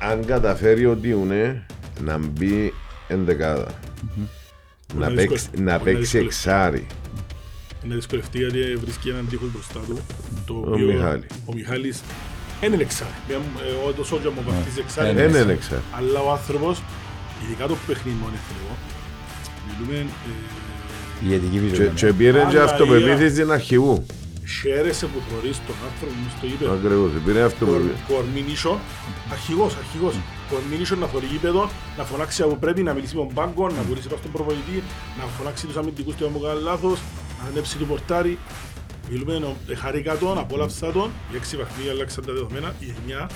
αν καταφέρει ο Διουνέ να μπει ενδεκάδα, να, να παίξει, δυσκολευτεί. να Μπορεί να παίξει δυσκολευτεί. εξάρι. Είναι δυσκολευτεί γιατί βρίσκει έναν τείχος μπροστά του. Το Ο οποίο Μιχάλης. Ο Μιχάλης δεν είναι εξάρι. Μια- ε, Ο το Σότζα μου βαφτίζει εξάρι. είναι Δεν είναι είναι εξάρι. εξάρι. Αλλά ο άνθρωπος, ειδικά το παιχνίδι μόνο θέλω, μιλούμε ε, Η ηθική Και, φυσιογνωμία. και πήρε και Αλλά αυτοπεποίθηση στην αρχηγού. Χαίρεσαι που θωρείς τον άνθρωπο μου στο γήπεδο. Ακριβώς, πήρε αυτοπεποίθηση. Κορμίνισο, αρχηγός, αρχηγός. Κορμίνισο να θωρεί γήπεδο, να φωνάξει από πρέπει, να μιλήσει με τον πάγκο, να βουρήσει πάνω στον προπονητή, να φωνάξει τους αμυντικούς του άμα κάνει λάθος, να ανέψει το πορτάρι. Μιλούμε, νο- ε, χαρήκα τον, απόλαυσα τον, οι έξι παιχνίδια αλλάξαν τα δεδομένα, οι εννιά,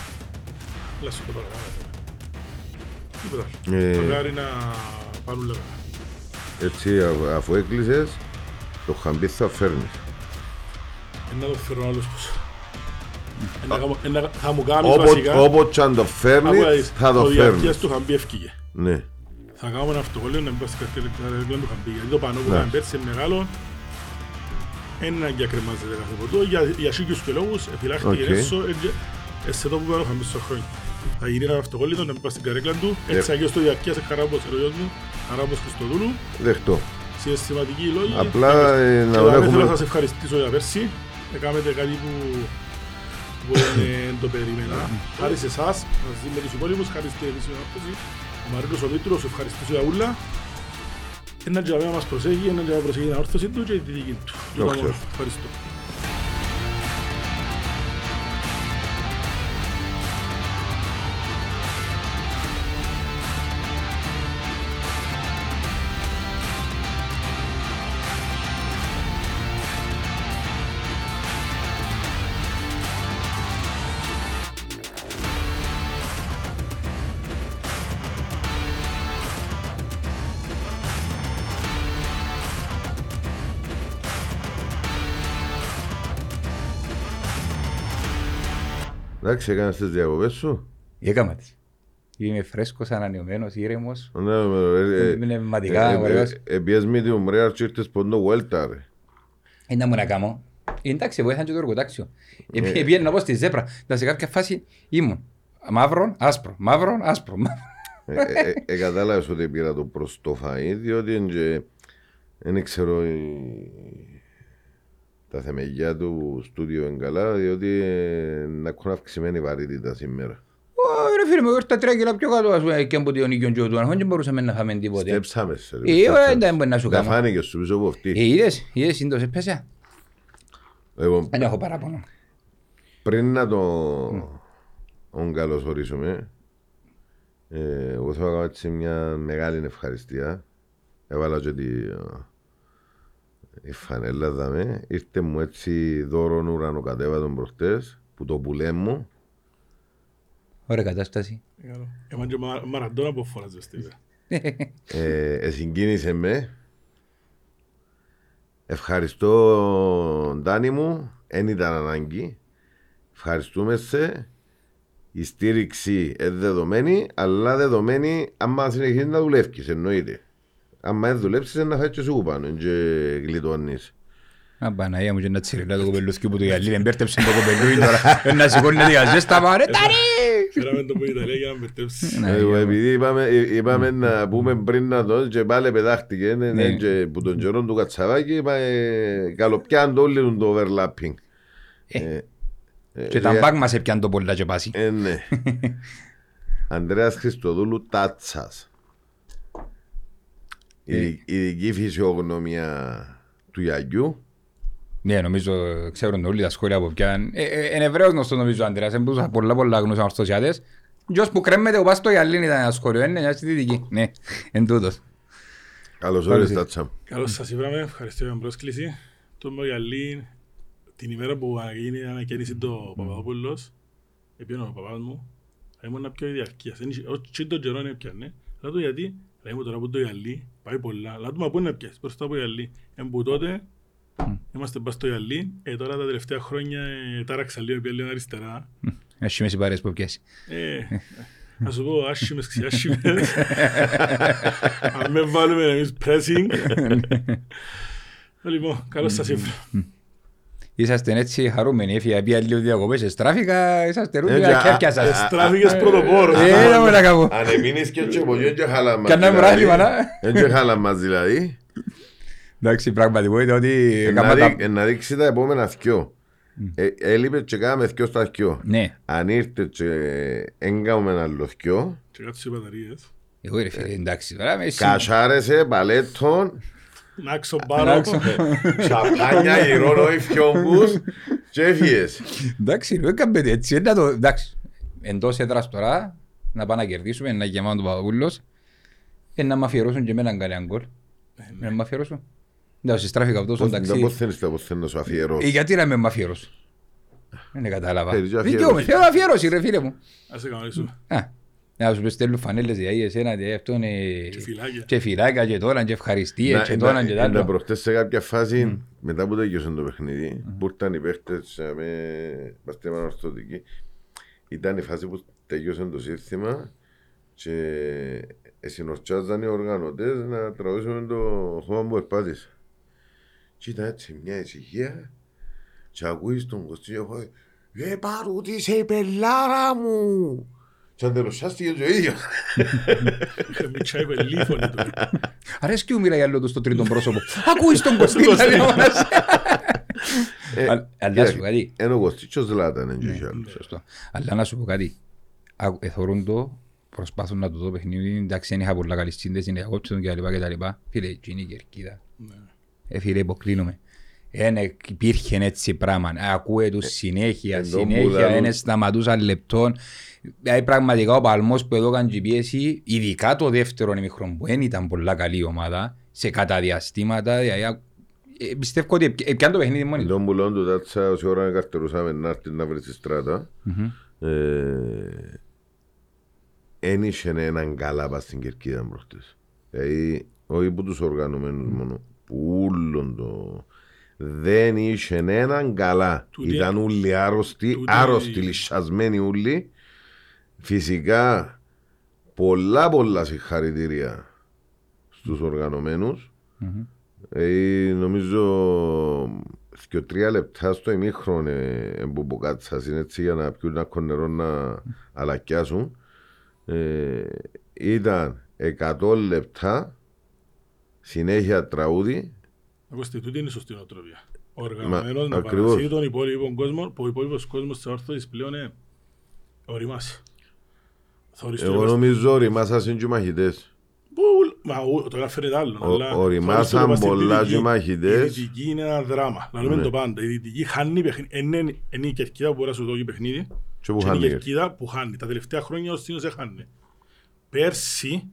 αλλάξαν το παραπάνω. Τίποτα. Ε. Μακάρι να πάρουν λεπτά. Έτσι, α- αφού έκλεισες, το χαμπί θα φέρνεις. Ένα το φέρω άλλος πόσο. Ένα κάνω- ένα- Θα μου κάνεις Όποτε βασικά, όποτε και αν το φέρνεις, άκουα δεις, θα το διαρκείας φέρνεις. του χαμπί ευκήγε. Ναι. Θα κάνουμε ένα αυτοκόλλιο να μπει στην καρδιά του χαμπί. Γιατί το πανό που Ναι. κάνουμε πέρσι είναι μεγάλο. Είναι ανάγκη να κρεμάζεται κάθε ποτό. Για, για σίγιους και λόγους επιλάχθηκε Οκ. έσω. Σε το που πέρα χαμπί στο χρόνια. Θα γίνει ένα αυτοκόλλιο να μπει στην καρέκλα του. Ε. Έτσι αγιώς το διαρκείας χαράμπος ο γιος μου. Χαράμπος Χριστοδούλου. Δεχτώ. Συναισθηματικοί λόγοι. Απλά ε, να Και τώρα θέλω να έχουμε... σας ευχαριστήσω για πέρσι. Έκαμετε κάτι που που δεν το περίμενα. Χάρη σε εσάς, μαζί με τους υπόλοιπους, χάρη στην επίσημη ανάπτυξη. Ο Μαρίνος ο Μήτρος, ευχαριστήσω για ούλα. Έναν τζαμί να μας προσέχει, έναν τζαμί να προσέχει την αόρθωση του και τη δική του. Το Τούτα ξέρω. μόνο. Ευχαριστώ. Εντάξει, έκανες τις διακοπές σου. Έκαμα τις. Είμαι φρέσκος, ανανεωμένος, ήρεμος. Ναι, ε, ε, Πνευματικά, ε, ε, ωραίος. ε, Επιές με την ομρέα και ήρθες πόντο Βουέλτα, ρε. Δεν να μου να κάνω. Ε, Εντάξει, βοήθαν και το εργοτάξιο. Ε. Πήγαινε να πω στη ζέπρα. Να σε κάποια φάση ήμουν. Μαύρον, άσπρο, μαύρον, άσπρο. Ε, ε, ε, ε, κατάλαβες ότι πήρα το προς το φαΐ, διότι εν και- δεν ξέρω η- τα θεμελιά του στούντιο είναι καλά, διότι ε, να έχουν αυξημένη βαρύτητα σήμερα. Ω, Ρε φίλε μου, ήρθα τρία κιλά πιο κάτω ας πούμε, και από τον οίκιο και του αρχών και μπορούσαμε να φάμε τίποτε. Στέψαμες σε ρε, Ε, στέψαμες. ε, δεν μπορεί να σου Τα κάνω. φάνηκε σου πίσω από Ε, αυτή. είδες, είδες, σύντος έπαιζε. Λοιπόν, Δεν έχω παράπονο. πριν να τον καλωσορίσουμε, ε, εγώ θα κάνω έτσι μια μεγάλη ευχαριστία. Έβαλα και τη, η φανέλα δαμε. Ήρθε μου έτσι δώρον ουρανοκατέβατον προχτές, που το πουλέ μου. Ωραία κατάσταση. Εμάς και Μα- Μαραντώνα που φώναζε στη βέβαια. Ε, εσυγκίνησε με. Ευχαριστώ Ντάνι μου, δεν ήταν ανάγκη. Ευχαριστούμε σε. Η στήριξη είναι δεδομένη, αλλά δεδομένη άμα συνεχίσεις να δουλεύεις, εννοείται. Άμα δεν δουλέψεις, να φάεις και σου πάνω και γλιτώνεις. Α, Παναγία μου και να τσιριλά το κοπελούθκι που το γυαλί εμπέρτεψε το κοπελούι τώρα. Ε, Να σηκώνεται για ζέστα πάρε, τάρι! Φέραμε το που η Ιταλία για να μπερδέψει. Ναι, Ε, για- Επειδή είπαμε, ε, είπαμε να πούμε πριν να το και πάλι πετάχτηκε ε, Ναι. ναι, και που τον καιρό του Κατσαβάκη είπαμε καλοπιάν το όλο το overlapping. Ε, Ε, Και τα ε, μπακ μας έπιαν το πολλά και πάση. Ε, ναι. Ανδρέας Χριστοδούλου Τάτσας. Ε. Η ειδική φυσιογνωμία του Γιαγιού. Ναι, νομίζω ξέρουν όλοι τα σχόλια που πιάνουν. Ε, ε, Είναι Εβραίος γνωστός νομίζω ο Αντρέας, είναι πολλά πολλά γνωστούς ορθωσιάτες. Γιος που κρέμεται ο πας στο γυαλί ήταν ένα σχόλιο, είναι μια στη δυτική. Ναι, εν τούτος. Καλώς Πάλι όρισες εσύ. Τάτσα. μου. Καλώς σας είπαμε, ευχαριστώ για την πρόσκληση. Το Μογιαλή, την ημέρα που γίνει η ανακαίνιση το Παπαδόπουλος, έπιανε ο παπάς μου, θα ήμουν πιο διαρκείας. Δεν είχε- Όχι τον καιρό είναι πιάνε. Λέω του γιατί, λέει μου τώρα που το γυαλί πάει πολλά. Λέω του μα πού είναι πιες, μπροστά από το γυαλί. Εν που τότε, είμαστε μπας στο γυαλί, ε, τώρα τα τελευταία χρόνια ε, τάραξα λίγο, πια λίγο αριστερά. Έχει μέσα οι παρέες που πιέσει. Ε, να σου πω άσχημες ξιάσχημες. Αν με βάλουμε εμείς pressing. Λοιπόν, καλώς σας ήρθα. Είσαστε έτσι χαρούμενοι, έφυγα πια λίγο διακοπές, εστράφηκα, είσαστε Έτσι, ρούλια α- κέφια α- σας. Στράφηκες πρωτοπόρος. Ε, να μου να κάνω. Αν εμείνεις και έτσι πολύ, δεν και χάλα μας. Κανένα δηλαδή. μπράλημα, να. Δεν και χάλα μας δηλαδή. Εντάξει, πραγματικότητα ότι... Ε, Να έκανα τα- δει- ε, Να δείξει τα επόμενα θκυο. Ε, Έλειπε και κάναμε θκυο στα θκυο. Ναι, Αν ήρθε και έγκαμε άλλο θκυο, Και κάτω στις μπαταρίες. εγώ ρε φίλε, εντάξει, τώρα με εσύ. κασάρεσε, παλέτον, Να ξω Να πάρω. ξέρω. σαπάνια, γυρώνω, υφιόμπους και έφυγες. Εντάξει, δεν κάνετε έτσι, ε, να το... Εντάξει, εντός έδρας τώρα, να πάμε να κερδίσουμε, να γεμάμε τον Παπαδόπουλος, ε, να μ' αφιερώσουν και εμένα κανέναν γκολ. Να μ' αφιερώσουν. Εντάξει, στράφηκα από τόσο Πώς εντάξει. πώς θέλεις τα πώς θέλω να σου Ε, αφιερώσω. γιατί να με μ' αφιερώσουν. Δεν κατάλαβα. Θέλεις αφιέρωση. Δικαιούμαι, θέλω αφιέρωση ρε φίλε μου. Ας σε κανονίσουμε. Α, Να σου πεις στέλνουν φανέλες για εσένα, για αυτόν ε, Και φυλάκια. και φυλάκια και τώρα και ευχαριστίες Να- και να- τώρα και τα να άλλο. προχτές σε κάποια φάση, μετά που τέλειωσε το παιχνίδι, που ήρθαν οι παίχτες ε, με παστέμα ορθωτική, ήταν η φάση που τέλειωσε το σύνθημα και συνορτσάζαν οι οργανωτές να τραγουδήσουμε το χώμα που περπάτησα. Και ήταν έτσι μια ησυχία και ακούεις τον Κωστή και έχω «Ε, παρούτησε η πελάρα μου!» Και αντελοσιάστηκε και ο ίδιος. Είχα μητσάει κολλή φωνή του. Αρέσκει μου μιλάει άλλο του στο τρίτο πρόσωπο. Ακούεις τον Κωστή να διαβάσει. Ε, Αλλά- Αλλά να σου πω κάτι. Ενώ ο Κωστίτσος Ζλάταν, δεν είχε άλλο. Σωστό. Αλλά να σου πω κάτι. Άκου- Εθωρούν το, προσπάθουν να το δω παιχνίδι. Εντάξει, δεν είχα πολλά καλής σύνδεση, είναι αγόψε τον κτλ. κτλ. Φίλε, εκείνη η κερκίδα. Ναι. Ε, φίλε, υποκλίνομαι. Εν υπήρχε έτσι πράγμα. Ακούε τους συνέχεια, εν τω συνέχεια, μπουδαλούν. δεν σταματούσαν λεπτών. Δηλαδή πραγματικά ο Παλμός που έδωκαν και πίεση, ειδικά το δεύτερο ημίχρονο που δεν ήταν πολλά καλή η ομάδα, σε καταδιαστήματα, δηλαδή, ε, πιστεύω ότι έπια- έπιαν το παιχνίδι μόνοι του. Τον πουλόν του τάτσα όση ώρα καρτερούσαμε να έρθει να βρει στη στράτα. Μμμ. Εν είχε έναν καλά πας στην κερκίδα προχτές. Δηλαδή, όχι που τους οργανωμένους μόνο, που ούλον το... Δεν είχε έναν καλά. Τούτη- Ήταν όλοι άρρωστοι, τούτη- άρρωστοι, λυσσασμένοι όλοι. Φυσικά, πολλά πολλά συγχαρητήρια στους οργανωμένους. Μμμ. Ε, νομίζω και τρία λεπτά στο ημίχρονο ε, που μποκάτσασαν έτσι για να πιούν ένα νερό να αλακιάσουν. Ε, ήταν 100 λεπτά συνέχεια τραγούδι Ακούστε, τούτη είναι η σωστή νοοτροπία. Ο οργανωμένος να ακριβώς. παρασύρει τον υπόλοιπο κόσμο, που ο υπόλοιπος κόσμος της όρθωσης πλέον είναι οριμάσει. Θωρείς το Εγώ επασ- νομίζω οριμάσαν και οι μαχητές Που, μα ο- τώρα φαίνεται άλλο. Ο- αλλά οριμάσαν θωρείς το επας στην πολλά Δυτική. και οι μαχητές. Η Δυτική είναι ένα δράμα. Λαλούμε Ναι. το πάντα. Η Δυτική χάνει παιχνίδι. Είναι, είναι η κερκίδα που μπορεί να σου δώσει παιχνίδι. και που Και είναι η χάνει. κερκίδα που χάνει. Τα τελευταία χρόνια ο Σύνος έχανε. Πέρσι,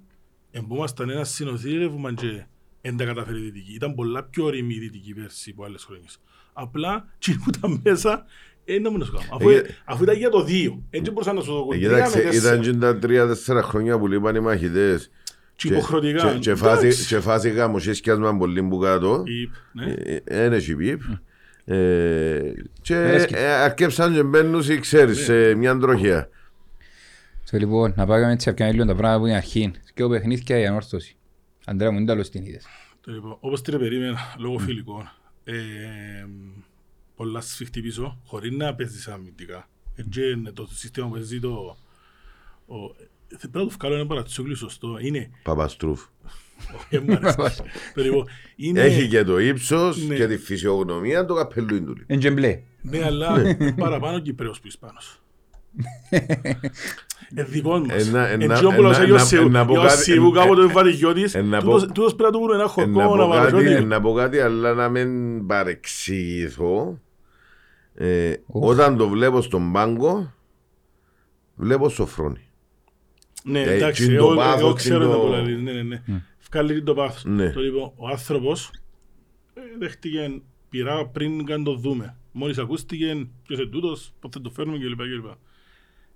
εμπούμασταν ένα συνοθήλευμα και δεν τα καταφέρει η Δυτική. Ήταν πολλά πιο ωριμή η Δυτική πέρσι από άλλες χρόνιες. Απλά, τι που ήταν μέσα, δεν να μου να σου κάνω. Αφού, Ε, αφού ήταν για το δύο, έτσι μπορούσαν να σου δώσουν Ε, τρία με Κοίταξε, τέσσερα. ήταν και τα τρία-τέσσερα χρόνια που λείπαν οι μαχητές Και και- υποχρεωτικά. και- και φάση- Εντάξει. και φάση γαμοσίσκιασμα πολύ που κάτω Υπ, ναι. Δεν έχει πιπ. Ε, Και Αρέσκει. ε, αρκέψαν και μπαίνουν, ξέρεις, σε μια τροχιά. So, λοιπόν, να πάμε έτσι να λίγο τα πράγματα που είναι αρχήν. Και ο παιχνίδι και η ανόρθωση. Αντρέα μου, είναι τέλος την είδες. Το λοιπόν, όπως την περίμενα, λόγω φιλικών, ε, πολλάς σφιχτή πίσω, χωρίς να παίζεις αμυντικά. Έτσι είναι το σύστημα που παίζει το... ο- Πρέπει να το βγάλω ένα παρατσούκλι σωστό. Είναι... Παπαστρούφ. όχι, μ' αρέσει. Το λοιπόν, είναι... Έχει και το ύψος Ναι. και τη φυσιογνωμία του καπελούιν του. Εν και μπλε. Ναι, αλλά παραπάνω Κυπρέος που Ισπάνος. Ε, δικός μας. Ένα- ένα- Εν τζιόν που λαός ένα- Ιωσήου- ένα- να πω κάτι- Ιωσήου κάποτε έβαλε γιος ε, να πω- τούτος τούτος πρέπει να του βρουν ένα Ε, χορκό Να να πω βάλει κάτι, ό,τι- ε, να πω κάτι, αλλά να μην παρεξηγηθώ. Ε, Οφ. Όταν το βλέπω στον πάγκο, βλέπω σοφρόνι. Ναι, Ε, εντάξει, τι είναι το εγώ, πάθος, εγώ τι ξέρω είναι να το- το λέει, ναι, ναι, ναι. Βγάλει το πάθος. Ναι. Το λοιπόν, ο άνθρωπος ε, δέχτηκε πειρά πριν καν το δούμε. Μόλις ακούστηκε ποιος είναι τούτος, πώς θα το φέρνουμε κλπ.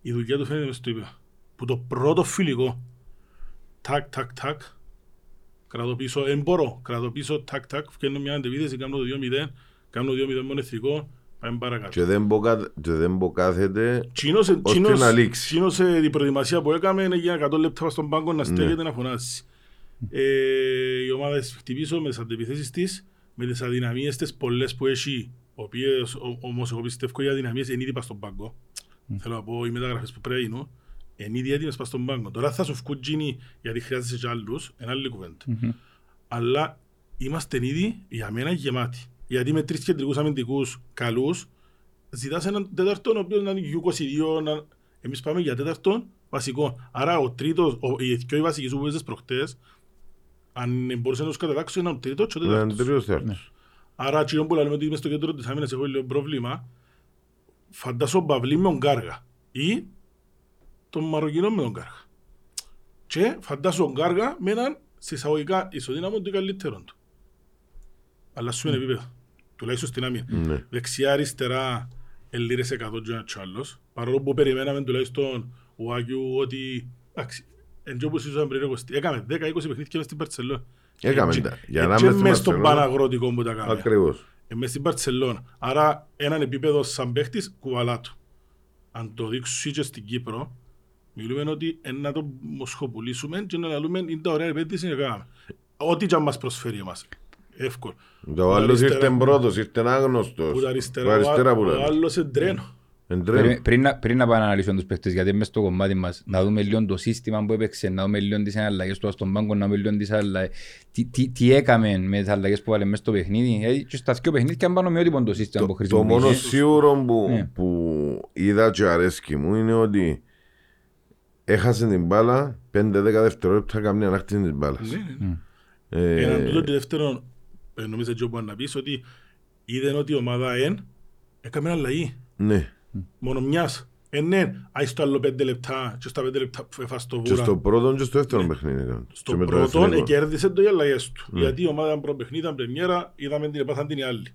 Κλπ. Η δουλειά του φαίνεται μες στο είπε. Που το πρώτο φιλικό, τάκ, τάκ, τάκ, κρατώ πίσω, δεν μπορώ, κρατώ πίσω, τάκ, τάκ, φτιάχνω μια αντεπίθεση, κάνω το 2-0, κάνω 2-0 μόνο εθνικό, πάμε παρακάτω. Και δεν μποκα- και δεν μποκάθεται Τσίνος, ώστε τσίνος, να λήξει. τσίνος ε, την προετοιμασία που έκαμε είναι για 100 λεπτά στον πάγκο να στέκεται να φωνάσει. Ε, η ομάδα της χτυπήσω με τις αντεπιθέσεις της, με τις αδυναμίες της πολλές που έχει ο οποίος ο- όμως εγώ πιστεύω οι αδυναμίες είναι ήδη πας στον πάγκο. Θέλω να πω οι μεταγραφές που πρέπει να γίνουν, είναι ήδη έτοιμες πας στον πάγκο. Τώρα θα σου βγουν τζίνοι γιατί χρειάζεσαι και άλλους, είναι άλλη κουβέντα. Αλλά είμαστε ήδη για μένα γεμάτοι. Γιατί με τρεις κεντρικούς αμυντικούς καλούς, ζητάς έναν τέταρτον ο οποίος να είναι U22, να... εμείς πάμε για τέταρτον βασικό. Άρα ο τρίτος, ο, οι δυο οι βασικοί σου που παίζες προχτές, αν μπορούσες να τους κατατάξω έναν τρίτο και ο Ναι, τέταρτος. τρίτος τέταρτος. Άρα εκείνο που λέμε ότι είμαι στο κέντρο της άμυνας έχω λίγο πρόβλημα, φαντάσω ο Παυλή με τον Κάργα ή τον Μαροκινό με τον Κάργα. Και φαντάσω τον Κάργα με έναν σε εισαγωγικά ισοδύναμο του καλύτερον του. Αλλά σου είναι επίπεδο. Τουλάχιστον στην άμυνα. Ναι. Δεξιά, αριστερά, ελίρες 100 και ένας κι άλλος. Παρόλο που περιμέναμε τουλάχιστον ο Άγιου ότι... Εντάξει, εν τω που συζούσαμε πριν, Κωστή, έκαμε 10-20 παιχνίδια μες στην Παρτσελώνα. Έκαμε Έτσι- τα. Για να έτσι είμαι στη μες στον Μπαρσελόνα. Παναγρότικο που τα κάναμε. Ακριβώς. Ε, μες στην Παρτσελώνα. Άρα έναν επίπεδο σαν παίχτης κουβαλά του. Αν το δείξουμε και στην Κύπρο, μιλούμε ότι ε, να το μοσχοπουλήσουμε και να λέμε είναι τα ωραία επένδυση να κάνουμε. Ό,τι και αν μας προσφέρει εμάς. Εύκολο. Το άλλος αριστερά- ήρθε πρώτος, ήρθε άγνωστος. Που τα αριστερά, Που αριστερά που ο, ο λέει. άλλος είναι τρένο. Εντρέμ. Πριν- Πριν να- πριν να πάμε να αναλύσουμε τους παίχτες, γιατί μες στο κομμάτι μας, να δούμε λίγο το σύστημα που έπαιξε, να δούμε λίγο τις αλλαγές του στον πάγκο, να δούμε λίγο τις αλλαγές. Τι, τι, τι έκαμε με τις αλλαγές που βάλε μέσα στο παιχνίδι. Ε, και στα δύο παιχνίδια αν πάνω με ό,τι το σύστημα που Το, το μόνο χρησιμοποιήσει. σίγουρο που, Ναι. που είδα και αρέσκει μου είναι ότι έχασε την μπάλα 5-10 δευτερόλεπτα καμία ανάκτηση της μπάλας. Ναι, Ε, Έναν τούτο και δεύτερον, ε, νομίζω ότι μπορεί να πεις ότι είδαν ότι η ομάδα εν έκαμε αλλαγή. ναι. Μόνο μιας. Ε, ναι, άι στο άλλο πέντε λεπτά και στα πέντε λεπτά που έφασε το Και βούρα. στο πρώτο και στο δεύτερο παιχνίδι. έκαμε. Και Στο με το πρώτο εθνικό. κέρδισε το οι αλλαγές του. Ναι. Γιατί η ομάδα ήταν πρώτο παιχνίδι, ήταν πρεμιέρα, είδαμε την επάθαν την η άλλη.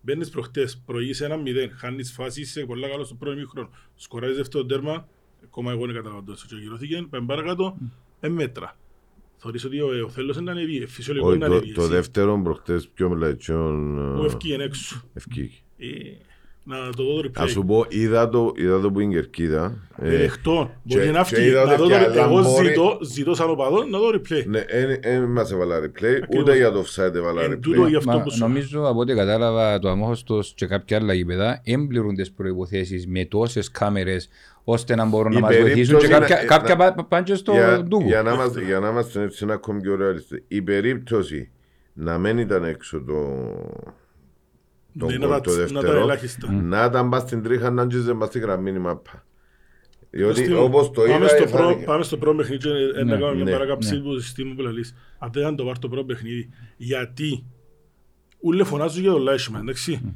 Μπαίνεις προχτές, προηγείσαι ένα μηδέν, χάνεις φάση, είσαι πολλά καλό στο πρώτο μήχρονο. Σκοράζεις δεύτερο τέρμα, ακόμα εγώ δεν καταλαβαίνω τόσο και γυρώθηκε, πάμε παρακάτω, ε, μέτρα. Θεωρείς ότι ο, ο θέλος είναι να ανεβεί, ε, φυσιολογικό Όχι, είναι να το, ανεβεί. το εσύ. δεύτερο προχτές πιο μελατσιόν Ο ευκήγεν έξω. ευκήγη. Ε, να το δω το Ας σου replay. πω, είδα το, είδα το που είναι κερκίδα. Ε, Ελεχτό. και- Μπορεί να και φύγει. είδα Να ότι δω κι το- άλλα Εγώ μπορεί- ζητώ, ζητώ σαν οπαδό να δω replay. Ναι, δεν μας έβαλα replay, Ακριβώς. ούτε για το offside έβαλα Εν τούτο replay. γι' αυτό Μα, που σου νομίζω από ό,τι κατάλαβα το αμόχωστος και κάποια άλλα γήπεδα έμπληρουν τις προϋποθέσεις με τόσες κάμερες ώστε να μπορούν Η να μας βοηθήσουν και περίπτωση κάποια, είναι- κάποια να- πά- πάνε και στο για, ντούκο. για, να είμαστε, για να είμαστε έτσι ένα ακόμη πιο ρεαλιστές. Η περίπτωση να μην ήταν έξω το, το, Ναι, γκολ, να το τα- να τα δεύτερο, ελάχιστα. να ήταν πας στην τρίχα να άντζιζε πας στην γραμμή η μάπα. Διότι Στίβο, όπως το πάμε είδα στο έφανε- πρώτο- Πάμε στο πρώτο παιχνίδι και ε, να Ναι, κάνουμε ναι, μια παράκαψη ναι. του συστήμου που λαλείς. Αν δεν ήταν το πάρει το πρώτο παιχνίδι, γιατί ούλε φωνάζουν για τον Λάισμαν, εντάξει.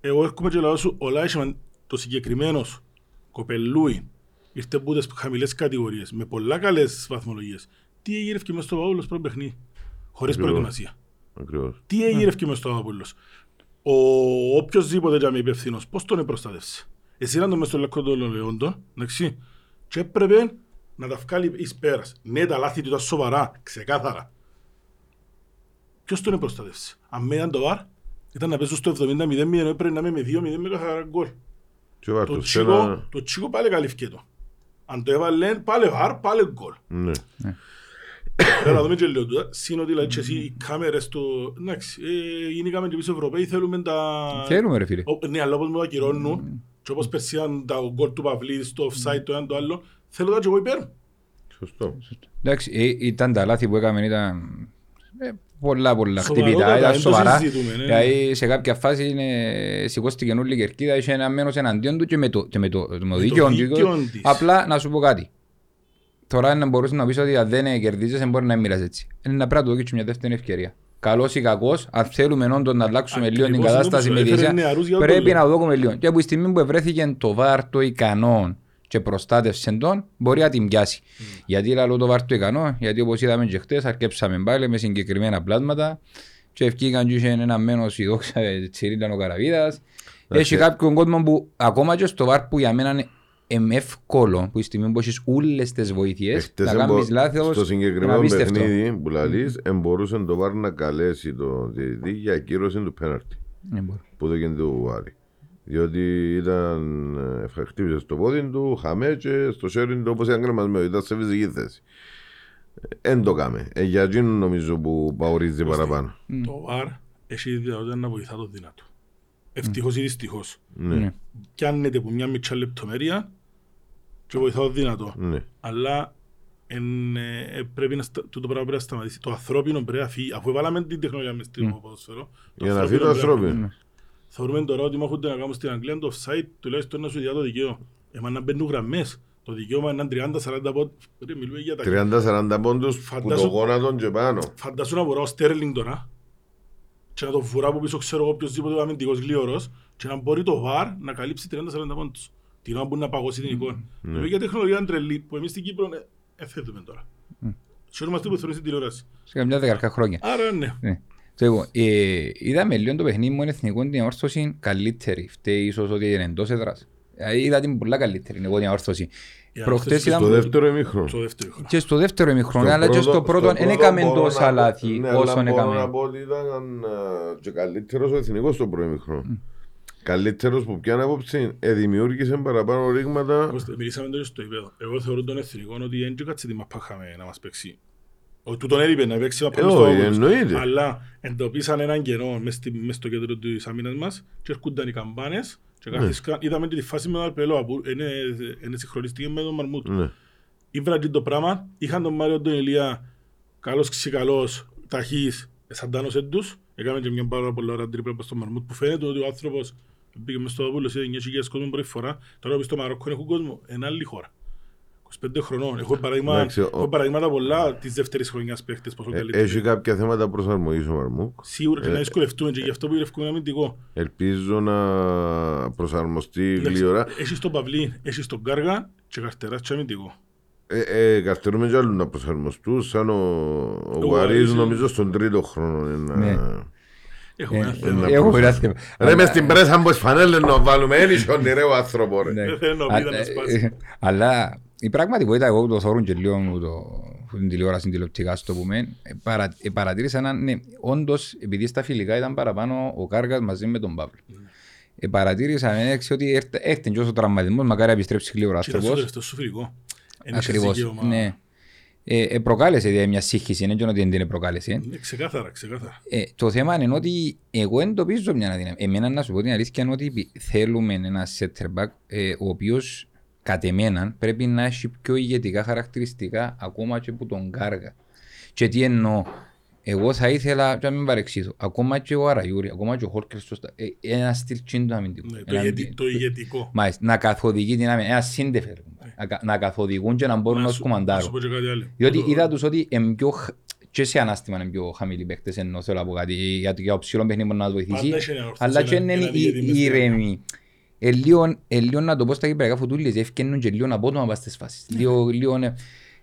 Εγώ έρχομαι και λέω σου, ο Λάισμαν, το συγκεκριμένος κοπελούι, ήρθε από τις χαμηλές κατηγορίες, με πολλά καλές βαθμολογίες. Τι έγιρευκε μες στο Παύλος πρώτο παιχνίδι, χωρίς Ακριβώς. προετοιμασία. Ακριβώς. Τι έγιρευκε μες στο Παύλος. Ο οποιοσδήποτε για με υπευθύνος, πώς τον επροστάτευσε; Εσύ ήταν το μες στο λεκκό των Λεόντων, εντάξει, και έπρεπε να τα βγάλει εις πέρας. Ναι, τα λάθη του ήταν σοβαρά, ξεκάθαρα. Ποιος τον επροστάτευσε; Αν με ήταν το βαρ, ήταν να πέσουν στο 70-0, έπρεπε να είμαι με 2-0 με καθαρά γκολ. Και βάρ' Το το τσίκο, σένα- το τσίκο πάλι καλύφθηκε το. Αν το έβαλε, πάλι βαρ, πάλι γκολ. Ναι. Πρέπει να δούμε και λίγο τούτα. Συν ότι λέει και εσύ οι κάμερες του... Εντάξει, ε, γενικά με τους Ευρωπαίοι θέλουμε τα... Θέλουμε ρε φίλε. Ο- Ναι, αλλά όπως μου ακυρώνουν και όπως περσίαν τα γκολ του Παυλίδη στο offside το ένα το άλλο, θέλω τα και εγώ υπέρ. Σωστό. Εντάξει, ε, ήταν τα λάθη που έκαμε, ήταν ε, πολλά πολλά Σοβαρότατα, χτυπητά, ήταν δεν το σοβαρά. συζητούμε, ναι. Δηλαδή σε κάποια φάση είναι, σηκώστηκε όλη η κερκίδα, είχε ένα μένος εναντίον του και με το, και με το, με το δίκαιο του. δίκαιο της. Απλά να σου πω κάτι. Τώρα να μπορούσες να πεις ότι αν δεν κερδίζεις μπορεί να μιλάς έτσι. Είναι να πρέπει να του δώσεις μια δεύτερη ευκαιρία. Καλός ή κακός, αν θέλουμε όντως να αλλάξουμε λίγο την Ακριβώς κατάσταση είναι με που τη σου Ισία, έφερε νεαρούς για το πρέπει λέω. να το δούμε λίγο. Και από τη στιγμή που ευρέθηκε το βάρ το ικανό και προστάτευσε τον, μπορεί να την πιάσει. Mm. Γιατί λέω το βάρ το ικανό, γιατί όπως είδαμε και χτες, αρκέψαμε πάλι με συγκεκριμένα πλάσματα και ευκήκαν και είχε ένα μένος η δόξα ε, Τσιρίλαν ο Καραβίδας. Έχει κάποιον κόσμο που ακόμα και στο βάρ που για μένα είναι εμ εύκολο, που η στιγμή που έχεις όλες τις βοήθειες, Εχθές να εμπο- κάνεις λάθος, στο είναι συγκεκριμένο απίστευτο. παιχνίδι που λαλείς, εμπορούσε το βάρ να καλέσει το διαιτητή για ακύρωση του πέναρτη Ναι, μπορεί. που δεν γίνεται του Άρη. Διότι ήταν, ε, χτύπησες στο πόδι του, χαμέ και στο σέρι του όπως ήταν κρεμασμένο, ήταν σε φυσική θέση. Εν το κάμε. Ε, για εκείνο νομίζω που παορίζει παραπάνω. Το VAR έχει δυνατότητα να βοηθά το δυνατό. ευτυχώς ή δυστυχώς. Ναι, Ναι. Πιάνεται από μια μικρή λεπτομέρεια και βοηθάω δυνατό. ναι. Αλλά εν, ε, πρέπει να, στα- τούτο πράγμα πρέπει να σταματήσει. Το ανθρώπινο πρέπει να φύγει. Αφού έβαλαμε την τεχνολογία μες στο ποδοσφαίρο, το Για να φύγει το πρέπει να- ανθρώπινο. Θεωρούμε τώρα ότι μάχονται να κάνουν στην Αγγλία το offside τουλάχιστον να σου διά το δικαίωμα. Εμά να μπαίνουν γραμμές. Το δικαίωμα είναι 30-40 πόντ. Ρε, μιλούμε για τα 30-40 πόντους που το Φαντάσου- γόνατον και πάνω. Φαντάσου να βουρά ο Στέρλινγκ τώρα και να το βουρά από πίσω ξέρω εγώ οποιοσδήποτε αμυντικός γλίωρος και να μπορεί το βαρ να καλύψει 30-40 πόντους. Την ώρα που να παγώσει την εικόνα. Μιλούμε για τεχνολογία είναι τρελή που εμείς στην Κύπρο ε, ε, θέτουμε τώρα. Χαίρομαστε που θεωρείς την τηλεόραση. Σε καμιά δεκαρκά χρόνια. Άρα ναι. Ναι. Το εγώ, ε, είδαμε λίγο το παιχνίδι μου εθνικό την διαμόρφωση καλύτερη. Φταίει ίσως ότι είναι εντός έδρας. Ε, Είδα την πολλά καλύτερη εγώ την διαμόρφωση. Η Προχτές ανόρθωση είδαμε Στο δεύτερο ημίχρονο. Στο δεύτερο χρόνο. και στο δεύτερο ημιχρόνο, Στο αλλά και στο πρώτο δεν έκαμε μπορώ τόσα να πω- λάθη ναι, όσο αλλά μπορώ να έκαμε. πω ότι ήταν ε, και καλύτερος ο εθνικός στο πρώτο ημίχρονο. Καλύτερος που πιάνε απόψη, ε, δημιούργησε παραπάνω ρήγματα. Κώστα, Μιλήσαμε τώρα στο επίπεδο. Εγώ θεωρώ τον εθνικό ότι δεν κάτσε τι μαπά είχαμε να μας παίξει. Ο τούτον έλειπε να παίξει μαπά Ε, μες στο όχι, όπλος. εννοείται. Αλλά εντοπίσαν έναν κενό μες, στη, μες στο κέντρο της αμήνας μας και έρχονταν οι καμπάνες και Ναι. καθίσκαν, είδαμε και τη φάση με τον Αρπελό που είναι, είναι συγχρονιστική με τον Μαρμούτ. Ναι. Ήβραν και το πράγμα, είχαν τον Μάριο τον Ηλία καλός ξικαλός, ταχύς, εσαντάνωσε τους, έκαμε και μια πάρα πολλά ώρα τρίπλα προς τον Μαρμούτ που φαίνεται ότι ο άνθρωπος πήγε μες στο Δόπουλος, είδε 9.000 κόσμο πρώτη φορά, τώρα που στο Μαρόκο έχουν κόσμο, είναι άλλη χώρα. 25 χρονών. Έχω, παραδείγμα, Εντάξει, ο- έχω παραδείγματα πολλά της δεύτερης χρονιάς παίχτες πόσο Ε, καλύτεροι. Έχει κάποια θέματα προσαρμογής ο Μαρμούκ. Σίγουρα και Ε, να δυσκολευτούμε και γι' αυτό που γυρεύουμε αμυντικό. Ελπίζω να προσαρμοστεί Εντάξει, γλύωρα. Έχεις τον Παυλή, έχεις τον Κάργα και καρτεράς και αμυντικό. Ε, ε, καρτερούμε κι άλλους να προσαρμοστούν, σαν ο, ο Ο Γουαρίς Γουαρίς, νομίζω στον τρίτο χρόνο. Είναι Ναι. να- Έχουμε ένα Ε, θέμα. να Έχω ένα θέμα. Ρε μες στην πρέσα πως φανέλες να βάλουμε, ένι χιόνι ρε ο άνθρωπο ρε. Ναι. Δεν θέλω να Α, πει, να ε, σπάσει. ε, Αλλά η πραγματικότητα, εγώ που το θόρουν και λίγο μου το, που την τηλεόραση τηλεοπτικά στο πούμε, ε, παρα, ε, παρατήρησα να ναι, όντως επειδή στα φιλικά ήταν παραπάνω ο Κάργας μαζί με τον Παύλο. Ε, παρατήρησα με έξι ότι έρθε- έρθε και όσο τραυματισμός, μακάρι να επιστρέψεις γλύωρα Και να σου άνθρωπος. τελευταίο σου φιλικό. Εν είχες Ακριβώς, δικαίωμα. ναι. Ε, ε, προκάλεσε δηλαδή, μια σύγχυση, είναι και ότι δεν την προκάλεσε. Ναι, Ξεκάθαρα, ξεκάθαρα. Ε, το θέμα είναι ότι εγώ εντοπίζω μια αδυναμία. Εμένα να σου πω την αλήθεια είναι ότι πι- θέλουμε ένα center back ε, ο οποίος κατ' εμένα πρέπει να έχει πιο ηγετικά χαρακτηριστικά ακόμα και από τον Κάργα. Και τι εννοώ, εγώ θα ήθελα, και να μην παρεξήσω, ακόμα και ο Αραγιούρη, ακόμα και ο Χόρκερ, σωστά, ε, ένα στυλ τσίντο αμυντικό. Ναι, το Ένα- ηγετι- Το ηγετικό. Μάλιστα, να καθοδηγεί την άμυνα, ένα σύνδεφερ, να κα- να καθοδηγούν και να μπορούν να Να τους σου- Να κουμαντάρουν. σου πω και κάτι άλλο. Διότι Το- είδα τους ότι είναι πιο, χ- και σε ανάστημα είναι πιο χαμηλοί παίκτες ενώ θέλω να πω κάτι για το, για το ψηλό παιχνίδι μπορεί να τους βοηθήσει Πάντα έχει ένα ορθό αλλά σε και ένα- είναι ένα ηγέτη μες στην ήρεμοι. Ε, λίγο- ε, λίγο να το πω στα κυπριακά φουτούλες ευκαινούν και λίγο απότομα πας στις φάσεις. Λίγο, λίγο,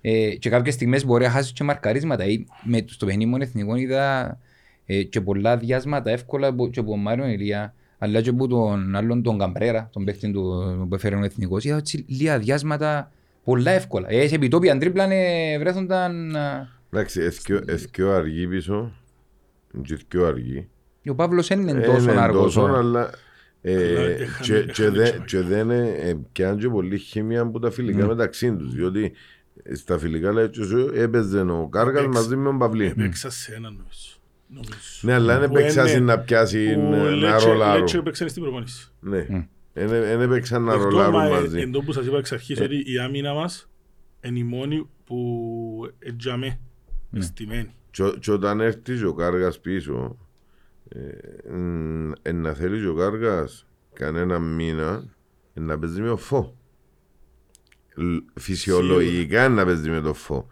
ε, ε, και κάποιες στιγμές μπορεί να χάσεις και μαρκαρίσματα. Ή με, στο παιχνίδι μου εθνικών είδα ε, και πολλά διάσματα εύκολα από- και από τον Μάριο Ηλία αλλά και από τον άλλον τον Καμπρέρα, τον παίκτη του που έφερε ο εθνικός. Είδα έτσι λίγα διάσματα πολλά εύκολα. Ε, σε επιτόπια τρίπλα ε, βρέθονταν... α, Εντάξει, εθκιο αργή πίσω, και εθκιο αργή. Ο Παύλος δεν είναι Ε, τόσο είναι αργός. τόσο, ο- αλλά ε, Αλλά και- έχανε- και έχανε δε- τσάκι. και δεν ε, πιάνει και πολύ χημία από τα φιλικά Ναι. μεταξύ τους, διότι στα φιλικά λέει και σου έπαιζε ο Κάργας Έπαιξε. μαζί με τον Παυλή. Έπαιξα σε έναν νομίζω. Νομίζω. Ναι, αλλά δεν Που έπαιξαν είναι- να πιάσει που να Λέτσε- ρολάρουν. Λέτσε έπαιξαν στην προπόνηση. Ναι, δεν έπαιξαν να Αυτό, ρολάρουν μα, ε, μαζί. Εν τω που σας είπα εξ αρχής Ε. ότι η άμυνα μας είναι η μόνη που ετζαμε Ναι. εστημένη. Και- Και όταν έρθεις και ο Κάργας πίσω, ε, μ, ε, να θέλεις και ο Κάργας κανένα μήνα ε, να παίζει με το φω. Λ- Φυσιολογικά να παίζει με το φω.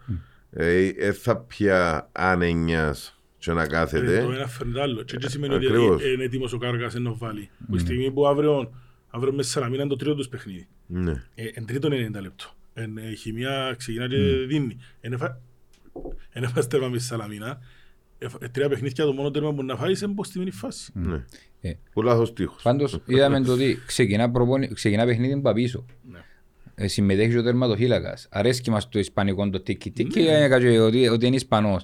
Ε, ε, θα πια άνενιας και να Ε, κάθεται. Το ένα φέρνει το άλλο. Και έτσι σημαίνει ότι Ακριβώς. είναι έτοιμος ο Κάργας ενώ βάλει. Που η στιγμή που αύριο, αύριο μέσα σε μήνα είναι το τρίτο τους παιχνίδι. Ναι. Ε, εν τρίτον 90 λεπτό. Εν ε, χημεία ξεκινά και δίνει. Εν έφα- εν έφας τέρμα με στη Σαλαμίνα. Εφ- ε, Τρία παιχνίδια το μόνο τέρμα που να φάεις είναι πως στη μήνυ φάση. ναι. Ε. Που λάθος τείχος. Πάντως είδαμε το ότι ξεκινά, προπόνη, ξεκινά παιχνίδι που πίσω. Ναι. Ε, συμμετέχεις ο τερματοφύλακας. Αρέσκει μας το ισπανικό το τίκι τίκι, Ναι. ε, κάτι ότι, ότι είναι Ισπανός.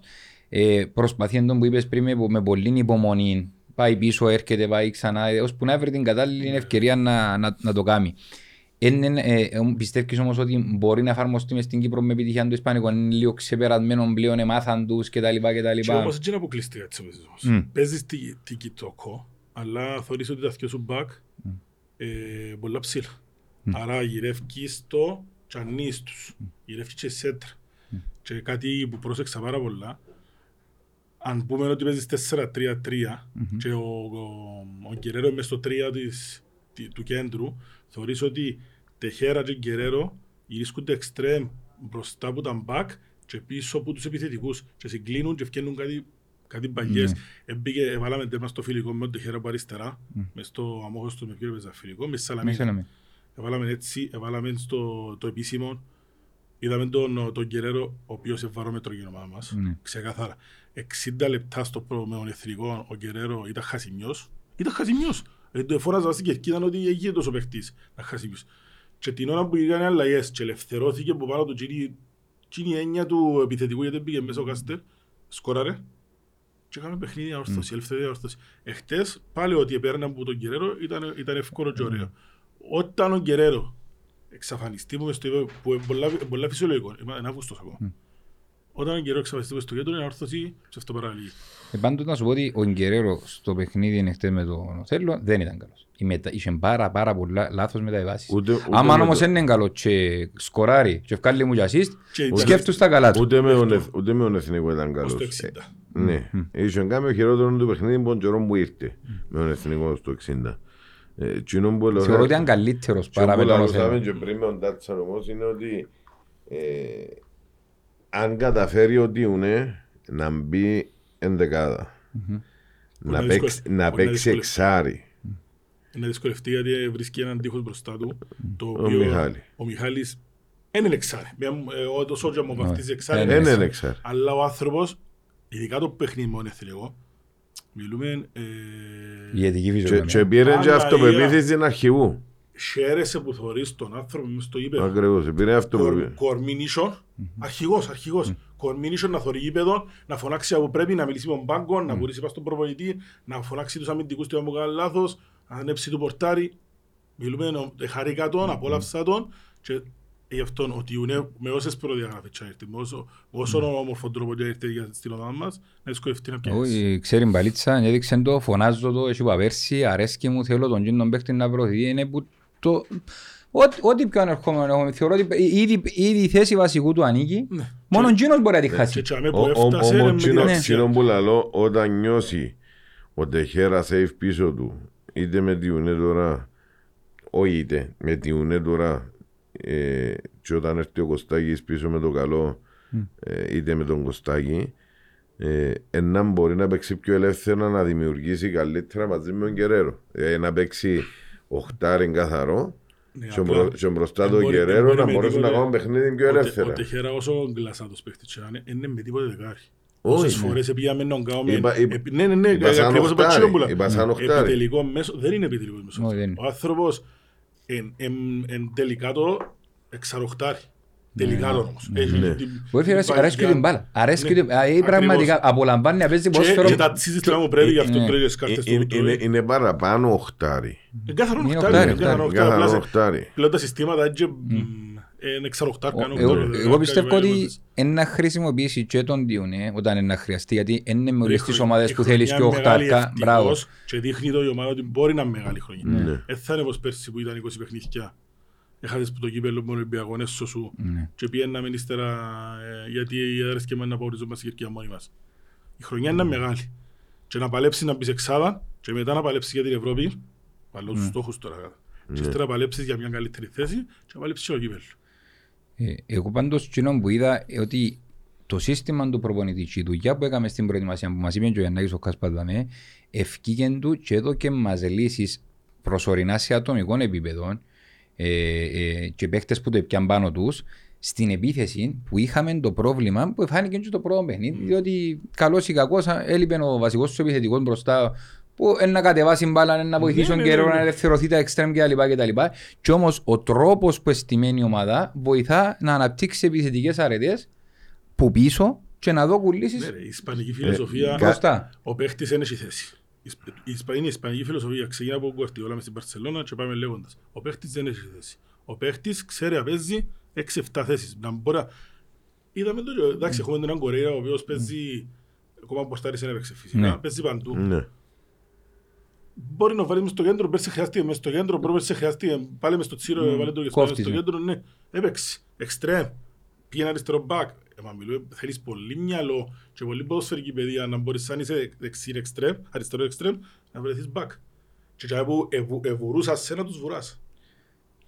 Ε, προσπαθεί εντός που είπες πριν με, με πολλή υπομονή. Πάει πίσω, έρχεται, πάει ξανά, ε, ώσπου να βρει την κατάλληλη ευκαιρία να, να, να το κάνει. Είναι, ε, ε, πιστεύεις όμως ότι μπορεί να εφαρμοστεί μες στην Κύπρο με επιτυχία το Ισπανικό, είναι λίγο ξεπερασμένο πλέον, εμάθαν τους κτλ. Και κτλ. όμως έτσι είναι αποκλειστικά της ομάδας όμως. Μμ. Παίζεις τι- τικιτόκο, αλλά θεωρείς ότι τα δυο σου μπακ ε, πολλά ψηλά. Άρα γυρεύκεις το και ανοίγεις τους. Γυρεύκεις και σέντρα. Και κάτι που πρόσεξα πάρα πολλά, αν πούμε ότι παίζεις 4-3-3 και ο, ο, ο Γκερέρο μες στο 3 της, τη- του κέντρου, θεωρείς ότι Τεχέρα και Γκερέρο γυρίσκονται εξτρέμ μπροστά από τα μπακ και πίσω από τους επιθετικούς και συγκλίνουν και φτιάχνουν κάτι, κάτι παγιές. Έμπηκε, έβαλαμε τέρμα στο φιλικό με τον Τεχέρα από αριστερά, μες στο αμόχωστο του μες ποιο έπαιζα φιλικό, με Σαλαμίνα. Μέσα λέμε. Έβαλαμε έτσι, έβαλαμε στο το επίσημο. Είδαμε τον, τον Γκερέρο, ο οποίος είναι βαρόμετρος για την ομάδα μας. Ναι. Ξεκάθαρα. 60 λεπτά στο πρώτο με τον εθνικό, ο Γκερέρο ήταν χασιμιός. Ήταν χασιμιός. Ε, το φώναζα στην κερκίδα ότι έγινε τόσο παίχτης. Ήταν χασιμιός. Και την ώρα που είχαν αλλαγές και ελευθερώθηκε από πάνω του τζίνι, τζίνι η έννοια του επιθετικού γιατί πήγε μέσα ο Κάστερ, σκόραρε. Και έκαμε παιχνίδι αόρθωση, ελευθερία αόρθωση. Εχθές πάλι ότι επέρναν από τον Γκερέρο ήταν, ήταν εύκολο και ωραίο. Όταν ο Γκερέρο εξαφανιστεί που, μες στο είπε- που είναι πολλά, πολλά φυσιολογικό, είναι είναι Αύγουστος ακόμα. Όταν ο Γκερέρο εξαφανιστεί μες στο κέντρο είναι αόρθωση σε αυτό παραλίγη. Ε, πάντως να σου πω ότι ο Γκερέρο στο παιχνίδι εχθές με τον Οθέλο δεν ήταν καλός. Η μετα... Είχε πάρα, πάρα πολλά λάθος μεταβάσεις. Ούτε- ούτε Άμα με όμως το- δεν είναι καλό και σκοράρει και βγάλει μου και assist, Και σκέφτους τα καλά του. Ούτε με τον εθ- ούτε με τον εθνικό ήταν Ως καλός. το 60. Ε, Ναι, είχε κάνει ο χειρότερος του παιχνίδι που τον καιρό που ήρθε με τον εθνικό στο 60. Ε, εκείνο που έλεγα- Θεωρώ ότι ήταν καλύτερος εκείνο παρά που με τον λαλούσαμε Οθέλο. και πριν με τον Τάτσαν όμως είναι ότι ε, αν καταφέρει ο Τιουνέ να μπει ενδεκάδα, να να παίξει- δυσκολευτεί. να Μπορεί να παίξει δυσκολευτεί. εξάρι, Είναι δυσκολευτεί γιατί βρίσκει έναν τείχος μπροστά του. Το Ο οποίο Μιχάλη. ο Μιχάλης δεν είναι εξάρι. Μια- ε, Ο το Σότζα μου βαφτίζει εξάρι. δεν είναι δεν είναι εξάρι. εξάρι. Αλλά ο άνθρωπος, ειδικά το παιχνίδι με τον εθνικό, μιλούμε ε, Η αιτική Και, φυσιογνωμία. και πήρε και Αλλά αυτοπεποίθηση αρχηγού. χαίρεσαι που θωρείς τον άνθρωπο μες στο ύπεδο. Ακριβώς, πήρε αυτοπεποίθηση. Κορμίνισον, αρχηγός, αρχηγός. Κορμίνισον να θωρεί γήπεδο, να φωνάξει από πρέπει, να μιλήσει με τον πάγκο, να μπορέσει πάνω στον προπονητή, να φωνάξει τους αμυντικούς του αν μου κάνει λάθος, να ανέψει του πορτάρι. Μιλούμε, ε, χαρήκα τον, απόλαυσα τον και γι' αυτόν ότι είναι με όσες προδιαγραφές και έρθει, με όσο, με όσο όμορφο τρόπο και έρθει για- στην ομάδα μας, να δυσκολευτεί να πιάσει. Όχι, ξέρει μπαλίτσα, έδειξε το, φωνάζω το, έχει είπα πέρσι, αρέσκει μου, θέλω τον γίνον παίχτη να προωθηθεί, είναι που το... Ό,τι- Ό,τι πιο ανερχόμενο έχουμε, θεωρώ ότι ήδη, ήδη η θέση βασικού του ανήκει, Ναι. μόνο ο γίνος μπορεί να τη Και χάσει. τσάμε Ο- που ο- έφτασε Όμως με την τσίνο- αξία. τσίνο που λαλώ όταν νιώσει ο Τεχέρα safe πίσω του είτε με τη ουνέ τώρα όχι είτε με τη ουνέ τώρα ε, και όταν έρθει ο Κωστάκης πίσω με το καλό ε, είτε με τον Κωστάκη ε, ε, να μπορεί να παίξει πιο ελεύθερα να δημιουργήσει καλύτερα μαζί με τον Κεραίρο ε, να παίξει οχτάριν καθαρό Ναι, και απλά- μπρο- και μπροστά δεν τον μπορεί- δεν Κεραίρο μπορεί να με μπορέσουν να τίποτε- κάνουν παιχνίδι πιο Ο Τε- ελεύθερα Ο Τεχέρα όσο γκλασάτος παίχτης και να είναι, είναι με τίποτε δεκάρι. Όχι, Όσες ναι. φορές πήγαμε να κάνουμε... Είπα- είπα- επι- Ναι, ναι, ναι, είπα σαν ακριβώς οχτάρι, από τσιόμπουλα. είπα σαν οχτάρι. Επιτελικό μέσο, δεν είναι επιτελικός μέσος. Όχι, δεν είναι. Ο άνθρωπος εν, εν, εν τελικά το εξαροχτάρι. Τελικά το όμως. Έχει Ναι. την- Ο Έφη την αρέσκει παγιά. την μπάλα. Αρέσκει Ναι, την ε, πραγματικά. Απολαμβάνει να παίζει Και, ποδόσφαιρο. και τα τσίζεις τώρα μου πρέπει, γι' αυτό Ναι. πρέπει τις κάρτες Ε, Είναι, του. είναι, είναι παραπάνω οχτάρι. Είναι καθαρό Είναι οχτάρι, οχτάρι, είναι καθαρό οχτάρι. οχτάρι. Καθαρό Απλά σε- οχτάρι. Πλέον τα συστήματα έτσι, μ, είναι εξαροχτάρι, κάνουν Εγώ, οχτάρι, εγώ δεκάρι, πιστεύω δεκάρι, ότι δεκάρι. είναι να χρησιμοποιήσει και τον Διουνέ όταν είναι να χρειαστεί γιατί είναι με όλες Η τις χρονιά- ομάδες η που θέλεις χρονιά και είναι μεγάλη οχτάρκα. Μπράβο. ευτυχώς Και δείχνει το η ομάδα ότι μπορεί να είναι μεγάλη χρονιά. Ναι. Δεν θα είναι όπως πέρσι που ήταν 20 παιχνίδια. Έχασες που το κύπελλο με τον Ολυμπιακό έσω σου Ναι. και πήγαιναμε ύστερα ε, γιατί οι έδρες και εμένα να παορίζουμε στην Κερκία μόνοι μας. Η χρονιά είναι μεγάλη. Και να παλέψεις να μπεις εξάδα και μετά να παλέψεις για την Ευρώπη, βάλω τους στόχους τώρα. Και ύστερα να παλέψεις για μια καλύτερη θέση και να παλέψεις και το κύπελλο. Ε, Εγώ πάντως εκείνο που είδα ε, ότι το σύστημα του προπονητή και η δουλειά που έκαμε στην προετοιμασία που μας είπε και ο Γιαννάκης ο Κασπαδαμέ ευκήγεν του και εδώ και μας λύσεις προσωρινά σε ατομικό επίπεδο ε, ε, και παίχτες που το έπιαν πάνω τους στην επίθεση που είχαμε το πρόβλημα που φάνηκε και το πρώτο παιχνίδι διότι καλός ή κακός α, έλειπε ο βασικός σου επιθετικός μπροστά που είναι να κατεβάσει μπάλα, να βοηθήσει τον ναι, ναι, καιρό, ναι. να ελευθερωθεί τα εξτρέμ κτλ. κτλ. Και όμως ο τρόπος που εστημένη η ομάδα βοηθά να αναπτύξει επιθετικές αρετές που πίσω και να δω Ναι, κουλήσεις ρε, Η ισπανική φιλοσοφία κα- μπροστά. Ο παίχτης δεν έχει θέση. Η Ισπ- η Ισπα- Είναι η ισπανική φιλοσοφία. Ξεκινά από Γκουαρτιόλα μες στην Παρσελώνα και πάμε λέγοντας. Ο παίχτης δεν έχει θέση. Ο παίχτης ξέρει να παίζει 6-7 θέσεις. Να μπορεί να... Είδαμε το, εντάξει, έχουμε τον Κορέα ο οποίος παίζει, ακόμα ποστάρις δεν έπαιξε φυσικά, Ναι. παίζει παντού. Ναι. Μπορεί να βάλει μες στο κέντρο, πέρσι χρειάστηκε μες στο κέντρο, πέρσι χρειάστηκε πάλι μες στο τσίρο, Μμ, βάλε το και στο- κόφτεις, στο ναι. κέντρο, ναι. Έπαιξε, εξτρέμ, πήγαινε αριστερό μπακ. Ε, μα μιλώ, θέλεις πολύ μυαλό και πολύ ποδοσφαιρική παιδεία να μπορείς σαν είσαι δεξί εξτρέμ, αριστερό εξτρέμ, να βρεθείς μπακ. Και και που ευου- ευουρούσας σε να τους βουράς.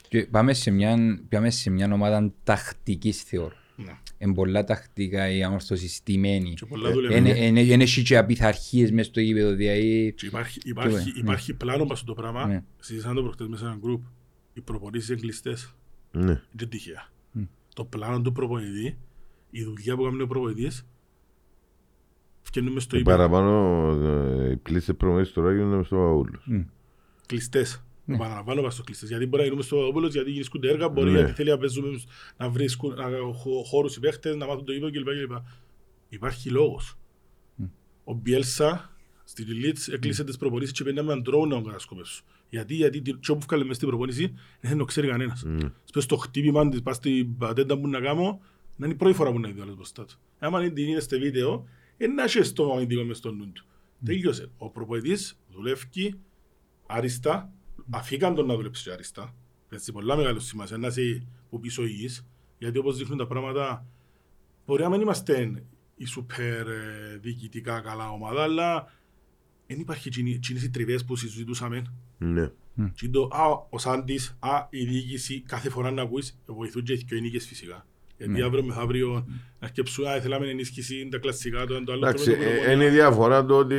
Και πάμε σε μια, πάμε σε μια ομάδα τακτικής θεωρώ. Ναι. Είναι πολλά τακτικά η αμόρφωση στημένη. Και πολλά δουλεύουν. Είναι έχει και απειθαρχίες μες στο γήπεδο, δηλαδή... Και υπάρχει, υπάρχει, ναι. υπάρχει πλάνο πας στο πράγμα, Ναι. συζητάμε το προχτές μέσα σε ένα γκρουπ. Οι προπονήσεις είναι κλειστές. Ναι. Δεν τυχαία. Το πλάνο του προπονητή, η δουλειά που κάνουν οι προπονητές, φτιάχνουμε στο Και ύπεδο. παραπάνω ε, οι κλείστες προμονήσεις τώρα γίνονται στο Παπαούλος. Κλειστές. Επαναλαμβάνω πας στο κλειστές. Γιατί μπορεί να γίνουμε στο Παπαδόπουλος, γιατί γυρίσκονται έργα, μπορεί Ναι. γιατί θέλει να παίζουμε, να βρίσκουν να, χω- χώρους οι παίχτες, να μάθουν το ύπεδο κλπ. κλπ. Υπάρχει λόγος. Ο Μπιέλσα στην Λίτς έκλεισε τις προπονήσεις και πήγαινε με έναν τρόπο να τον κατασκοπεύσουν. Γιατί, γιατί τι τι όπου βγάλε μες στην προπονήση δεν θέλει να το ξέρει κανένας. Σπες στο χτύπημα της, πας στην πατέντα που να κάνω, να είναι η πρώτη φορά που να δει ο άλλος μπροστά του. Άμα είναι την είδε στο βίντεο, είναι να έχει στο αμυντικό μες στο νου του. Τελείωσε. Ο προπονητής δουλεύει αριστά, αφήκαν τον να δουλέψει και αριστά. Έτσι, πολλά μεγάλο σημασία να είσαι που πίσω υγιής, γιατί όπως δείχνουν τα πράγματα, μπορεί να μην είμαστε η σούπερ ε, διοικητικά καλά ομάδα, αλλά δεν υπάρχει εκείνες οι τριβές που συζητούσαμε. Ναι. Και το, α, ο Σάντης, α, η διοίκηση, κάθε φορά να ακούεις, βοηθούν και οι νίκες φυσικά. Γιατί αύριο μεθαύριο να αρκεψούν, α, θέλαμε ενίσχυση, τα κλασσικά, το ένα το άλλο. Εντάξει, τρώμε το ε, προπονητή. είναι η διαφορά το ότι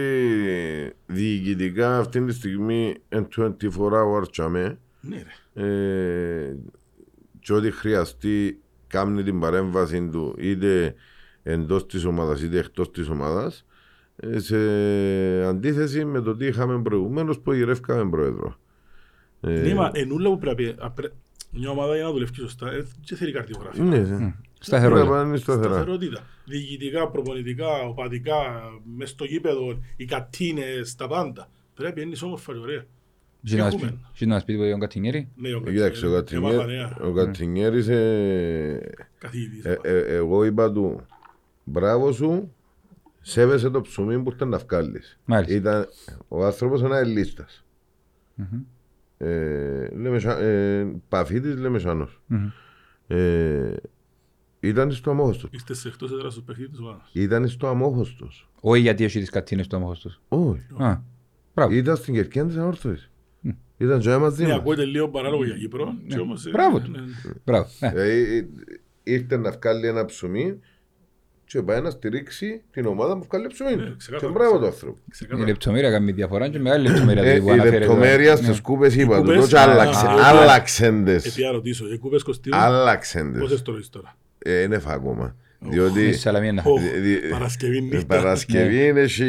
διοικητικά αυτή τη στιγμή είναι 24 hours τσαμέ Ναι ρε. ε, και ό,τι χρειαστεί κάνει την παρέμβαση του είτε εντός της ομάδας είτε εκτός της ομάδας ε, σε αντίθεση με το τι είχαμε προηγουμένως που γυρεύκαμε πρόεδρο. Ε, Ναι, μα ενούλα που πρέπει, απρέ- μια ομάδα για να δουλεύει σωστά, ε, δεν θέλει καρδιογράφη. ναι, ναι. Σταθερότητα. Πρέπει να είναι σταθερά. Σταθερότητα. Διοικητικά, προπονητικά, οπαδικά, μες στο γήπεδο, οι κατίνες, τα πάντα. Πρέπει να είναι όμορφα και ωραία. Έχει να Έχουμε; σπεί- έχει να σπίτι που τον Κατσινιέρη; Ναι, ο Κοίταξε, ο Κατσινιέρη, έμαθα Κατσινιέ- νέα. ο Κατσινιέρης ε, Καθηγητής. Ε, ε, εγώ είπα του, μπράβο σου, σέβεσαι το ψωμί που ήταν να βγάλεις. Μάλιστα. Ήταν ο άνθρωπος ένα ελίστας. Ε, Λεμεσα- ε, Παφίτης Λεμεσάνος. Μμμ. Ε, ήταν στο αμόχωστος. Είστε σε εκτός έδρας του παιχνίδι της ομάδας. Ήταν στο αμόχωστος. Όχι γιατί έχει τις κατσίνες στο αμόχος τους. Όχι. Α, μπράβο. Ήταν στην κερκιά της ανόρθωσης. Ήταν και μαζί Ναι, μας. ακούγεται λίγο παράλογο για Κύπρο. και όμως, ε, Μπράβο του. ναι, ναι. Μπράβο. Ε, Ε, ε, Ήρθε να βγάλει ένα ψωμί και πάει να στηρίξει την ομάδα που βγάλει ψωμί. Ναι, Και ξεκάθαρα. μπράβο το άνθρωπο. Η Ξεκάθαρα. λεπτομέρεια κάνει διαφορά και μεγάλη λεπτομέρεια. Ε, δηλαδή, που η αναφέρεται εδώ. λεπτομέρεια Ναι. στις κούπες είπα του, κούπες, τότε α, άλλαξε- α, άλλαξεν τες. Επειδή να ρωτήσω, οι κούπες κοστίζουν, Άλλαξεν πόσες τες. το ρωτήσεις τώρα. Ε, Είναι φα ακόμα. Η Διότι Σαλαμίνα. Ω, δι- δι- Παρασκευή ε, νύχτα. Παρασκευή έχει...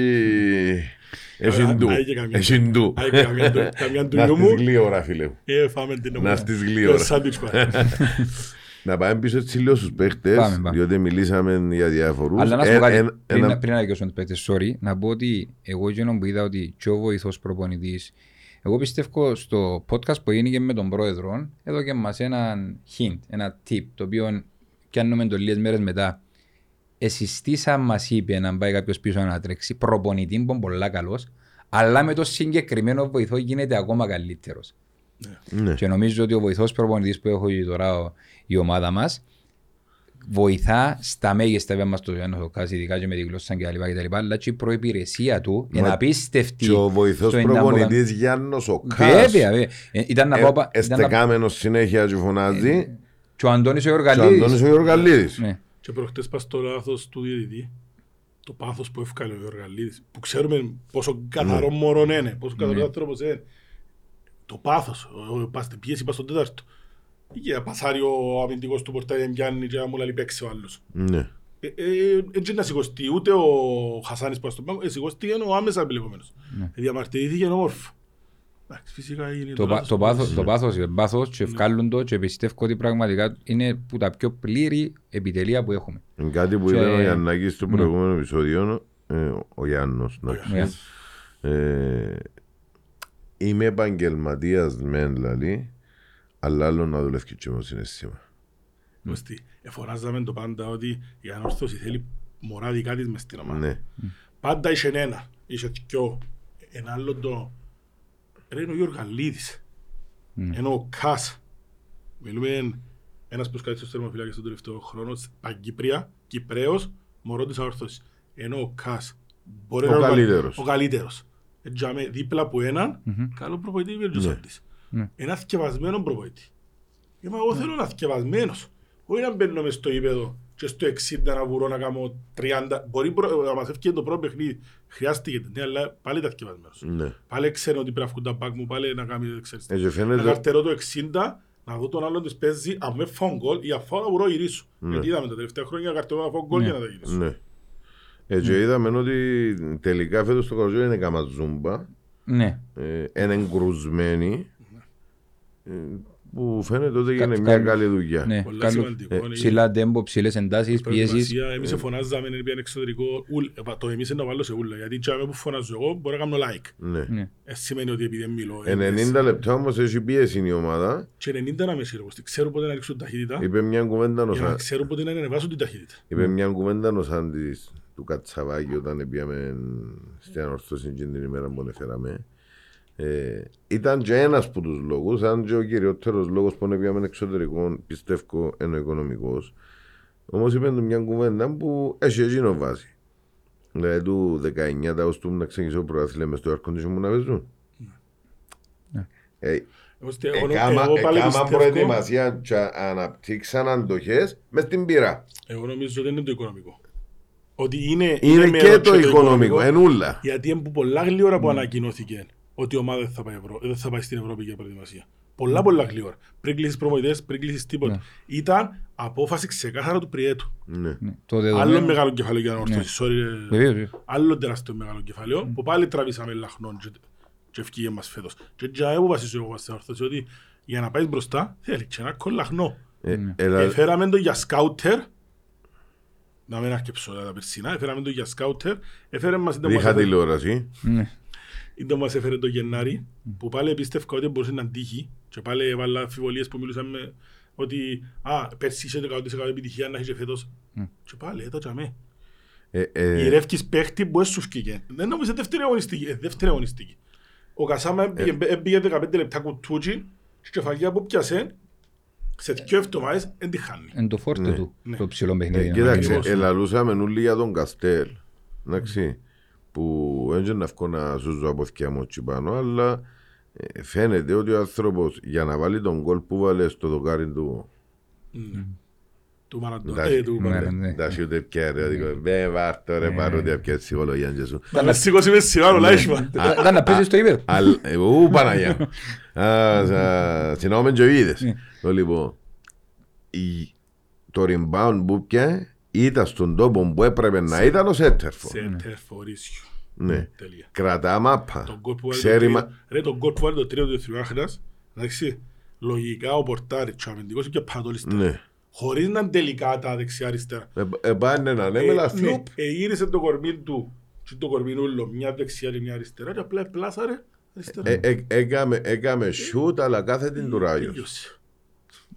Έχει Α, ντου. α, και καμιά- Έχει ντου. Α, και καμιά του- καμιά του Να γιού στείς μου. γλύωρα φίλε μου. Ε, φάμε την Να ομάδα. στείς Και γλύωρα. σάντουιτς πάει. Να πάμε πίσω έτσι λίγο στους παίχτες, Πάμε, πάμε. διότι μιλήσαμε για διάφορους. Αλλά να σου Ε, πω κάτι, ένα- πριν, ένα- πριν να δικαιώσω τον παίκτη, sorry, να πω ότι εγώ εκείνο που είδα ότι και ο βοηθός προπονητής, εγώ πιστεύω στο podcast που έγινε με τον πρόεδρο, έδωκε μας έναν hint, ένα tip, το οποίο πιάνουμε το λίγες μέρες μετά. Εσυστήσα μας είπε να πάει κάποιος πίσω να τρέξει, προπονητή που είναι πολλά καλός, αλλά με το συγκεκριμένο βοηθό γίνεται ακόμα καλύτερος. Ναι. Και νομίζω ότι ο βοηθός προπονητής που έχω τώρα ο- η ομάδα μας βοηθά στα μέγιστα βέβαια μας το Γιάννος ο Κάς, ειδικά και με τη γλώσσα και τα λοιπά και τα λοιπά, αλλά και η προϋπηρεσία του είναι Μα απίστευτη. Και ο βοηθός στο εντάμπο- προπονητής Γιάννος ο Κάς. Βέβαια, βέβαια. Ε, Ήταν να ε, πάω... πα- ήταν να- Εστεκάμενος συνέχεια και φωνάζει. Και ο Αντώνης ο Και ο Ιωργαλίδης. Αντώνης ο Γιωργαλίδης. Ναι. Και προχτές πας στο λάθος του διαιτητή, το πάθος που έφκαλε ο Γεωργαλίδης, που ξέρουμε πόσο καθαρό μωρό είναι, πόσο καθαρός άνθρωπος είναι. Το πάθος, ο- ο- πας στην πίεση, πας στον τέταρτο. Είχε πασάρει ο αμυντικός του πορτάρι, δεν πιάνει και να μου λέει παίξει ο άλλος. Ναι. Ε, ε, Έτσι να σηκωστεί ούτε ο Χασάνης που στον πάγκο, ε, σηκωστήκε ο άμεσα επιλεγόμενος. Ε, Διαμαρτυρήθηκε όμορφο. Εντάξει, φυσικά είναι Το, πα- το, πάθος, το πάθος είναι πάθος και βγάλουν το και πιστεύω ότι πραγματικά είναι που τα πιο πλήρη επιτελεία που έχουμε. Είναι Κάτι που Και- είπε ο Γιαννάκης στο Ναι. προηγούμενο επεισόδιο, ε, ο Γιάννος, εντάξει. Ναι. Ε, είμαι επαγγελματίας μεν λαλή, αλλά άλλο να δουλεύει και με συναίσθημα. Μεστή, εφοράζαμε το πάντα ότι η ανόρθωση θέλει μωρά δικά της μες στην ομάδα. Ναι. Πάντα είχε ένα, είχε δυο. Ένα άλλο το Ρε είναι ο Γιωργαλίδης. Mm. Ενώ ο Κάς. Μιλούμε ένας προς καλύτερος θερμοφυλάκης τον τελευταίο χρόνο. Παγκύπρια, Κυπρέος, μωρό της αόρθωσης. Ενώ ο Κάς. μπορεί Ο να είναι καλύτερος. Ο καλύτερος. Έτσι, δίπλα από έναν, καλό προπονητή είναι ο Τζουσάντης. Ναι. Ένα θκευασμένο προπονητή. Είμαι εγώ θέλω ένα θκευασμένος. Όχι να μπαίνω μες στο ύπεδο και στο 60 να βουρώ να κάνω 30. Μπορεί προ- να μας έφυγε το πρώτο παιχνίδι. Χρειάστηκε, ναι, αλλά πάλι ήταν θκευασμένος. Ναι. Πάλι ξέρει ότι πρέπει να βγουν τα μπακ μου, πάλι να κάνει, ξέρεις, Έτσι να φαίνεται. καρτερώ το 60, να δω τον άλλον της παίζει, αν με φάω γκολ ή αν φάω να βουρώ γυρίσω. Ναι. Γιατί είδαμε τα τελευταία χρόνια να καρτερώ να φάω γκολ για να τα γυρίσω. Ναι. Έτσι είδαμε ότι τελικά φέτος το κοροζό είναι καμαζούμπα. Ναι. ε, είναι εγκρουσμένοι ε, που φαίνεται ότι έγινε Κα- μια κα- καλή δουλειά. Ναι. Πολλά Καλό- σημαντικό. ε, είναι- Ψηλά τέμπο, ψηλές εντάσεις, πιέσεις. Προετοιμασία, Εμείς φωνάζαμε, είναι πιάνε εξωτερικό, ουλ- ε, το εμείς είναι να βάλω σε ούλα, γιατί τσάμε που φωνάζω εγώ μπορώ να κάνω like. Ναι. Ναι. Ε, σημαίνει ότι επειδή δεν μιλώ. Ε, ε, 90 λεπτά όμως έχει πίεση η ομάδα. Και 90 να με σύρρογος, ξέρουν πότε να ρίξουν ταχύτητα, Είπε μια κουβέντα ο για να Σα- ξέρουν πότε να ανεβάσουν την ταχύτητα. είπε μια κουβέντα ο Σάντης του Κατσαβάκη όταν πήγαμε στην ανορθώση την ημέρα που ανεφέραμε. Ε, ήταν και ένας από τους λόγους, αν και ο κυριότερος λόγος που πήγαμε εξωτερικό, πιστεύω, είναι ο οικονομικός. Όμως είπε του μια κουβέντα που έχει εκείνο βάση. Δηλαδή του 19 τα ως του να ξεκινήσω προάθλια μες στο air condition μου να παίζουν. Ε, Εγώ στε- Εκάμα, εγώ πάλι εκάμα πιστεύω- προετοιμασία και αναπτύξαν αντοχές μες στην πύρα. Εγώ νομίζω ότι είναι το οικονομικό. Ότι είναι, Είναι μέρος και το οικονομικό, ενούλα. Γιατί είναι που πολλά γλύωρα που ανακοινώθηκε ότι η ομάδα δεν θα πάει, Ευρώ, δεν θα πάει στην Ευρώπη για προετοιμασία. Πολλά πολλά γλύωρα. Πριν κλείσεις προμοητές, πριν κλείσεις τίποτα. Ήταν απόφαση ξεκάθαρα του Πριέτου. Ναι. Ναι. Το Άλλο δεδομένο. μεγάλο κεφάλαιο για να ορθώσει. Sorry, ρε. Βεβαίως, βεβαίως. άλλο τεράστιο μεγάλο κεφάλαιο που πάλι τραβήσαμε λαχνόν και, και ευκήγε μας φέτος. Και για εγώ βασίζω εγώ στην ορθώση ότι για να πάει μπροστά θέλει και ένα κολλαχνό. Ε, Ναι. έλα- Εφέραμε το για σκάουτερ, να μην αρκεψω τα περσινά, εφέραμε το για σκάουτερ, έφερε μας είτε μας Είχα έφερε- τηλεόραση. Ναι. είτε μας έφερε το Γενάρη, που πάλι πίστευα ότι μπορούσε να τύχει και πάλι έβαλα αμφιβολίες που μιλούσαμε ότι α, πέρσι είχε το 100% επιτυχία να έχει και φέτος. Και πάλι, εδώ τσαμέ. Ε, ε, Γυρεύκεις παίχτη που έσου φκήκε. Δεν νόμιζε δεύτερη αγωνιστική. Ε, δεύτερη αγωνιστική. Ο Κασάμα έμπηγε- έμπηγε 15 λεπτά κουτούτσι και η κεφαλιά που πιάσε σε δυο εβδομάδες δεν τη χάνει. Εν το φόρτο Ναι. του, Ναι. το ψηλό ε, παιχνίδι. Κοίταξε, Ακριβώς. ελαλούσαμε όλοι για τον Καστέλ. Εντάξει. Που έντια να βγω να σου ζω από θκιά μου έτσι πάνω, αλλά ε, φαίνεται ότι ο άνθρωπος για να βάλει τον γκολ που βάλε στο δοκάρι του Του Μαραντώνα. Εντάξει. Ε, του Ναι, Κοντέ. ναι. τα σιούτε πια ρε, διgo, «Βε, βάρτο ρε, πάρω ότι πια ψυχολογία και σου. Να με σηκώσει με σιγάρο, λάισμα. Ήταν να παίζεις στο ύπεδο. Αλ- ε, Ου, Παναγιά. Α, σα- Συνόμεν και είδες. Ναι. Το λοιπόν, η- το rebound που πια ήταν στον τόπο που έπρεπε να ήταν ο Σέτερφο. Σέντερ φορίσιο. Ναι. Τέλεια. Κρατά Τον μάπα. γκολ που βάλει Ξέρει το μα... τρίο- Ρε, τον γκολ που βάλει το τρίο του Τριάχρας, εντάξει, λογικά ο Πορτάρη, ο αμυντικός και πατόλιστα. Ναι. Χωρίς να είναι τελικά τα δεξιά-αριστερά. Ε, ε, Πάνε να λέμε, αλλά φλουπ. Ε, γύρισε το κορμί του και το κορμινούλο, μια δεξιά και μια αριστερά και απλά πλάσαρε αριστερά. Ε, ε, Έκαμε έκαμε σιούτ, αλλά κάθε την του Ράγιος.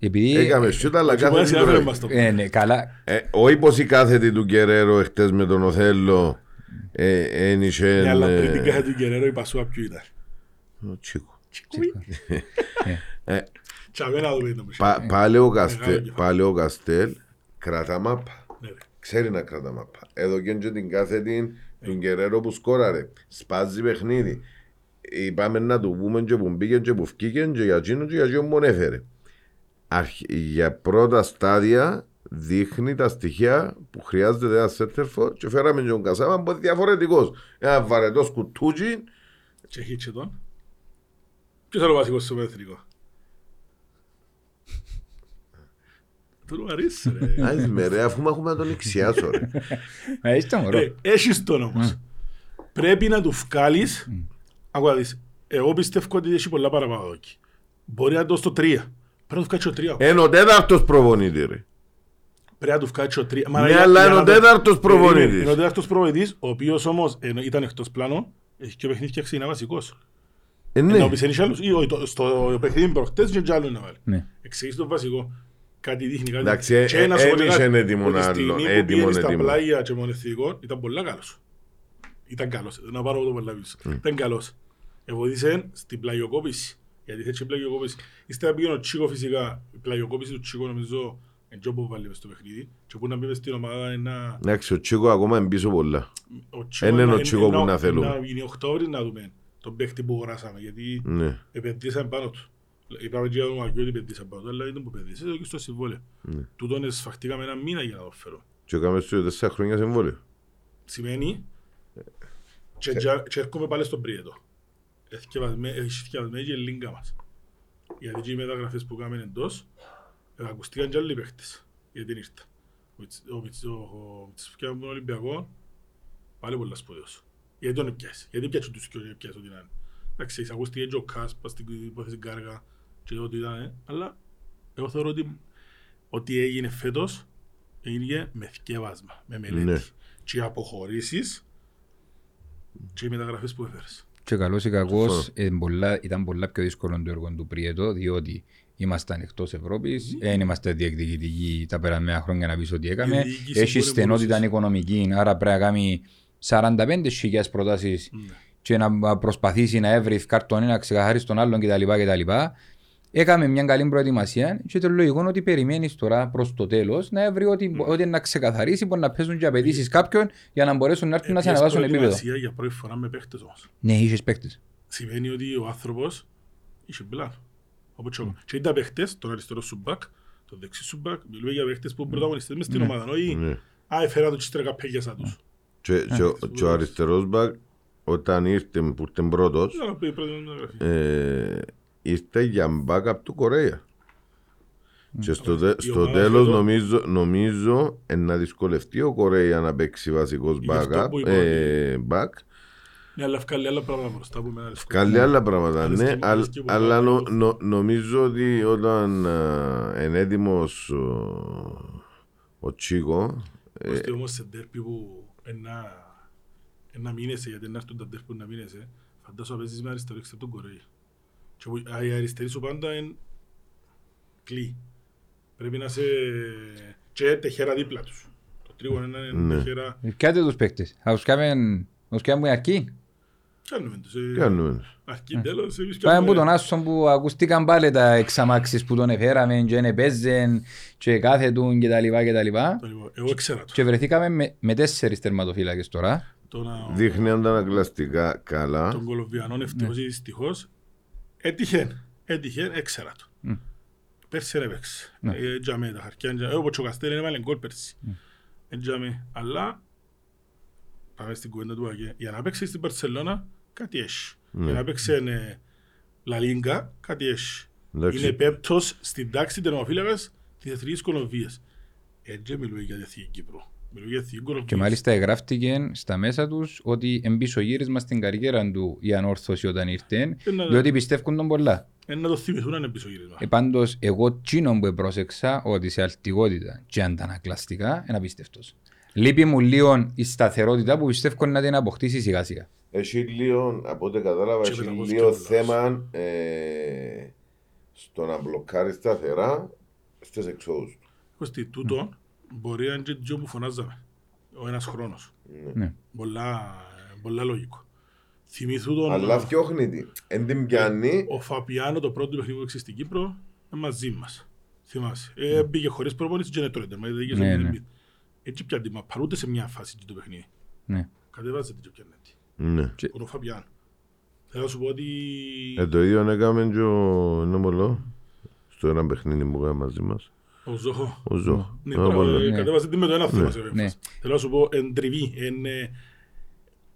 Τέλειωσε. Επειδή... Έκαμε σιούτ, αλλά Και μπορείς κάθε να την του συναφέρει μας Ράγιος. το. Ε, ναι, καλά. Ε, Όχι πως η κάθετη του Κεραίρο εχθές με τον Οθέλο ε, εν είχε... Ναι, αλλά πριν την ε, κάθε του Γκερέρο η Πασούα ποιο ήταν. ο Τσίκο. Και αμένα το παιδί νομίζω. Πα- Πάλι ο Μεγάλο Καστέλ, κεφάλι. πάλι ο Καστέλ κρατά μάπα. Ναι, ρε. Ξέρει να κρατά μάπα. Εδώ και και την κάθετη του Γκερέρο που σκόραρε. Σπάζει παιχνίδι. Είπαμε να του πούμε και που μπήκε και που φκήκε και για εκείνο και για εκείνο που έφερε. Αρχ- Για πρώτα στάδια δείχνει τα στοιχεία που χρειάζεται ένα σέντερφο και φέραμε και τον Κασάμα που είναι διαφορετικός. Ένα βαρετός κουτούτσι Και έχει και τον. Ποιος είναι ο βασικός στο εθνικό. Του μου αρέσει ρε. Άις με ρε αφού με έχουμε να τον εξιάσω ρε. Ε, είστε μωρό. Ε, Έχεις τον όμως. Πρέπει να του βγάλεις. Ακούω να δεις. Εγώ πιστεύω ότι έχει πολλά παραπάνω εκεί. Μπορεί να το στο τρία. Πρέπει να του βγάλεις το τρία. Είναι ο τέταρτος προπονητής ρε. Πρέπει να του βγάλεις το τρία. Μα Ναι, για- αλλά για είναι να ο το- τέταρτος Περίμενε, προπονητής. Είναι ο τέταρτος προπονητής, ο οποίος όμως ενώ ήταν εκτός πλάνο, έχει και παιχνίδι και ξεκινά βασικός. Ε, Ενώ ναι. πεις είναι άλλους, ή όχι, το- στο παιχνίδι προχτές και κι άλλο να βάλει. Ναι. Εξηγείς το βασικό. Κάτι δείχνει, κάτι Εντάξει, ε, Και να σου ε, πω και δεν κάτι, είχε έτοιμο ότι άλλο, στιγμή που έτοιμο, πήγαινε στα έτοιμο. πλάγια και μονεθνικό, ήταν πολλά καλός. Ήταν καλός, να πάρω το πολλά πίσω. Ήταν καλός. Εβοήθησε στην πλαγιοκόπηση. Γιατί θέλει πλαγιοκόπηση. Ύστερα πήγαινε ο Τσίκο φυσικά. Η πλαγιοκόπηση του Τσίκο νομίζω είναι και που βάλει μες στο παιχνίδι. Και που να μπει μες στην ομάδα είναι να... Εντάξει, ο Τσίκο ακόμα είναι πίσω πολλά. Ο Τσίκο Εν είναι ο να- Τσίκο που να θέλουμε. Να γίνει Οκτώβρη να δούμε τον παίχτη που αγοράσαμε. Γιατί Ναι. επενδύσαμε πάνω του. Είπαμε και για τον Μαγιώτη επενδύσαμε πάνω του, αλλά ήταν που επενδύσαμε εδώ και στο συμβόλαιο. Ναι. Τούτον εσφαχτήκαμε ένα μήνα για να το φέρω. Και έκαμε στο τέσσερα χρόνια συμβόλαιο. Σημαίνει και, και, και έρχομαι πάλι στον Πριέτο. Εθκευασμέ- Έχει θυκευασμένη και η λίγκα μας. Γιατί και οι μεταγραφές που κάνουμε εντός, ε, ακουστήκαν και άλλοι παίχτες. Γιατί ήρθα. Ο Μιτς- Ο Μιτς- ο- ο Μητσοφκιά που είναι Ολυμπιακός, πάλι πολλά σπουδαίος. Γιατί τον έπιασε. Γιατί έπιασε τους και έπιασε ό,τι να είναι. Εντάξει, ακούστηκε και ο Κάς, πας στην υπόθεση Κάργα και ό,τι ήταν, ε, αλλά εγώ θεωρώ ότι ό,τι έγινε φέτος έγινε με θκεύασμα, με μελέτη. Ναι. Και οι αποχωρήσεις και οι μεταγραφές που έφερες. Και καλός ή κακός Σωστό. ε, πολλά- ήταν πολλά πιο δύσκολο το έργο του Πριέτο διότι ήμασταν εκτός Ευρώπης, δεν είμαστε διεκδικητικοί τα περασμένα χρόνια να πεις ότι έκαμε. Η διοίκηση Έχει μπορεί να στενότητα μπορούσε. οικονομική, άρα πρέπει να κάνει 45.000 προτάσεις Ναι. και να προσπαθήσει να έβρει καρτονί, να ξεκαθαρίσει τον άλλον κτλ. κτλ. Έκαμε μια καλή προετοιμασία και το λογικό είναι ότι περιμένεις τώρα προς το τέλος να βρει ότι, Ναι. ότι να ξεκαθαρίσει, μπορεί να παίζουν και απαιτήσεις κάποιον για να μπορέσουν να έρθουν να σε Έπιασε ανεβάσουν επίπεδο. προετοιμασία για πρώτη φορά με παίχτες όμως. Ναι, είχες παίκτε. Σημαίνει ότι ο άνθρωπος είχε πλάνο. Όπως και εγώ. Και ήταν παίχτες, τον αριστερό σου μπακ, τον δεξί σου μπακ, μιλούμε για παίχτες που πρωταγωνιστές μες στην ομάδα. Όχι, Ναι. α, έφερα τους και τρέκα πέγια σαν τους. Και, και, ο- και ο αριστερός μπακ όταν ήρθε που ήρθε πρώτος Ήταν η πρώτη μεταγραφή. ε, ήρθε για μπακ από του Κορέα. Και στο, τε- Η στο ομάδα τέλος φέτος- νομίζω, νομίζω ε, να δυσκολευτεί ο Κορέα να παίξει βασικός Γι' αυτό backup, που είπα ε, back. Ναι, αλλά βγάλει άλλα πράγματα μπροστά που με ένα Καλή άλλα πράγματα, Άλλες ναι, και- αλλά, άλλες και πολλά αλλά νο- πράγματα. νο- νομίζω ότι όταν α, είναι έτοιμος ο, ο Τσίκο, ε, Ώστε όμως σε ντέρπι που ένα, ένα μήνεσαι, γιατί να έρθουν τα ντέρπι που να μήνεσαι, φαντάσου να παίζεις με αριστερό εξτρέμ τον Κορέη. Και που- α, η αριστερή σου πάντα είναι κλεί. Πρέπει να είσαι και τεχέρα δίπλα τους. Το τρίγωνο είναι Ναι. τεχέρα... Πιάτε τους παίκτες. Θα τους κάνουμε τους κάνουμε αρκεί. Κάνουμε τους. ε, κάνουμε. Αρκεί τέλος, εμείς Πάμε κάνουμε- που τον Άσον που ακούστηκαν πάλι τα εξαμάξεις που τον εφέραμε και είναι παίζεν και κάθετουν και τα λοιπά και τα λοιπά. Το λοιπόν, Εγώ ήξερα το. Και βρεθήκαμε με, με τέσσερις τερματοφύλακες τώρα. Το να- Δείχνει αντανακλαστικά καλά. Των Κολομβιανών ευτυχώς ή δυστυχώς έτυχε, έτυχε, έξερα το. Μμ. Πέρσι δεν έπαιξε. Ναι. Ε, τζάμε τα χαρτιά, τζάμε. όπως και ο Καστέλ έβαλε γκολ πέρσι. Ε, τζάμε. Αλλά πάμε στην κουβέντα του Αγέ. Για να παίξει στην Παρσελώνα κάτι έχει. Για να παίξει ε, Λα Λίγκα κάτι έχει. Εντάξει. Είναι πέπτος στην τάξη τερματοφύλακας της Εθνικής Κολομβίας. Έτσι μιλούμε για τη Εθνική Κύπρο. Μιλούμε για τη Εθνική Κολομβία. Και μάλιστα εγγράφτηκε στα μέσα τους ότι εμπισογύρισμα στην καριέρα του η ανόρθωση όταν ήρθε, Ε, να- διότι πιστεύουν τον πολλά. Ε, να το θυμηθούν αν είναι πίσω γύρισμα. Ε, πάντως, εγώ τσίνον που πρόσεξα ότι σε αλτικότητα και αντανακλαστικά είναι απίστευτος. Λείπει μου λίγο η σταθερότητα που πιστεύω να την αποκτήσει σιγά σιγά. Έχει λίγο, από ό,τι κατάλαβα, Και έχει πεταγός λίγο και θέμα ε, στο να μπλοκάρεις σταθερά στις εξόδους του. Κωστή, τούτο μπορεί να είναι και το που φωνάζαμε. Ο ένας χρόνος. Ναι. Πολλά, πολλά λογικό. Θυμηθού τον... Αλλά φτιάχνει την. Εν την πιάνει. Ο Φαπιάνο το πρώτο παιχνίδι που έπαιξε στην Κύπρο είναι μαζί μας. Θυμάσαι. Ε, μπήκε χωρίς προπονήσεις και είναι τώρα. μα δεν είχε Ναι, στον ναι. Embiid. Έτσι πιάνει μα παρούτε σε μια φάση και το παιχνίδι. Ναι. Κατεβάζεται και πιάνει. Ναι. Ο Φαπιάνο. Θέλω να σου πω ότι... Ε, το ίδιο έκαμε και ο Νόμολο στο ένα παιχνίδι που έκαμε μαζί μας. Ο Ζώχο. Ο Ζω. Ναι, Α, μπράβο, πολλά. ε, Ναι. κατέβασε την με το ένα θέμα σε Ναι. βέβαια. Θέλω να σου πω, εν τριβή, εν, ε,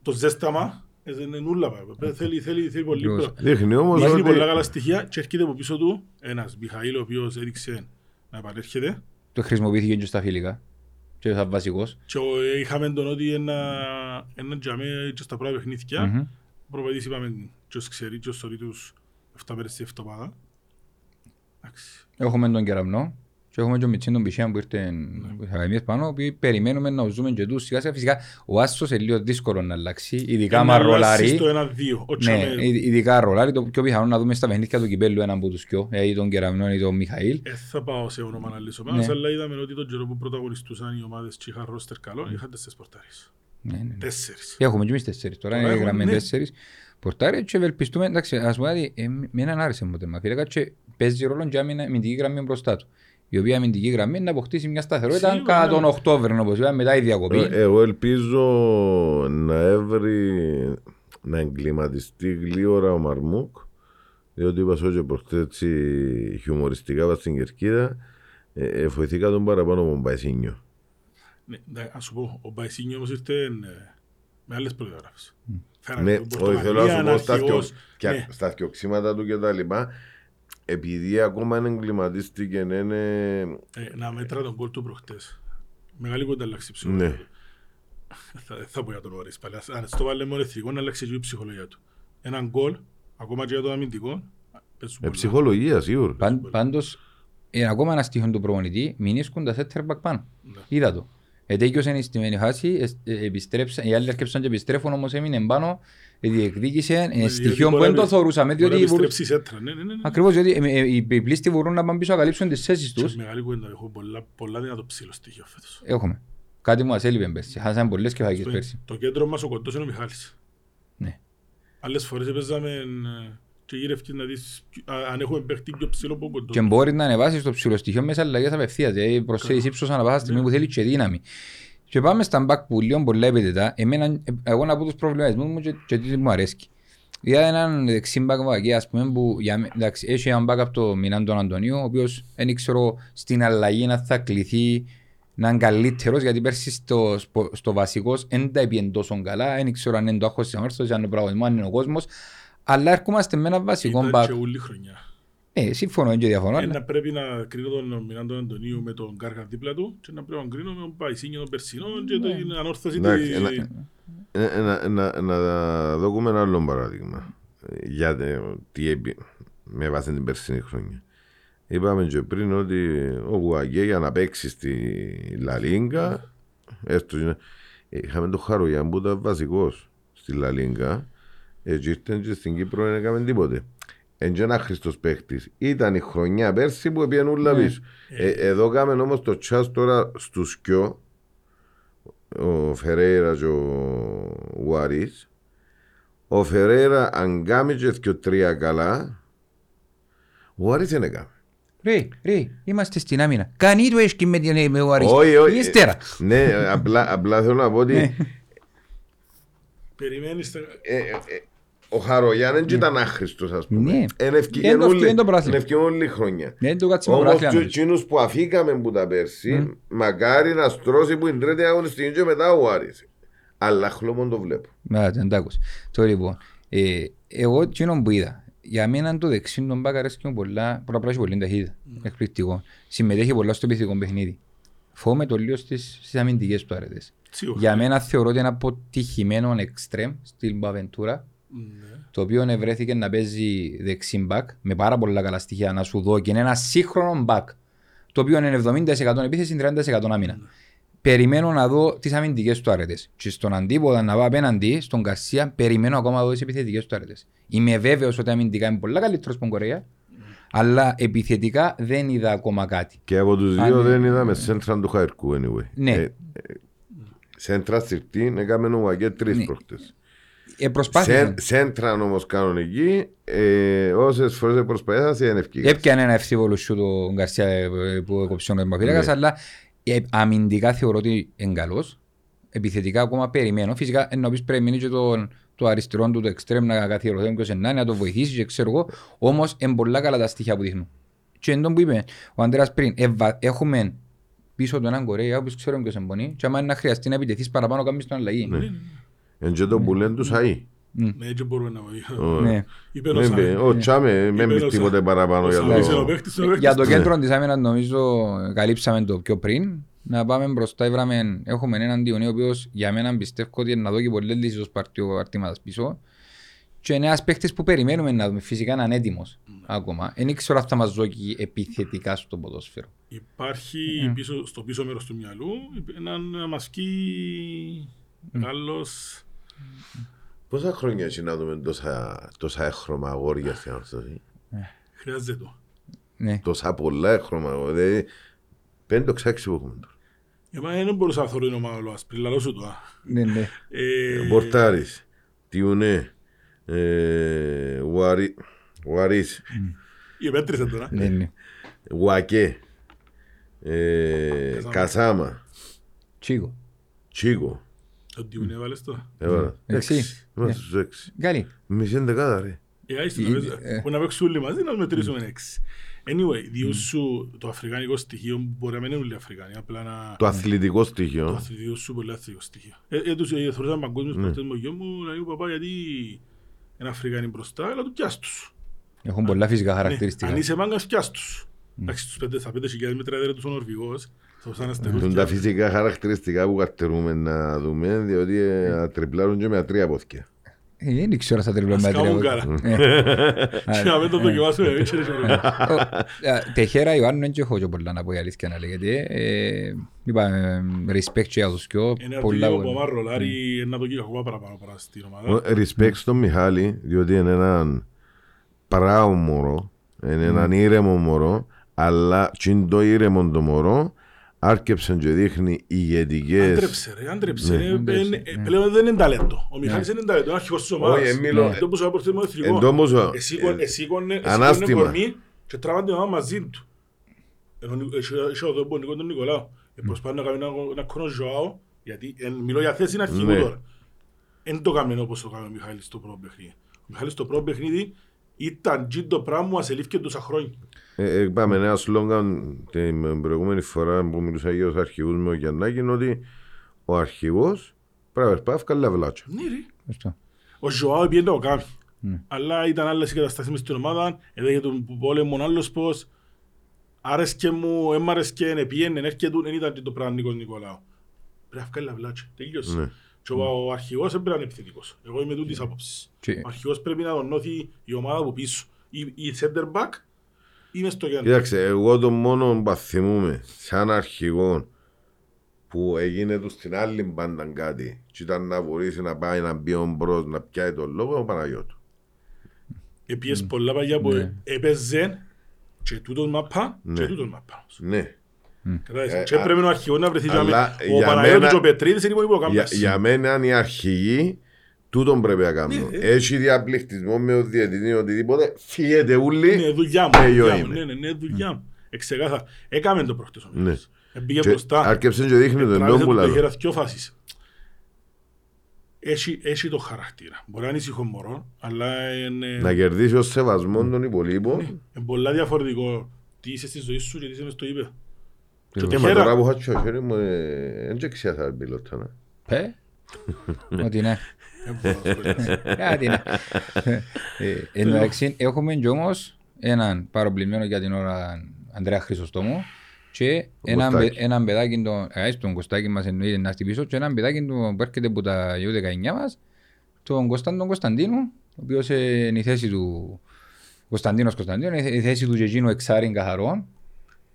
το ζέσταμα, ε, δεν είναι νουλα πάει. Θέλει, θέλει, θέλει πολύ Ακριβώς. πράγμα. Δείχνει όμως Έχει ότι... πολλά καλά στοιχεία και έρχεται από πίσω του ένας Μιχαήλ ο οποίος έδειξε να επανέρχεται Το χρησιμοποιήθηκε και στα φιλικά. Και θα βασικός. και ο- ε, είχαμε τον ότι ένα, ένα τζαμέ και στα πρώτα παιχνίδια Μμμ. ο προπαιδής είπαμε και ως ξέρει και ως σωρεί τους 7 μέρες σε εβδομάδας. Εντάξει. Έχουμε τον Κεραμνό και έχουμε και τον Μιτσίν τον Πισιάν που ήρθε στις ακαδημίες πάνω που περιμένουμε να ζούμε και τους σιγά σιγά. Φυσικά ο Άσος είναι λίγο δύσκολο να αλλάξει, ειδικά Ένα μα αλλάζει ρολάρει. Στο 1-2. Ο Ναι, Τζαμέ ει- ειδικά ρολάρει. Το πιο πιθανό να δούμε στα παιχνίδια του κυπέλου έναν από τους πιο, ε, ή τον Κεραμνό ή τον Μιχαήλ. Ε, θα πάω σε όνομα να λύσω Ναι. πάνω, αλλά είδαμε ότι τον καιρό που πρωταγωνιστούσαν οι ομάδες και είχαν ρόστερ καλό, είχαν τέσσερις πορτάρεις. Ναι, ναι, ναι. Τέσσερις. Έχουμε και εμείς τέσσερις τώρα, Τώρα είναι έχουμε, γραμμένοι ναι. τέσσερις. Πορτάρει και ευελπιστούμε, εντάξει, ας πούμε ότι ε, με έναν άρεσε μου το Μαφίρεκα και παίζει ρόλο για μια αμυντική γραμμή μπροστά του. Η οποία αμυντική γραμμή να αποκτήσει μια σταθερότητα Σίγουρα, κατά ναι. τον Οκτώβριο, όπως είπαμε, μετά η διακοπή. Ε, Εγώ ελπίζω να έβρει να εγκληματιστεί γλύωρα ο Μαρμούκ διότι είπα σου και προχτές έτσι χιουμοριστικά πας στην Κερκίδα ε, ε, βοηθήκα τον παραπάνω από τον Παϊσίνιο. Ναι, ναι, ας σου πω, ο Μπαϊσίνιο όμως ήρθε ε, με άλλες προδιαγράφες. Φέρανε Ναι, τον όχι θέλω να σου Πορτογαλία, πω στα θκιο- αρχηγός. και- Ναι, στα θκιοξήματα του και τα λοιπά επειδή ακόμα είναι εγκληματίστηκε είναι ε, να μέτρα τον κόλ του προχτές. Μεγάλη κοντά αλλάξει η Ναι. ψυχολογία του. Θα, θα πω για τον Όρις πάλι. Ας- Αν στο βάλε μόνο εθνικό να αλλάξει και η ψυχολογία του. Έναν γκολ, ακόμα και για το αμυντικό, παίζουν ε, πολλά. ψυχολογία σίγουρα. Παν, πάντως, είναι ακόμα ένα στοιχείο του προπονητή, μην ίσκουν τα center back πάνω. Ναι. Είδα το. Ετέκειωσε η στημένη φάση, ε, ε, επιστρέψαν, οι άλλοι έρχεψαν και επιστρέφουν, όμως έμεινε πάνω, ε, διεκδίκησε, είναι διότι στοιχείο που μπορεί δεν το να- θεωρούσαμε, Μπορεί να διότι μπορούν- επιστρέψεις η σέντρα. Ναι, ναι, ναι, ναι. Ακριβώς, διότι ε, ε, οι οι πλήστοι μπορούν να πάνε πίσω να καλύψουν τις θέσεις Και τους. Μεγάλη κουβέντα, έχω πολλά, πολλά δυνατό ψήλο στοιχείο φέτος. Έχουμε. Κάτι μου μας έλειπε πέρσι. Χάσαμε πολλές κεφαγές πέρσι. Το κέντρο μας ο κοντός είναι ο Μιχάλης. Ναι. Άλλες φορές έπαιζαμε ε, και γύρευκες να δεις α, αν έχουμε παίχτη πιο ψηλό από ο κοντός. Και μπορεί να ανεβάσεις το ψηλοστοιχείο μέσα αλλαγές απευθείας. Δηλαδή προσθέτεις ύψος ανά πάσα στιγμή που θέλεις και δύναμη. Και πάμε στα μπακ που λίγο πολλά επιτετά. Εμένα, ε, εγώ να πω τους προβληματισμούς μου και, και τι μου αρέσει. Για έναν δεξί μπακ βαγγί, ας πούμε, που για, με- εντάξει, έχει έναν μπακ από το Μινάν τον Αντωνίου, ο οποίος δεν ξέρω στην αλλαγή να θα κληθεί να είναι καλύτερος, γιατί πέρσι στο, στο, στο βασικός δεν τα έπιεν τόσο καλά, δεν ξέρω αν είναι το άγχος της αμάρτωσης, αν είναι ο πραγματισμός, αν είναι ο κόσμος, αλλά έρχομαστε με ένα βασικό Ήταν μπακ. και όλη χρονιά. Ε, συμφωνώ δεν και διαφωνώ. Ε, αλλά- να πρέπει να κρίνω τον Μινάντο Αντωνίου με τον Κάρχα δίπλα του και να πρέπει να κρίνω με τον Παϊσίνιο των Περσινών και την ανόρθωση Εντάξει, της... ένα- Ε, ε, να, να, να δούμε ένα άλλο παράδειγμα. Ε, Για τε- τι έπι, με βάση την περσινή χρονιά. Είπαμε και πριν ότι ο Γουαγκέ για να παίξει στη Λαλίγκα, έστω και να- ε, είχαμε τον Χαρογιάν που ήταν βασικός στη Λαλίγκα, έτσι ήρθε και στην Κύπρο δεν έκαμε τίποτε. Εν και ένας Χριστός παίχτης. Ήταν η χρονιά πέρσι που πήγαινε ούλα Ναι. πίσω. Ε, εδώ κάμε όμως το τσάς τώρα στους κοιό ο Φερέιρας και ο Γουαρίς. Ο Φερέιρας αν κάνει και δυο τρία καλά, ο Γουαρίς δεν έκαμε. Ρε, ρε, είμαστε στην άμυνα. Κανείς του έσκει με την με ο Άρης. Όχι, όχι. Ύστερα. Ναι, απλά, απλά θέλω να πω ότι Ναι. Περιμένεις... τα- ε, ε, ε, ο Χαρογιάν δεν ήταν άχρηστος ας πούμε. Ναι. Εν Δεν το ευκαιρία το πράθλημα. όλη χρονιά. Δεν το κάτσε με Όμως πράθυνα. και νομίζω. εκείνους που αφήκαμε που τα πέρσι, μακάρι να στρώσει που είναι τρίτη αγωνιστική και μετά ο Άρης. Αλλά χλώμον το βλέπω. Μα, δεν τα άκουσα. Τώρα λοιπόν, ε, εγώ εκείνο που είδα, για μένα το δεξί τον μπακ αρέσκει μου πολλά, πρώτα πράγμα έχει πολύ ταχύτητα. Εκπληκτικό. Συμμετέχει πολλά στο επιθετικό παιχνίδι. Φοβούμαι το λίγο στις, στις αμυντικές του αρετές. Σίγουρα. Για μένα θεωρώ ότι είναι αποτυχημένο εξτρέμ στην Μπαβεντούρα, Ναι. Το οποίο ευρέθηκε να παίζει δεξί μπακ με πάρα πολλά καλά στοιχεία να σου δω και είναι ένα σύγχρονο μπακ το οποίο είναι 70% επίθεση 30% άμυνα. Περιμένω να δω τις αμυντικές του άρετε. Και στον αντίποδα να πάω απέναντι, στον Καρσία, περιμένω ακόμα να δω τις επιθετικές του άρετε. Είμαι βέβαιος ότι αμυντικά είναι πολύ καλύτερος από τον Κορέα, αλλά επιθετικά δεν είδα ακόμα κάτι. Και από τους Αν- δύο δεν είδαμε σέντρα του Χαϊρκού anyway. Ναι. Ε, ε, Σέντρα συρτή έκαμε ο Βαγκέ τρεις Ναι. προχτές. Ε, προσπάθησε. Σεν- Σέντρα όμως κανονική, ε, όσες φορές προσπαθήσα δεν ευκήγα. Έπιανε ένα ευθύβολο σου τον Γκαρσία ε, που έκοψε ο Εμπαφίλακας, Ναι. αλλά ε, αμυντικά θεωρώ ότι είναι καλός. Επιθετικά ακόμα περιμένω. Φυσικά ενώ πεις πρέπει να μείνει και το, το αριστερό του το εξτρέμ να καθιερωθεί ποιος είναι, να το βοηθήσει και ξέρω εγώ. Όμως είναι πολλά καλά τα στοιχεία που δείχνουν. Και εντός που είπε ο Αντρέας πριν, ευα- έχουμε πίσω του έναν Κορέα, όπως ξέρουμε ποιος εμπονεί, και άμα είναι να χρειαστεί να επιτεθείς παραπάνω κάνεις τον αλλαγή. Ναι. Εν και το που λένε τους ΑΗ. Ναι, έτσι μπορούμε να βοηθήσουμε. Ναι. Είπε ο Δεν Σάι. πει, Ο Τσάμε, με Είπε μπει ο τίποτε Σάι. παραπάνω Ο για Σάι είναι ο το... παίκτης, είναι ο Για το παίκτης. κέντρο της άμυνας νομίζω καλύψαμε το πιο πριν. Να πάμε μπροστά, βράμε, έχουμε έναν Διονύο ο οποίος για μένα πιστεύω ότι να δω και πολλές λύσεις ως παρτιό αρτήματας πίσω. Και είναι ένας παίκτης που περιμένουμε να δούμε, φυσικά να είναι έτοιμος ακόμα. Δεν ξέρω αν θα μας δώσει επιθετικά στο ποδόσφαιρο. Υπάρχει πίσω, στο πίσω μέρος του μυαλού έναν μασκή Γάλλος Πόσα χρόνια έχει να δούμε τόσα, τόσα έχρωμα αγόρια στην ορθώση. χρειάζεται το. Ναι. Τόσα πολλά έχρωμα αγόρια. Δηλαδή, πέντε ξάξι που έχουμε τώρα. Για μένα δεν μπορούσα να θεωρώ είναι ο Μαόλος, πριν λαλώ σου το. α. ναι, ναι. Ε, Μπορτάρης, Τιουνέ, Ε, Ουαρί- Ουαρίς. Η επέτρεσε τώρα. Ναι, ναι. Ουακέ. Ε, Κασάμα. Κασάμα. Τσίκο. Τσίκο. Το τι έβαλες τώρα. Έβαλα. Έξι. Έξι. Είμαστε στους έξι. Καλή. Μισή εντεκάδα ρε. Ε, άιστη, Ε, να παίζ- ε. Που να παίξουν όλοι μαζί, να μετρήσουμε έξι. Anyway, διότι σου το αφρικανικό στοιχείο μπορεί να μην είναι όλοι Αφρικανοί, απλά να... Το αθλητικό Το στοιχείο. αθλητικό σου πολύ αθλητικό στοιχείο. Ε, ε, τους ε, θεωρούσαν παγκόσμιους παίκτες μου, γιο μου, να λέω παπά γιατί είναι Αφρικανοί μπροστά, αλλά του πιάσ' τους. Έχουν πολλά φυσικά Ναι, χαρακτηριστικά. Αν είσαι μάγκας, πιάσ' τους. Εντάξει, τους πέντε, στα πέντε χιλιάδες μέτρα έδερε τους ο Νορβηγός, θα τους αναστερούς Τούν και- τα φυσικά χαρακτηριστικά που καρτερούμε να δούμε, διότι ε, τριπλάρουν και με ατρία πόθηκια. Ε, Δεν ξέρω στα τριπλό Ας με κάνουν ατρία. καλά. Ε, Και να μην το δοκιμάσουμε εμείς, και δεν ξέρω. ο- ε, Τεχέρα Ιωάννου δεν έχω και πολλά να πω η αλήθεια να λέγεται. Ε, Είπα, ε, respect και για τους δυο. Είναι πολλά αρτιλίγο που πολλά. άμα ρολάρει, να το κύριο ακόμα παραπάνω παρά στην ομάδα. Ο- Respect στον Μιχάλη, διότι είναι έναν πράο μωρό, είναι έναν ήρεμο μωρό, αλλά και είναι το ήρεμο το μωρό άρκεψε και δείχνει ηγετικές... Άντρεψε ρε, άντρεψε Ναι. ρε. Άντρεψε, Ε, ε, Πλέον δεν είναι ταλέντο. Ο Μιχάλης δεν είναι ταλέντο, είναι αρχηγός της ομάδας. Όχι, εμίλω- Αυτό που σου είπα προς το εθνικό. Εν τω όμως, ε, Εσήκωνε- εσήκωνε- εσήκωνε ανάστημα. κορμί και τράβαν την ομάδα μαζί του. Ενώ είχε- είχε ο δόμπο Νίκο τον Νικολάου. Ε, προσπάθησε να κάνει ένα- ένα κόνο Ζωάο, γιατί ε, μιλώ για θέση αρχηγού Ναι. τώρα. Εν το κάμενο όπως το κάνει ο Μιχάλης στο πρώτο παιχνίδι. Ο Μιχάλης στο πρώτο παιχνίδι ήταν τζιν το πράγμα που ασελήφθηκε τόσα χρόνια. Ε, ε, Πάμε ένα σλόγγαν την προηγούμενη φορά που μιλούσα για τους αρχηγούς με ο Γιαννάκη είναι ότι ο αρχηγός πρέπει να πάει ευκάλλει βλάτσο. Ναι ρε. Σωστό. Ο Ζωάο πήγαινε το κάνει. Ναι. Αλλά ήταν άλλες οι καταστάσεις μες στην ομάδα, έδεγε τον πόλεμο άλλος πώς. Άρεσκε μου, έμ' άρεσκε, επίενε, έρχεται, δεν ήταν και το πράγμα Νίκος Νικολάου. Πρέπει να βγάλει αυλάτια, τελείωσε. Ναι. Και ο, ο αρχηγός δεν πρέπει να είναι επιθετικός. Εγώ είμαι τούτης άποψης. Και- Ο αρχηγός πρέπει να τον νιώθει η ομάδα από πίσω. Ή, ή center back ή μες στο κέντρο. Κοίταξε, εγώ το μόνο που θυμούμαι σαν αρχηγό που έγινε τους στην άλλη μπάντα κάτι και ήταν να μπορέσει να πάει να μπει ο μπρος να πιάει τον λόγο ο Παναγιώτου. Επίες πολλά παγιά που Ναι. έπαιζε και τούτον μαπά και Ναι. τούτον μαπά. Ναι. Κατάλαβες. Ε, Και α- πρέπει ο αρχηγός να βρεθεί αλλά και ο για Παναγιώτης μένα- και ο Πετρίδης είναι οι υπόλοιποι που Για, κάνουν. για μένα είναι οι αρχηγοί τούτον πρέπει να κάνουν. Ναι, Έχει διαπληκτισμό με ο διαιτητή οτιδήποτε, φύγετε όλοι. Είναι δουλειά μου. και εγώ δουλειά μου. είμαι. Ναι, ναι, ναι, δουλειά μου. Εξεκάθαρα. Έκαμε το προχτές ο Ναι. Μιχάλης. Εμπήγε Και μπροστά. Άρκεψε και δείχνει τον Τράβηξε νόμο τον που λαλώ. ταχύρα δυο φάσεις. Έχει, έχει το χαρακτήρα. Μπορεί να είναι ήσυχο μωρό, αλλά είναι, Να κερδίσει ως σεβασμό των υπολείπων. είναι πολλά διαφορετικό τι είσαι στη ζωή σου και τι είσαι μες στο είπε. Και Ε, το μα χέρα, τώρα που είχα στο χέρι μου, ε, δεν ξέρω θα πιλότα. να. Ε, Ότι ναι. Δεν μπορώ να σχολιάσω. Κάτι ναι. Ε, Εν τω μεταξύ, έχουμε και όμως έναν παροπλημένο για την ώρα Ανδρέα Χρυσοστόμου και έναν Κωστάκης. παι- έναν παιδάκι, τον- ε, στον Κωστάκη μας εννοείται να χτυπήσω και έναν παιδάκι του που έρχεται από τα U19 μας, τον Κωνσταντίνο Κωνσταντίνου, ο οποίος ε, είναι η θέση του Κωνσταντίνος Κωνσταντίνου, είναι η θέση του και εκείνου εξάριν καθαρών,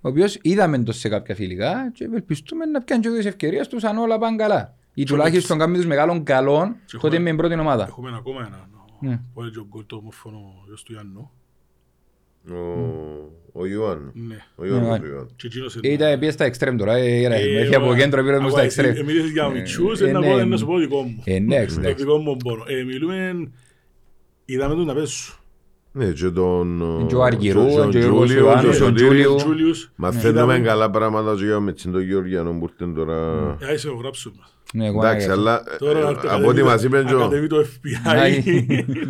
ο οποίος είδαμε το σε κάποια φιλικά και ευελπιστούμε να πιάνει και τις ευκαιρίες τους αν όλα πάνε καλά. Ή τουλάχιστον κάνουμε τους μεγάλων καλών Και τότε έχουμε- με την πρώτη ομάδα. Έχουμε ακόμα ένα. Ναι. Που έλεγε ο γκολ το όμορφο ο γιος του Ιάννου. Ο- Ο Ιωάννου. Ναι. Ο Ιωάννου. Ναι, ο Ιωάννου. Και εκείνος Ε, Ήταν πια στα εξτρέμ τώρα, ε, era, Ε, έχει από ωραία. κέντρο πήρε μου στα Άκουα, εσύ, εξτρέμ. ε, μιλήσεις για μητσούς, Ε, ε, να ναι. πω- να σου πω δικό μου. Ε, ναι, εντάξει, Το εντάξει. δικό μου πόνο. Ε, Μιλούμε, είδαμε τον να παίζουν. Ναι, και τον... Και ο Αργυρού, και τον και ο Τζούλιο, Ιωάννου, και ο και ο Σωτήρης. Τζούλιος. Τζούλιους. Μαθαίνουμε Είδαμε- καλά πράγματα και για με τον Γεωργιανό που ήρθε τώρα. Ε, άσε ο γράψου μας. Ναι, εγώ Εντάξει, έκανα. αλλά ε, Τώρα ε, από ό,τι μας είπαν και ο- Ακαδεύει το FBI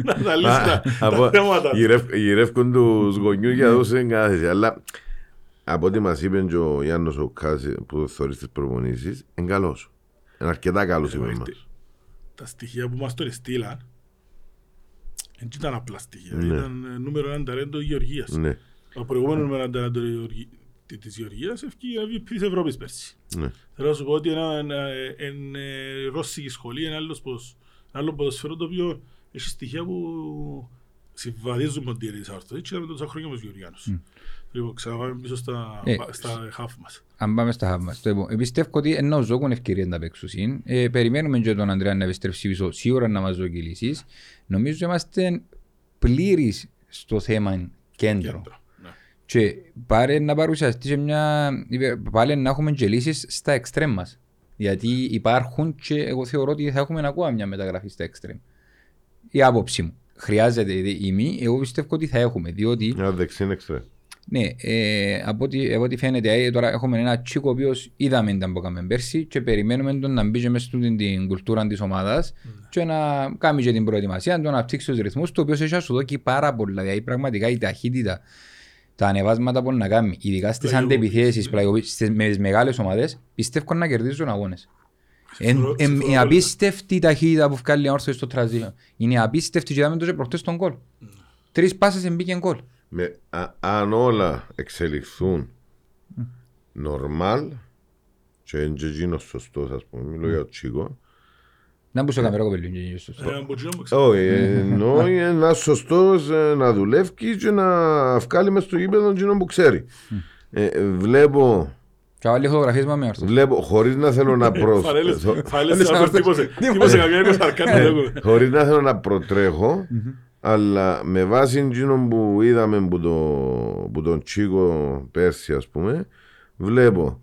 να αναλύσει Α, τα- από- τα θέματα. γυρεύ- Γυρεύκουν τους γονιούς για να δώσουν εγκάθεση. Αλλά από ό,τι μας είπε και ο Γιάννος ο Κάζη που θωρείς τις προπονήσεις, είναι καλός. Είναι αρκετά καλός είπε Εννοείται. μας. Τα στοιχεία που μας τώρα στείλαν δεν ήταν απλά στοιχεία. Ναι. Ήταν ε, νούμερο ένα ταλέντο Γεωργίας. Ναι, Το προηγούμενο νούμερο ένα ταλέντο Γεωργι- τη- της Γεωργίας ευκεί MVP της Ευρώπης πέρσι. ναι. Θέλω να σου πω ότι ένα, ένα, εν, ε, ρώσικη σχολή, ένα άλλος ποδοσ- ένα άλλο ποδοσφαίρο το οποίο έχει στοιχεία που συμβαδίζουν με την της Άρθρο. Έτσι είδαμε τόσα χρόνια με τους Γεωργιάνους. Λοιπόν, ξαναπάμε πίσω στα, Ε, στα χάφ μας. Αν πάμε στα χάβ μας. Το επόμενο. Πιστεύω ότι ενώ ζώκουν ευκαιρίες να παίξουν. Ε, περιμένουμε και τον Ανδρέα να επιστρέψει πίσω σίγουρα να μας δώσει λύσεις. Νομίζω είμαστε πλήρεις στο θέμα κέντρο. Κέντρο. Ναι. Και πάρε να παρουσιαστεί σε μια... πάλι να έχουμε και λύσεις στα εξτρέμ μας. Γιατί υπάρχουν και εγώ θεωρώ ότι θα έχουμε ακόμα μια μεταγραφή στα εξτρέμ. Η άποψη μου. χρειάζεται η μη, εγώ πιστεύω ότι θα έχουμε. Διότι, Ένα δεξί είναι εξτρέ. ναι, ε, από, ό,τι, από ό,τι φαίνεται, ε, τώρα έχουμε ένα τσίκο ο οποίος είδαμε τα που έκαμε πέρσι και περιμένουμε τον να μπει και μέσα στην την κουλτούρα της ομάδας και να κάνει και την προετοιμασία, να τον αναπτύξει τους ρυθμούς, το οποίο έχει να σου δώσει πάρα πολλά. Δηλαδή, πραγματικά η ταχύτητα, τα ανεβάσματα που να κάνει, ειδικά στις Πλαγιοποίησεις, αντεπιθέσεις, ναι. με τις μεγάλες ομάδες, πιστεύω να κερδίζουν αγώνες. Συμφωνώ- Είναι συμφωνώ απίστευτη η ταχύτητα που βγάλει η όρθωση στο transition. Είναι απίστευτη και είδαμε το και προχτές τον κόλ. Τρεις πάσες εμπήκε γκολ. Με, α, αν όλα εξελιχθούν νορμάλ και είναι και εκείνος σωστός ας πούμε, μιλώ για το Τσίκο. Να μπούσε καμερό κοπελούν και γύρω Ε, από εκείνο που ξέρω. Όχι, εννοώ ένα σωστός ε, να δουλεύεις και να βγάλεις μες στο γήπεδο εκείνο που ξέρει. Ε, βλέπω, Και βάλει φωτογραφίες με όρθωση. βλέπω, χωρίς να θέλω να Φανέλες, προσθέσω, φανέλες να έρθει τύπωσε. Τύπωσε καμιά είκοσι αρκάρι, λέγω. χωρίς να θέλω να προτρέχω, αλλά με βάση εκείνο που είδαμε που, το, που τον Τσίκο πέρσι ας πούμε, βλέπω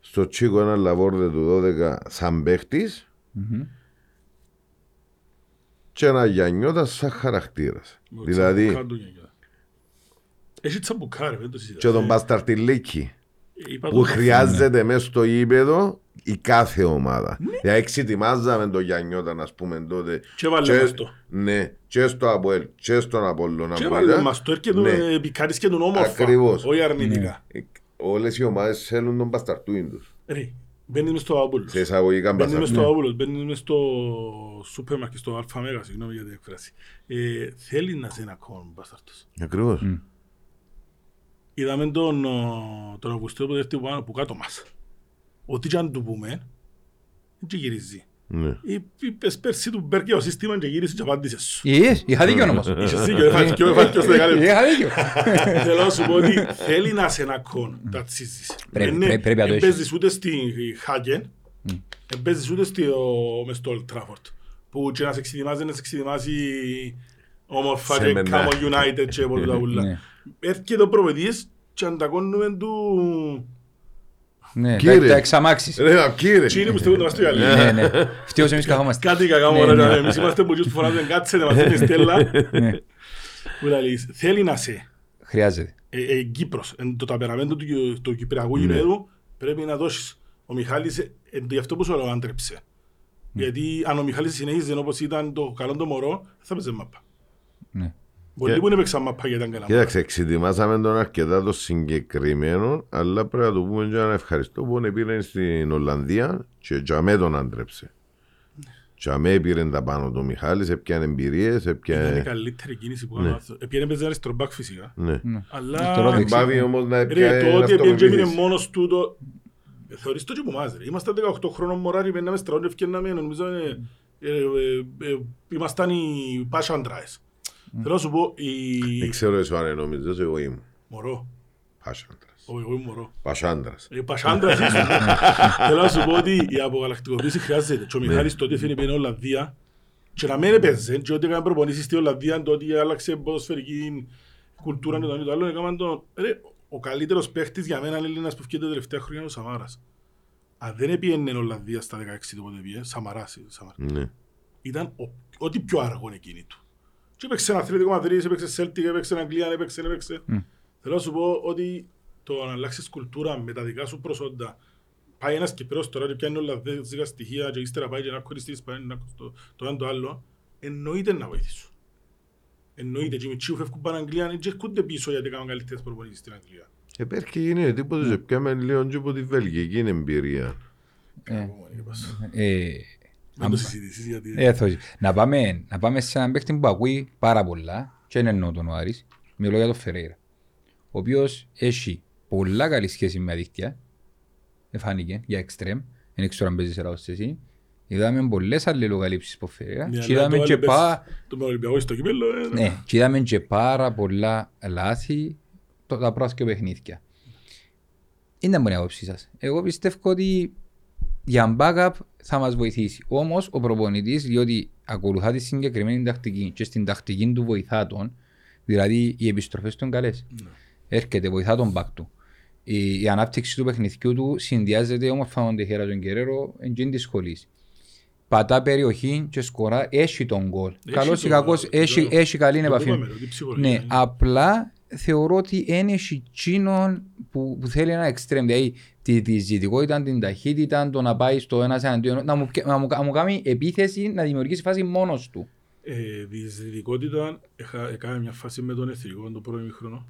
στο Τσίκο ένα λαβόρδε του 12 σαν παίχτης και ένα Γιαννιώτα σαν χαρακτήρας. Δηλαδή Τσαμπουκά του γενικά. Έχει τσαμπουκά ρε, δεν το συζητάς. και τον Ε, Μπασταρτιλίκη είπα που το- χρειάζεται μέσα στο γήπεδο η κάθε ομάδα. Δηλαδή εξετοιμάζαμε τον Γιαννιώτα να πούμε τότε. Και βάλε μας το. Ναι, και στο Αποέλ, και στον Απόλλωνα. Και που βάλε ήταν. μας το, έρχεται Ναι. ε, επικάρεις και τον όμορφα. Ακριβώς. Όχι αρνητικά. Ε, Όλες οι ομάδες θέλουν τον Μπασταρτούιν τους. Ρε, μπαίνεις μες στο Αβούλος. Σε εισαγωγικά Μπαίνεις μες Μπασταρτούιν. στο Αβούλος, μπαίνεις μες στο σούπερ μάρκετ, στο Αλφα Μέγα, συγγνώμη για την εκφράση. Ε, Θέλει να σε είναι ακόμα μπασταρτός. Ακριβώς. Είδαμε τον, ο, τον Αυγουστίο που δεύτερο που πάνω που κάτω μας. Ό,τι και αν του πούμε, δεν και γυρίζει. Ναι. Εί- Είπες πέρσι του μπέρκε ο σύστημα και γύρισε και απάντησες σου. Yes, είχα δίκιο όμως. Είσαι δίκιο, έφαγες και έφαγες και στο δεκάλεπτο. Είχα δίκιο. Θέλω να σου πω ότι θέλει να σε ένα κόν τα τσίζεις. Πρέπει- Ε, ναι, πρέπει- πρέπει να το εν έχεις. παίζεις ούτε στη Χάγεν, εν παίζεις ούτε στο- μες στο Old Trafford. Που και να σε εξειδημάζει, να σε εξειδημάζει όμορφα Σε και μενά. κάμω United και από τα Ναι. ούλα. Έρχεται ο προπαιδής και αντακώνουμε του... Ναι, Κύριε. τα- τα εξαμάξεις. Ρε, μα κύριε. Τι είναι που στεγούν να μας το γυαλί. Ναι, ναι. Φτύος εμείς καθόμαστε. Κάτι κακά Ναι, μωρά, ναι. εμείς είμαστε που που φωνάζουν κάτσε να μας δίνει στέλα. Ναι. Που λέει, θέλει να σε Χρειάζεται. ε, ε, Κύπρος, εν το ταπεραμέντο του, Κυ- του Κυπριακού Ναι. γηπέδου πρέπει να δώσεις. Ο Μιχάλης, ε, ε, γι' αυτό που σου λέω άντρεψε. Γιατί αν ο Μιχάλης συνέχιζε όπως ήταν το καλό το μωρό, θα παίζε μάπα. Ναι. Πολλοί Και- που είναι παίξαν μάπα γιατί ήταν καλά. Κοίταξε, εξετοιμάσαμε τον αρκετά το συγκεκριμένο, αλλά πρέπει να του πούμε και ένα ευχαριστώ που πήρε στην Ολλανδία και για μέ τον άντρεψε. Για μέ πήρε τα πάνω του Μιχάλης, έπιανε εμπειρίες, Ήταν η έπιανε... καλύτερη κίνηση που έκανα. Επειδή έπαιζε αριστερομπάκ φυσικά. Ναι. Αλλά Τώρα δεξί. Μπάβει όμως να ρε, έπιανε το ότι επειδή έμεινε αυτοπεποίθηση. μόνος του το... Ε, Θεωρείς το και που μας ρε. Ήμασταν 18 χρόνων μωράρι, πέναμε στρώνε, ευκαιρνάμε, νομίζω ε, ε, ε, ε, ήμασταν οι Πάσαντράες. Θέλω να σου πω, η... Δεν ξέρω εσύ αν νομίζεις, εγώ ήμουν. Μωρό. Πασάντρας. Όχι, εγώ είμαι μωρό. Πασάντρας. Ε, Πασάντρας ήσουν. Θέλω να σου πω ότι η απογαλακτικοποίηση χρειάζεται. Και ο Μιχάλης τότε έφερε πέντε Ολλανδία και να μην έπαιζε και ότι έκανε προπονήσεις στη Ολλανδία, το ότι άλλαξε ποδοσφαιρική κουλτούρα και το ένα και το άλλο. έκαναν τον- Ρε, Ο καλύτερος παίχτης για μένα είναι Έλληνας που βγήκε τα τελευταία χρόνια είναι ο Σαμάρας. Αν δεν έπιανε η Ολλανδία στα 16 τότε πήγε, Σαμαράς. ε, Σαμαράς. Ναι. Ήταν ο- ό,τι πιο αργό εκείνη του. Και έπαιξε ένα Αθλητικό Μαδρίδης, έπαιξε Celtic, έπαιξε Αγγλία, έπαιξε, έπαιξε. Θέλω να σου πω ότι το να αλλάξεις κουλτούρα με τα δικά σου προσόντα πάει ένας Κυπρός τώρα και πιάνει όλα δέκα στοιχεία και ύστερα πάει και να χωριστεί πάει να το, το ένα το άλλο εννοείται να βοηθήσουν. Εννοείται και οι μητσίου φεύγουν πάνε Αγγλία και έρχονται πίσω γιατί κάνουν καλύτερες προπονήσεις στην Αγγλία. Επέρχει γίνει τίποτα και πιάμε λίγο και από τη βελγική εμπειρία. Ε, Εγώ, είναι πας. ε, Δεν το συζητήσεις γιατί... Ε, θα- να, πάμε, να πάμε σε έναν παίχτη που ακούει πάρα πολλά και δεν εννοώ τον ο Άρης. Μιλώ για τον Φερέιρα. Ο οποίος έχει πολλά καλή σχέση με αδίκτυα. Εφάνηκε για εξτρέμ. Δεν ξέρω αν παίζεις σε λαός εσύ. Είδαμε πολλές αλληλοκαλύψεις από Φερέιρα. Ναι, Και αλλά είδαμε το και άλλο πά- πες, Το με Ολυμπιακό στο κύπελλο, ε, ναι, και είδαμε και πάρα πολλά λάθη το- τα πρόσφυγε παιχνίδια. Είναι μόνο η άποψή σας. Εγώ πιστεύω ότι για backup θα μας βοηθήσει. Όμως ο προπονητής, διότι ακολουθά τη συγκεκριμένη τακτική και στην τακτική του βοηθά τον, δηλαδή οι επιστροφές του είναι καλές. Έρχεται, βοηθά τον back του. Η, η ανάπτυξη του παιχνιδιού του συνδυάζεται όμορφα με τον Τεχέρα τον Κεραίρο, εντζήν της σχολής. πατά περιοχή και σκορά, έχει τον γκολ. Έχει Καλός ή το- κακός, το- έχει, το- έχει καλή το επαφή. είπαμε, ότι η ψυχολογία Ναι, είναι. απλά θεωρώ ότι δεν έχει εκείνον που, που θέλει ένα εξτρέμ. Δηλαδή τη, τη ζητικότητα, την ταχύτητα, το να πάει στο ένα εναντίον, να μου, πιε- να μου, να μου κάνει επίθεση, να δημιουργήσει φάση μόνος του. Ε, Διεισδυτικότητα, είχα- έκανα μια φάση με τον εθνικό το πρώτο ημίχρονο.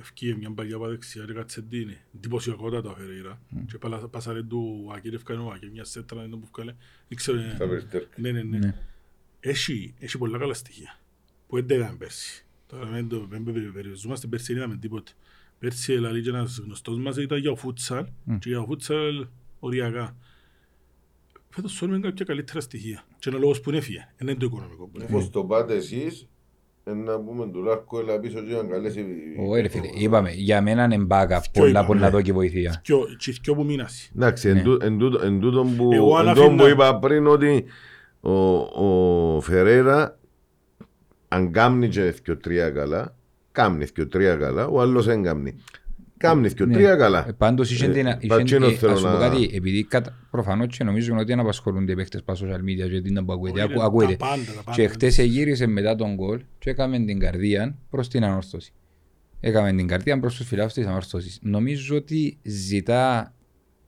Ευκήγε μια παλιά από δεξιά και κατσεντίνη. Εντυπωσιακότατα ο Φερέιρα. Και παλα- πάσαρε του Ακύρ ευκάνε ο Ακύρ μια σέτρα είναι που βγάλε. Δεν ξέρω, ε, Θα περιστέρχεται. Ναι, ναι, ναι. Ναι. Έχει, έχει πολλά καλά στοιχεία. Που δεν τα είδαμε πέρσι. Τώρα μην το μην περι- περιοριζόμαστε, πέρσι δεν είδαμε τίποτε. Πέρσι δηλαδή και ένας γνωστός μας ήταν για ο φούτσαλ και για ο φούτσαλ οριακά. Φέτος θέλουμε κάποια καλύτερα στοιχεία. Και είναι ο λόγος που είναι φύγε. Είναι το οικονομικό που είναι φύγε. Εφόσον το πάτε εσείς, ε, να πούμε του Λάρκο, έλα πίσω και να καλέσει... Ω, ρε φίλε, είπαμε, για μένα είναι μπάκα, Ποιο πολλά είπαμε, πολλά ναι. δω και βοηθεία. Και ο- και οι δυο που μείνασαι. Εντάξει, εν τού- εν τούτο- εν τούτον που, Εγώ αν εν τούτον που αφήνα- είπα πριν ότι ο, ο Φερέιρα αν κάμνει και δυο τρία καλά, κάμνει δυο τρία καλά, ο άλλος δεν κάμνει. Κάμνει δυο Ναι. τρία Ε, καλά. Πάντως είχε Ε, την... είχε- πατσίνο ε, θέλω Ας σου πω να- κάτι, επειδή κατα- προφανώς και νομίζω ότι δεν απασχολούνται οι παίχτες στα social media και την που ακούεται. Όχι, Ακού- τα ακούεται. πάντα, τα πάντα. Και χτες εγύρισε μετά τον γκολ και έκαμε την καρδία προς την ανόρθωση. Έκαμε την καρδία προς τους φιλάθους της ανόρθωσης. Νομίζω ότι ζητά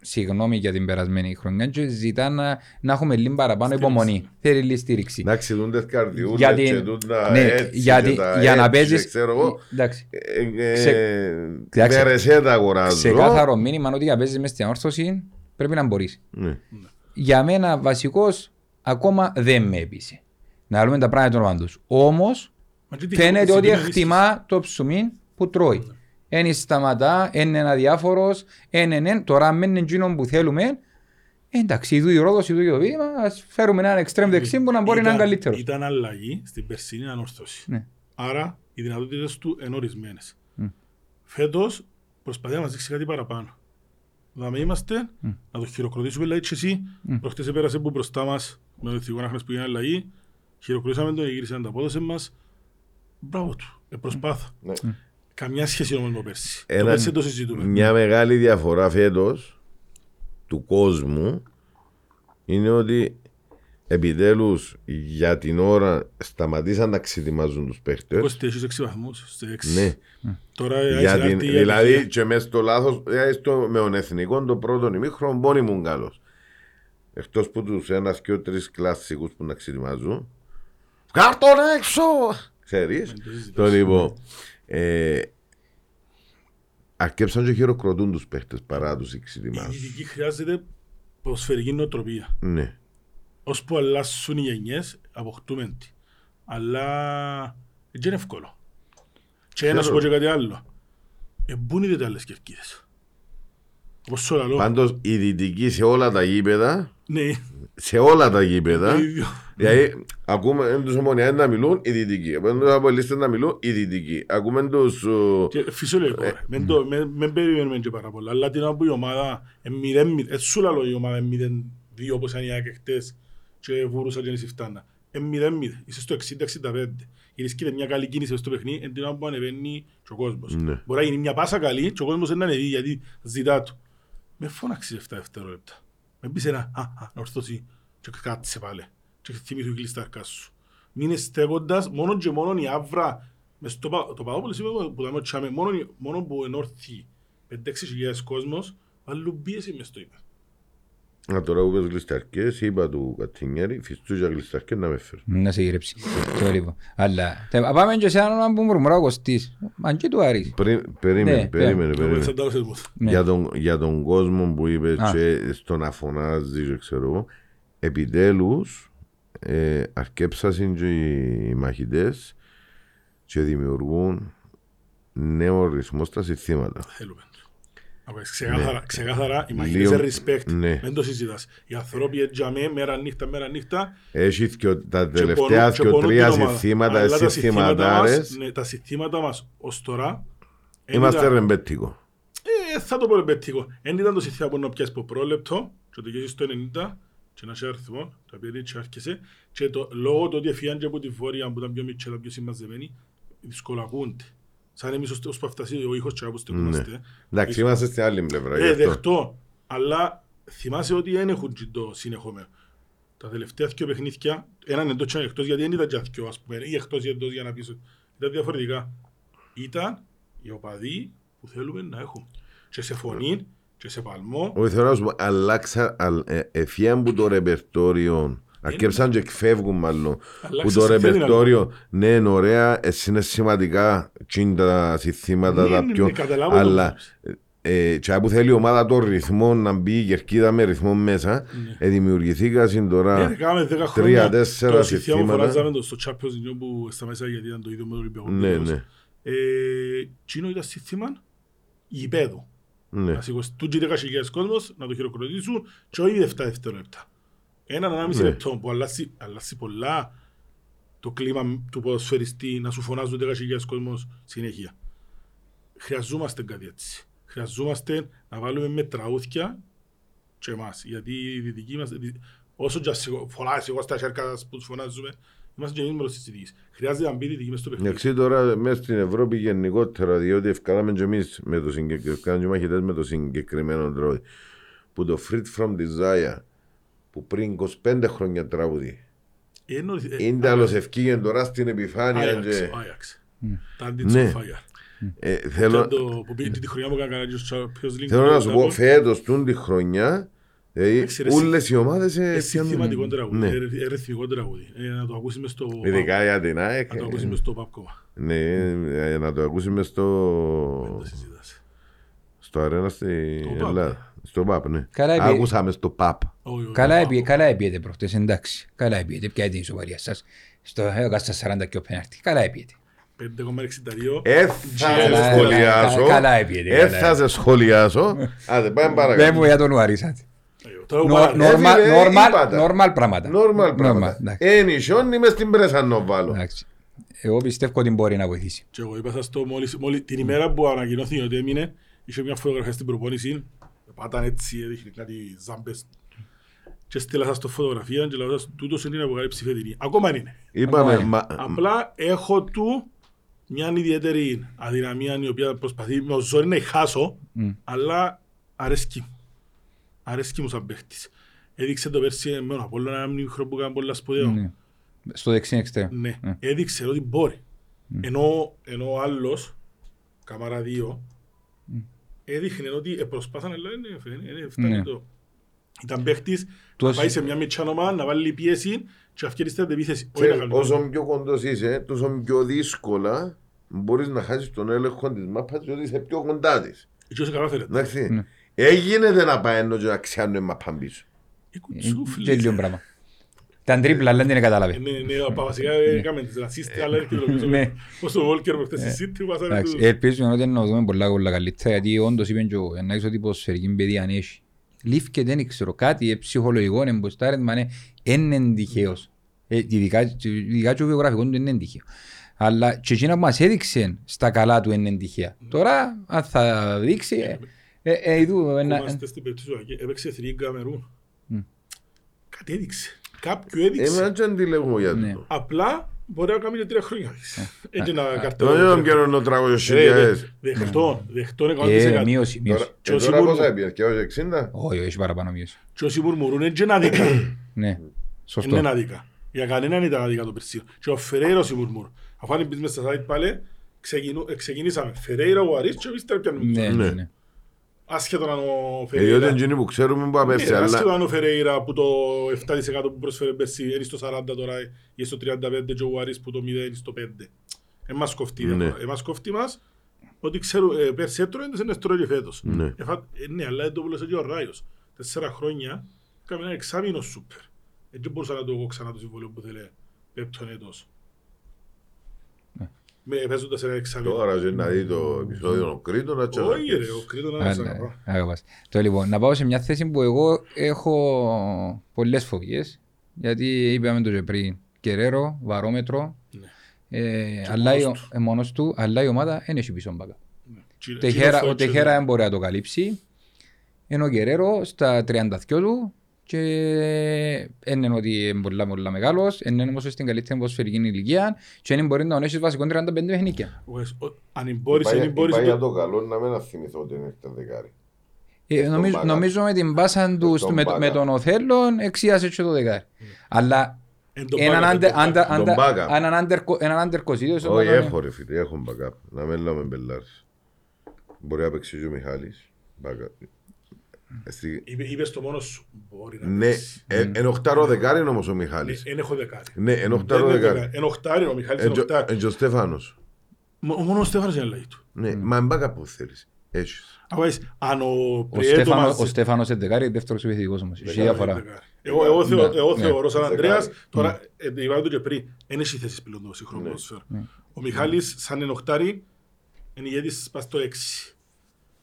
συγγνώμη για την περασμένη χρονιά και ζητά να, να έχουμε λίγο παραπάνω Στήριξη. υπομονή. Θέλει λίγη στήριξη. Εντάξει, δούντες καρδιούλες Για και την- τούτα ναι, έτσι γιατί- και τα για να έτσι, παίζεις- Ξέρω εγώ, Εντάξει. ε, ε, Ξε- ε, Εντάξει. βερεσέτα αγοράζω. Ξεκάθαρο μήνυμα ότι για παίζεις μες στην ανόρθωση πρέπει να μπορείς. Ναι. για μένα βασικός ακόμα δεν με έπεισε. Να λέμε τα πράγματα των όνομα τους. Όμως Μα και τι- φαίνεται τι- ότι τι- εκτιμά το ψωμί που τρώει. Εν σταματά, εν είναι αδιάφορος, εν εν εν. Τώρα αν είναι εκείνο που θέλουμε, εντάξει, είδου η Ρόδος, είδου το βήμα, ας φέρουμε έναν εξτρέμ δεξί που να μπορεί να είναι Ήταν- καλύτερος. Ήταν αλλαγή στην περσίνη ανόρθωση. Ναι. Άρα οι δυνατότητες του είναι ορισμένες. Μμ. Φέτος προσπαθεί να μας δείξει κάτι παραπάνω. Να μην είμαστε, να το χειροκροτήσουμε δηλαδή και εσύ. Προχτές επέρασε που μπροστά μας με το ηθικό Άχνας που έγινε αλλαγή. Χειροκροτήσαμε τον, γύρισε να τα απόδοσε μας. Μπράβο του, ε, προσπάθα. Ναι. Καμιά σχέση όμως με πέρσι. Το Ένα- πέρσι το συζητούμε. Μια μεγάλη διαφορά φέτος του κόσμου είναι ότι επιτέλους για την ώρα σταματήσαν να ξετοιμάζουν τους παίχτες. Κώστη, έχεις έξι βαθμούς, σε έξι. Ναι. Τώρα ε, Για έχεις την, έρθει η δηλαδή ατυχία. και μες στο λάθος, δηλαδή στο, με τον εθνικό το πρώτο ημίχρονο μόνοι ήμουν καλός. Εκτός που τους ένας και τρεις κλασσικούς που να ξετοιμάζουν. Βγάλ' τον έξω! Ξέρεις, Δεν το συζητάς. το λοιπόν. Ε, αρκέψαν και χειροκροτούν τους παίχτες παρά τους Η εξετοιμάζουν. δυτική χρειάζεται ποδοσφαιρική νοοτροπία. Ναι. Ως που αλλάσουν οι γενιές, αποκτούμε τη. Αλλά δεν είναι εύκολο. Και να σου πω και κάτι άλλο. Εμπούν οι άλλες κερκίδες. Όπως σου λέω. Πάντως η δυτική σε όλα τα γήπεδα, Ναι, σε όλα τα γήπεδα, το ίδιο. Δηλαδή, ακούμε εν τους ομονιάδες να μιλούν οι δυτικοί. Ακούμε τους απολύστες να μιλούν οι δυτικοί. Ακούμε τους... ου, Και Φυσιολογικό. ρε. Μεν το- μεν- Μεν περιμένουμε και πάρα πολλά. Αλλά την ώρα που η ομάδα είναι 0-0, έτσι σου λέω η ομάδα είναι 0-2 όπως είναι η ΑΕΚ χτες και βούρουσα και νησί φτάνα. Είναι 0-0. Είσαι στο 60-65. Γυρίσκεται μια καλή κίνηση στο παιχνίδι, εν την ώρα που ανεβαίνει και ο κόσμος. Ναι. Μπορεί να γίνει μια πάσα καλή και ο κόσμος δεν ανεβεί γιατί ζητά του. Με φώναξε 7 δευτερόλεπτα. Με πεις ένα «Α, α, να ορθώσει» και κάτσε πάλι. Και θυμήθου η κλειστάρκα σου. Μείνε στέκοντας μόνο και μόνο η άβρα μες στο πα- το Παπαδόπουλος είπε εγώ που λέμε τσάμε, μόνο, μόνο που είναι όρθιοι 5-6 χιλιάδες κόσμος βάλουν πίεση μες στο είπα. Α, τώρα που πες γλισταρκές, είπα του Κατσινιέρη, φιστούζα γλισταρκές να με φέρουν. Να σε γυρέψει. Το λοιπόν. Αλλά τε- πάμε και σε έναν όνομα που μουρμουρά ο Κωστής. Αν και του Άρης. Πριν- Περίμενε, Ναι, περίμενε, Το περίμενε. θα τα μου. Ναι. Για τον, για τον κόσμο που είπες Α. και στο να φωνάζεις και ξέρω εγώ, επιτέλους ε, αρκέψασαν και οι μαχητές και δημιουργούν νέο ρυθμό στα συστήματα. Θέλουμε. Ακούες, Ξεκάθαρα, ξεκάθαρα οι μαχητές Λίγο- είναι respect. ναι. Δεν το συζητάς. Οι ανθρώποι έτζαμε μέρα νύχτα, μέρα νύχτα Έχει και τα και τελευταία πονούν- και και πονούν τρία την ομάδα. συστήματα, Αλλά τα συστηματάρες, μας- ναι, Τα συστήματα μας ως τώρα εν είμαστε ήταν- ρεμπέτικο. Ε, θα το πω ρεμπετικό. Εν ήταν το σύστημα που να πιάσεις από πρόλεπτο και το γύρισεις στο 90 και να έχει αριθμό, το οποίο έτσι άρχισε και το, λόγω του ότι έφυγαν και από τη βόρεια που ήταν πιο μικρή, πιο συμμαζεμένοι, δυσκολακούνται. Σαν εμείς ως- ως που φτάσει ο ήχος και κάπου στεκούμαστε. Εντάξει, είμαστε στην άλλη πλευρά. γι' Ε, αυτό. δεχτώ. Αλλά θυμάσαι ότι δεν έχουν και το συνεχόμενο. τα τελευταία δύο παιχνίδια, έναν εντός και έναν εκτός, γιατί δεν ήταν και δυο, ας πούμε, ή εκτός ή εντός για να πεις. Ήταν διαφορετικά. Ήταν οι οπαδοί που θέλουμε να έχουμε. Και σε φωνή, και σε παλμό, Όχι, θέλω να σου πω, αλλάξα, αλ- ε, εφιάν που το ρεπερτόριο, αρκέψαν και εκφεύγουν μάλλον, που Αλλάξες το σε ποια ρεπερτόριο, ναι, είναι ωραία, εσύ είναι σημαντικά, τι είναι τα συστήματα, Ναι, τα ναι, πιο, ναι, καταλάβω το αλλά πώς. ε, και που θέλει η ομάδα των ρυθμών να μπει η κερκίδα με ρυθμό μέσα, ε, δημιουργηθήκαν Ναι, τώρα κάναμε 10 τρία, χρόνια. τέσσερα Το συνθήμα που συστήματα. φοράζαμε το στο Champions League που σταμάτησα γιατί ήταν το ίδιο με τον Ολυμπιακό. Ναι, Βεβαίως. ναι. Ε, Τσίνο ήταν σύστημα γηπέδου. Ναι. Να σηκώσει του 10.000 κόσμος, να το χειροκροτήσουν και όχι 7 δευτερόλεπτα. Έναν ανάμιση Ναι. λεπτό που αλλάζει, αλλάζει πολλά το κλίμα του ποδοσφαιριστή να σου φωνάζουν 10.000 κόσμος συνέχεια. Χρειαζόμαστε κάτι έτσι. Χρειαζόμαστε να βάλουμε με τραγούδια και εμάς. Γιατί οι δυτικοί μας, όσο και σηκώ- φωνάζεις εγώ στα χέρια σας που τους φωνάζουμε, είμαστε και εμείς μέλος της συζήτησης. Χρειάζεται να μπει δυτικοί μες στο παιχνίδι. Εντάξει τώρα μέσα στην Ευρώπη γενικότερα, διότι ευκάλαμε και εμείς με το συγκεκριμένο, και μαχητές με το συγκεκριμένο τρόπο, που το Freed from Desire, που πριν 25 χρόνια τραγούδι, Ενώ- ε, είναι άλλος ευκήγεν τώρα στην επιφάνεια Άγιαξ, και... Άγιαξ. Τα αντίτς Ναι. on fire. Ε, Ήταν θέλω, το- που πήγε τη χρονιά που έκανε κανένα στο Champions League. θέλω να σου πω, Double. φέτος τούν τη χρονιά, δηλαδή Εντάξει, ρε, όλες οι ομάδες ε, Ε, πιάνουν- συνθηματικό τραγούδι, Ναι. ε, ε, ρυθμικό τραγούδι. Ε, Να το ακούσεις μες στο Ειδικά για την ΑΕΚ, να το ακούσεις ε, μες στο pub κόμμα. ναι, ε, να το ακούσουμε Δεν στο, το συζητάς. στο αρένα στη Το pub, Ελλάδα. Στο ΠΑΠ, ναι. Καλά, επί- Άκουσαμε στο ΠΑΠ. Όχι, όχι, Καλά, pub επί, κόμμα. καλά επίετε προχτές, εντάξει. Καλά επίετε, ποια είναι η ισοπαλία σας. Στο έδωκα στα 40 και ο πέναρτη. Καλά επίετε. 5,62. Ε, θα Καλά, σε σχολιάσω. καλά, καλά έπιετε, Ε, καλά. θα σε σχολιάσω. Άντε, πάμε Δεν μου παρακάτω. για τον Ουαρίσατε. Ε, τώρα που πάμε, νο- Normal, φίλε, normal, είπα τα. normal πράγματα. Νόρμαλ Normal, πράγματα. εντάξει. Ε, νησιόν είμαι στην πρέσα να βάλω. Εντάξει. Εγώ πιστεύω ότι μπορεί να βοηθήσει. Και εγώ είπα σας το μόλις, μόλις, την ημέρα που ανακοινώθηκε ότι έμεινε, είχε μια φωτογραφία στην προπόνηση, πάταν έτσι, έδειχνε κάτι ζάμπες. Και στείλα σας το φωτογραφία και λέω σας, τούτος είναι να βγάλει ψηφετηρή. Ακόμα είναι. Είπαμε, Ακόμα μα- Απλά έχω του μια ιδιαίτερη αδυναμία η οποία προσπαθεί με ζόρι να χάσω, αλλά αρέσκει μου. Αρέσκει μου σαν παίχτης. Έδειξε το πέρσι με τον Απόλλωνα ένα μικρό που έκανε πολλά σπουδαίο. Ναι. Στο δεξί εξτρέμ. Ναι, Ναι. έδειξε ότι μπορεί. Ενώ, ενώ ο άλλος, καμάρα 2, έδειχνε ότι ε, προσπάθανε, αλλά δεν έφερε, δεν φτάνει Ναι. το. Ήταν παίχτης να Τους- πάει σε μια μητσάνομα, να βάλει πίεση και να φτιάξει την επίθεση. Όχι να και κάνει όσο πιο κοντός είσαι, τόσο πιο δύσκολα μπορείς να χάσεις τον έλεγχο της μάπας διότι είσαι πιο κοντά της. Έτσι όσο κατάφερε. Εντάξει. Ναι. Έγινε δεν να πάει ενώ και να ξιάνουν η μάπας πίσω. Ε, Ε, κουτσούφλι. Και λίγο πράγμα. Ήταν τρίπλα, αλλά δεν την κατάλαβε. Ναι, ναι, απα- βασικά έκαμε τις ρατσίστες, αλλά έρχεται το πίσω. Ναι. Πώς το Βόλκερ προχτές στη City, βάσανε Εντάξει, τους. Ελπίζουμε ότι να δούμε πολλά πολλά καλύτερα γιατί όντως είπαν και ο Εννάκης ότι η ποδοσφαιρική παιδεία αν έχει. Λήφκε δεν ξέρω κάτι ε, ψυχολογικό εμποστάρεσμα είναι είναι τυχαίος. Ε, Ειδικά ειδικά και ο βιογραφικός του είναι τυχαίο. Αλλά και εκείνα που μας έδειξε στα καλά του είναι τυχαία. Τώρα αν θα δείξει ε, ε, ε, ειδού, ένα- Είμαστε στην περίπτωση του Ακέ, έπαιξε εθνική Καμερούν. Μμ. Κάτι έδειξε. Κάποιου έδειξε. Εμένα και αντιλέγω για Ναι. τούτο. Απλά μπορεί να κάνει και τρία χρόνια. Έτσι να Δεν είναι καρτελώ. καιρό να τράγω Ε, χιλιάδες. Δεχτών, δεχτών ε, 100%. μείωση, Τώρα μείωση. Και ε, όσοι τώρα μπορούν- πόσα έπιες, και ως 60. Όχι, όχι παραπάνω μείωση. Και όσοι μουρμουρούν έτσι είναι άδικα. Ναι, Είναι σωστό. άδικα. Για κανέναν ήταν άδικα το περσίο. Και ο Φεραίρος η μουρμουρ. Αφού αν μπεις μες στα site πάλι, ξεκινού- ε, ξεκινήσαμε. Φεραίρα, ο Αρής και εμείς τώρα πιάνουμε τους Ναι, άλλους. ναι, Ναι. Ναι. Άσχετο αν ο Ε, Διότι Φεραίρα... είναι εκείνοι που ξέρουμε που απέφτει, Ναι, άσχετο αλλά αν ο Φεραίρα που το 7% που πρόσφερε πέρσι είναι στο 40 τώρα ή στο 35 και ο Άρης που το 0 είναι στο 5. Ε, μας κοφτεί. Ναι. Ναι. Ε, μας κοφτεί μας ότι ξέρουμε, ε, πέρσι έτρωγε, είναι στρώει και φέτος. Ναι. Ε, φα- ε, ναι, αλλά δεν το πουλούσε και ο Ράιος. Τέσσερα χρόνια έκαμε ένα εξάμεινο σούπερ. Ε, δεν μπορούσα να το εγώ ξανά το συμβόλαιο που θέλει πέπτον έτος. Με παίζοντας ένα εξάμεινο. τώρα και να δει το επεισόδιο των Κρήτων, να τσακ- Όχι ρε, ο Κρήτον είναι Α, ένα ναι, πράγμα. αγαπάς. Το λοιπόν, να πάω σε μια θέση που εγώ έχω πολλές φοβίες, γιατί είπαμε το και πριν, Κεραίρο, βαρόμετρο, Ναι. ε, Και αλλά η- μόνος του. ε, μόνος του, αλλά η ομάδα δεν έχει πίσω μπάκα. Ναι. Τσι- Τεχέρα- τσι- Ο Τεχέρα δεν μπορεί να το καλύψει, ενώ ο Κεραίρο στα 32 του και είναι ότι είναι πολλά πολλά μεγάλος, είναι όμως στην καλύτερη ποδοσφαιρική ηλικία και δεν μπορεί να τον έχεις βασικό 35 παιχνίκια. Ο- ο- Αν μπορείς, Πάει- αν μπορείς... πάει το- για το καλό να μην θυμηθώ ότι είναι τα δεκάρι. Ε, νομίζω, backup. νομίζω με την πάσα του Στον με, το- με backup. τον Οθέλον εξίασε και το δεκάρι. Αλλά Εν τον έναν backup, άντερ- εν τον άντερ- backup. άντερ- backup. έναν άντερ κο- έναν άντερ κοσίδιο στο Όχι, μπαλόνι. έχω ρε φίλε, έχω backup. Να μην λέμε μπελάρες. Μπορεί να παίξει και ο Μιχάλης. Backup. Ε, στη- Είπε- Είπες το μόνος σου. Μπορεί να Ναι, παίξει. ε, εν οχτάρο δεκάρι είναι όμως ο Ναι, Μιχάλης. Εν έχω δεκάρι. Ναι, εν Δεν οχτάρο είναι δεκάρι. δεκάρι. Εν οχτάρι, ο Μιχάλης Εν είναι τζο- οχτάρι. εν τζο Στέφανος. Μο- Μόνος ο Στέφανος είναι αλλαγή του. Ναι, μα εν backup που θέλεις. Έχεις. Αν πάεις, αν ο Ο Πριέτο Στέφανος- μαζί- Ο Στέφανος είναι δεκάρι, δεύτερος επιθετικός όμως. Έχει διαφορά. Δεκάρι. Εγώ, εγώ, θεω, Ναι, εγώ ναι. θεωρώ σαν Δεκάρι. Ανδρέας, τώρα ε, είπαμε το και πριν, δεν έχει θέσεις πλέον το σύγχρονο ποδόσφαιρο. Ο Μιχάλης σαν ενοχτάρι, είναι ηγέτης πας στο 6.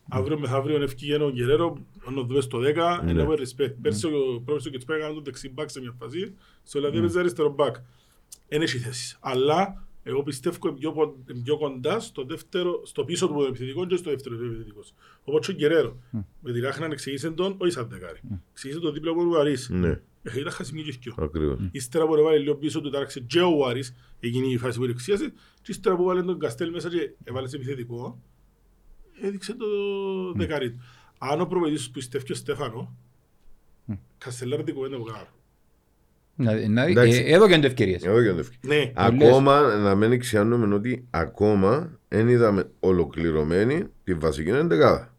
Αύριο μεθαύριο ευκήγε ο Γκερέρο, να δούμε στο 10, Ναι. είναι over respect. Πέρσι ο πρόεδρος και έκαναν τον δεξί μπακ σε μια φάση, στο δηλαδή έπαιζε αριστερό μπακ. Δεν έχει θέσεις. Αλλά εγώ πιστεύω είναι πιο, κον- είναι πιο κοντά στο, δεύτερο, στο πίσω του επιθετικό και στο δεύτερο του επιθετικό. Όπως και ο Γκερέρο. Με τη Ράχνα εξηγήσε τον, όχι σαν δεκάρι. Εξηγήσε τον δίπλα από τον Βαρύς. Ναι, Ε, Ήταν χασιμί και σκιο. ακριβώς. Ύστερα που έβαλε λίγο πίσω του τάραξε και ο Άρης, εκείνη η φάση που εξίασε, και ύστερα που έβαλε τον Καστέλ μέσα και έβαλε σε επιθετικό, έδειξε το δεκάρι του. Αν ο προπαιδής σου πιστεύει ο Στέφανο, Καστελάρ την κουβέντα που κάνω. Να- να- Εντάξει. ε, Εδώ και είναι ευκαιρίες. Εδώ και το ευκαιρία. Ναι, Ακόμα να μην ξιάνουμε ότι ακόμα δεν είδαμε ολοκληρωμένη τη βασική εντεκάδα.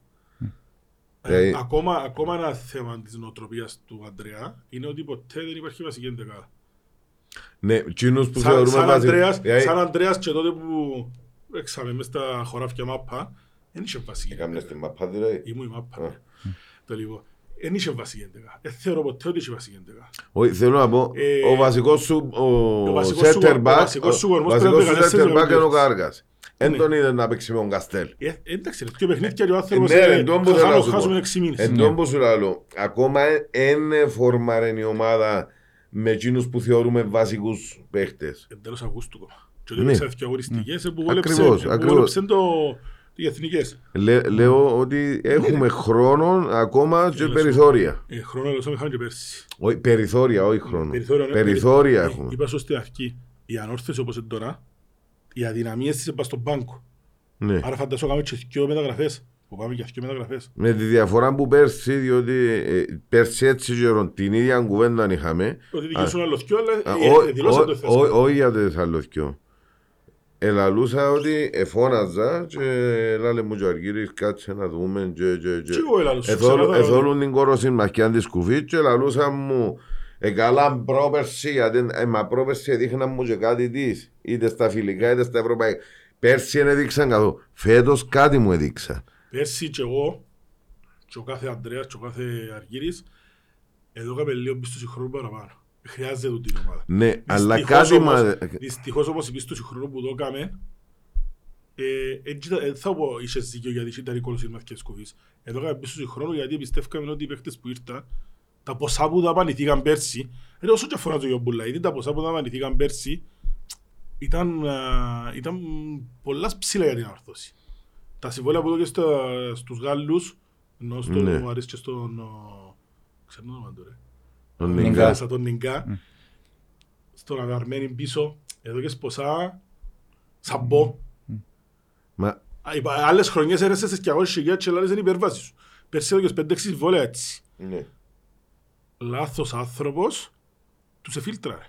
ε, Δηλαδή- ακόμα, ακόμα ένα θέμα της νοοτροπίας του Αντρέα είναι ότι ποτέ δεν υπάρχει βασική εντεκάδα. Ναι, εκείνους που Σαν, θεωρούμε σαν, βασι- Ανδρέας, Δηλαδή, σαν Ανδρέας και τότε που έξαμε μες στα χωράφια μάπα, δεν είχε βασική Έκαμνες εντεκάδα. την μαπά δηλαδή. Ήμουν η μάπα. Α. ναι. Το λίγο. Δεν είχε βασική εντεκάδα. Δεν θεωρώ ποτέ ότι είχε βασική εντεκάδα. Όχι, θέλω να πω, Ε, ο βασικός σου, ο ο βασικός σου- center ο back, βασικός σου ο κορμός βασικός πρέπει σου να center είναι back είναι ο τέσσερις Κάργας. Εν Ναι. τον είδε να παίξει με τον Καστέλ. Ε, εντάξει, ρε, δύο παιχνίδια και ο άνθρωπος Ναι, ε, εν τόν που θα θέλω να χάνω- σου πω. χάσουμε έξι μήνες. Εν τόν που σου λέω, ακόμα δεν φόρμαρε η ομάδα με εκείνους που θεωρούμε βασικούς παίχτες. Εν τέλος Αυγούστου κόμμα. Και Ναι. ότι έπαιξε δύο αγωνιστικές ε, που Ακριβώς, βόλεψε- που ακριβώς. βόλεψε το- οι εθνικές. Λέ- Λέω ότι έχουμε χρόνο ακόμα και Έλα, περιθώρια. Ε, Χρόνο έλωσαμε είχαμε και πέρσι. Όχι, περιθώρια, όχι χρόνο. Περιθώρια, ναι, Περιθώρια περι- έχουμε. Είπα σου στην αρχή, η ανόρθωση όπως είναι τώρα, οι αδυναμίες της είναι στον πάγκο. Ναι. Άρα φαντάσου κάνουμε και δύο μεταγραφές. Που πάμε για δύο μεταγραφές. Με τη διαφορά που πέρσι, διότι ε, πέρσι έτσι καιρό την ίδια κουβέντα είχαμε. Ότι Α, δικαιούσαν άλλο δυο, αλλά Α, ε, ό- ε, δηλώσαν το ό- θέσμα. ό- Όχι για το θαλωθιό. Ελαλούσα ότι εφώναζα και έλαλε μου και ο Αργύρης κάτσε να δούμε και και και. Και εγώ έλαλος, Εθόλου- ξαναδάω. Εθόλουν την κόρωση μαχιάν της κουφή και ελαλούσα μου ε, καλά πρόπερση, γιατί ε, μα πρόπερση έδειχναν μου και κάτι της, είτε στα φιλικά είτε στα ευρωπαϊκά. Πέρσι δεν έδειξαν καθόλου. Φέτος κάτι μου έδειξαν. Πέρσι και εγώ, και ο κάθε Ανδρέας και ο κάθε Αργύρης, εδώ έκαμε λίγο πίστοση χρόνου παραπάνω. Χρειάζεται του την ομάδα. Ναι, αλλά Δυστυχώς κάτι όμως- μα... Δυστυχώς όμως η πίστοση χρόνου που το έκαμε, ε, έτσι ήταν- δεν θα πω είχες δίκιο γιατί ήταν η κόλωση μαθηκές κουβής. Εδώ έκαμε πίστοση χρόνου γιατί πιστεύκαμε ότι οι παίκτες που ήρθαν, τα ποσά που δαπανηθήκαν πέρσι, ρε όσο και αφορά το Ιωμπουλά, γιατί τα ποσά που δαπανηθήκαν πέρσι, ήταν, α, ήταν πολλά ψηλά για την ανορθώση. Τα συμβόλαια που έδωκε στα- στους Γάλλους, ενώ στον Ναι. μου αρέσει και στον... ο, Ξέρω το όνομα του ρε. Τον Νιγκά. Νιγκά. Σαν τον Νιγκά. Στον Αγαρμένη πίσω, εδώ και ποσά, σαμπό. Μα Α, είπα, Άλλες χρονιές έρεσες στις 200 χιλιάδες και άλλες είναι υπερβάσεις σου. Πέρσι έδωκες 5-6 συμβόλαια έτσι. ναι. Λάθος άνθρωπος, τους εφίλτραρε.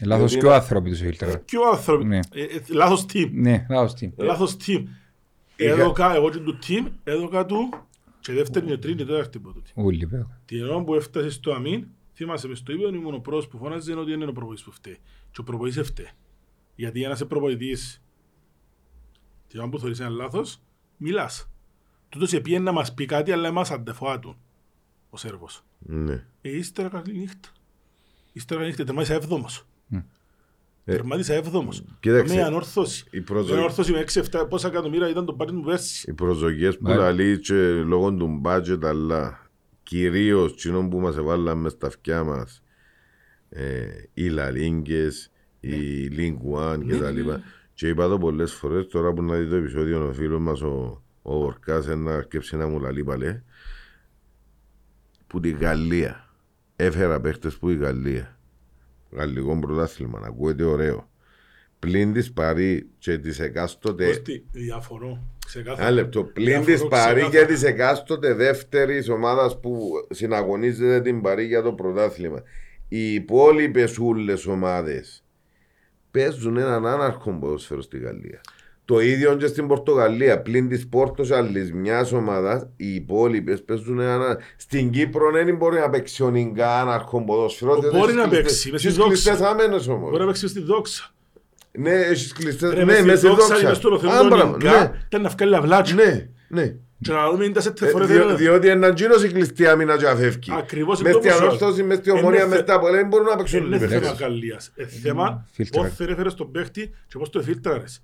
Ε, Λάθος Γιατί και ο άνθρωποι τους φίλτρα. Και ο άνθρωπος, Ναι. ε, ε, λάθος team. Ναι, λάθος τι. Λάθος team. Είχα- Έδωκα, εγώ και του team, έδωκα του και δεύτερη και τρίτη και τέταρτη από τούτη. Ούλοι πέρα. Την ώρα που έφτασε στο αμήν, θυμάσαι μες στο ύπεδο, ήμουν ο πρώτος που φώναζε ότι είναι ο προπονητής που φταίει. Και ο προπονητής έφταίει. Γιατί ένας προπονητής, την ώρα που θεωρείς ένα λάθος, μιλάς. Τούτος επίεν να μας πει κάτι, αλλά εμάς αντεφοά του, ο Σέρβος. Ναι. Ε, ύστερα καλή νύχτα. Ύστερα καλή νύχτα, τερμάτισα έβδομος. Ε, Τερμάτισα έβδομος. κοίταξε, Με ανόρθωση. η Με προσοχή- ανόρθωση με 6-7 πόσα εκατομμύρια ήταν το πάρτι μου πέρσι. Οι προσδοκίες που Ναι. λαλεί και λόγω του budget αλλά κυρίως κοινών που μας έβαλαν μες στα αυτιά μας ε, οι Λαλίγκες, οι Link One και τα λοιπά. Και είπα το πολλές φορές τώρα που να δει το επεισόδιο ο φίλος μας ο, ο Ορκάς να αρκέψει να μου λαλεί παλέ που τη Γαλλία έφερα παίχτες που η Γαλλία γαλλικό πρωτάθλημα ακούγεται ωραίο πλην της Παρή και της εκάστοτε Κώστη, διαφορώ. Ξεκάθαρα. Ένα λεπτό. Πλην Διαφωνώ της παρή και ξεκάθαρα. της εκάστοτε δεύτερης ομάδας που συναγωνίζεται την παρή για το πρωτάθλημα. Οι υπόλοιπες ούλες ομάδες παίζουν έναν άναρχο ποδόσφαιρο στη Γαλλία. Το ίδιο και στην Πορτογαλία. Πλην της Πόρτο άλλη μιας ομάδας, οι υπόλοιπε παίζουν έναν. Στην Κύπρο δεν μπορεί να παίξει ο Νιγκά άναρχο ποδόσφαιρο. Μπορεί διότι να έχεις παίξει, κλειστές- μες στη έχεις δόξα. κλειστές άμενες Μπορεί όμως. να παίξει στη δόξα. Ναι, έχεις κλειστές. Ρε, Ναι, μες μες στη στη δόξα, δόξα. μες στο Α, Λοθέντο μπράβο, Νιγκά, ναι. ήταν να βγάλει αυλάτσια. Ναι, ναι. Και να δούμε είναι σε Ε, φορές διό- δεν- Διότι έναν τζίνος η κλειστή άμυνα και αφεύγει. Ακριβώς, Μες είναι στη το ποσό. ανόρθωση, μες στη Είναι ομονία, θε- μες στα πολλά, δεν μπορούν να παίξουν Είναι όλοι. θέμα Γαλλίας. Ε, θέμα Φίλτρα. πώς θα έφερες τον παίχτη και πώς το εφίλτραρες.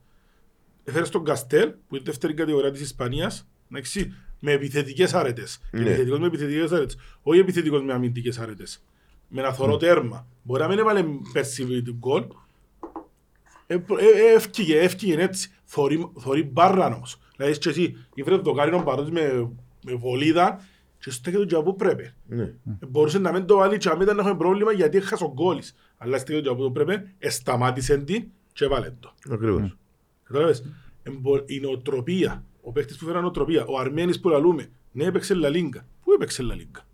Έφερες τον Καστέλ, που είναι η δεύτερη κατηγορία της Ισπανίας, εντάξει, με επιθετικές άρετες. Ναι. Επιθετικός με επιθετικές άρετες. Όχι επιθετικός με αμυντικές άρετες. Με ένα Ναι. θωρό τέρμα. Μπορεί να μην έβαλε πέρσι τον γκολ. Ε, προ- ε, ε, Έφυγε, έφυγε έτσι. Θωρεί- Θωρεί μπάρραν όμως. Δηλαδή και εσύ, ήφερε το κάρινο παρότι με, με βολίδα και στέκεται και από που πρέπει. Ναι. Ε, Μπορούσε να μην το βάλει και να μην έχουμε πρόβλημα γιατί έχασε ο γκόλης. Αλλά στέκεται και από που πρέπει, εσταμάτησε την και έβαλε το. Ακριβώς. Κατάλαβες. Εμπο- Η νοοτροπία, ο παίκτης που φέρει νοοτροπία, ο Αρμένης που λαλούμε, ναι έπαιξε Λα Λίγκα. Πού έπαιξε Λα Λίγκα;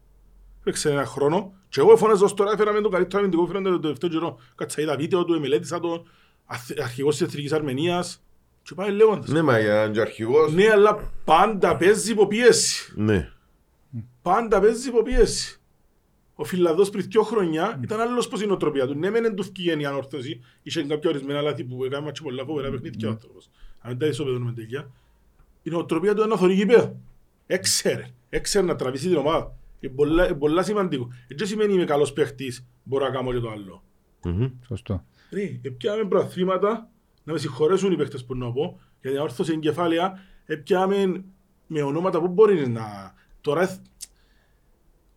Έπαιξε ένα χρόνο και εγώ φώναζα ως τώρα έφεραμε τον καλύτερο αμυντικό φέραν το τελευταίο καιρό. Κάτσα είδα βίντεο του, μελέτησα τον, αθ- αρχηγός της Εθνικής Αρμενίας και πάει λέγοντας. Ναι, μα για έναν και αρχηγός. Ναι, αλλά πάντα παίζει υποπίεση. Ναι. Πάντα παίζει υποπίεση. Ο Φιλαδός πριν δύο χρονιά ήταν άλλος πως η νοοτροπία του. Ναι, μεν εν του φκήγεν η ανόρθωση. Είχε κάποια ορισμένα λάθη που έκανε μάτσι πολλά φοβερά παιχνίδια ο άνθρωπος. Αν δεν τα ισοπεδώνουμε τελειά. Η νοοτροπία του είναι να θωρεί γήπεδα. Έξερε. Έξερε να τραβήσει την ομάδα. Είναι πολλά, είναι πολλά σημαντικό. Έτσι σημαίνει είμαι καλός παίχτης, μπορώ να κάνω και το άλλο. Μμμ. Σωστό. Ρε, επιάμε προαθλήματα, να με συγχωρέσουν οι παίχτες που να πω, γιατί η όρθωση εγκεφάλαια, επιάμε με ονόματα που μπορείς να... Τώρα εθ-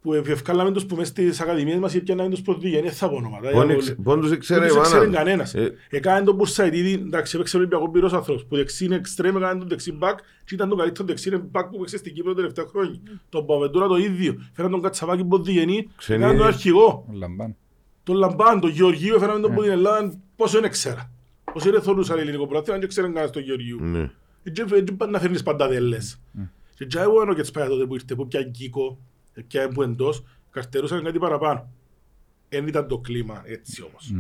που ευκάλαμε τους που μες στις ακαδημίες μας επιάμε τους πρωτοδίγια, δεν θα πω ονόματα. Πόν γιατί εξ- πόν τους δεν ήξερε η τους μάνα ξέρει του. κανένας. Ε, Έκανε τον Μπουρσαϊτίδη, εντάξει, έπαιξε Ολυμπιακό πυρός άνθρωπος, που δεξί είναι εξτρέμ, έκανε τον δεξί μπακ και ήταν το καλύτερο δεξί μπακ που παίξε στην Κύπρο τα τελευταία χρόνια. Τον Παπαβεντούρα το ίδιο. Φέραν τον Κατσαβάκη Μποδιγενή, Ξενή- έκαναν τον αρχηγό. Ο Λαμπάν. Τον Λαμπάν, τον Γεωργίου, έφεραμε Ναι. τον από την Ελλάδα, πόσο είναι ξέρα. Πόσο είναι θωρούσαν ελληνικό πρωτάθλημα, δεν ξέρουν κανένας τον Γεωργίου. Ναι. Έτσι έτσι πάνε να φέρνεις πανταδέλες. Και έτσι εγώ ενώ και τσπάει τότε που ήρθε, που πια Κίκο, πια που εντός, καρτερούσαν κάτι παραπάνω. Εν ήταν το κλίμα έτσι όμως.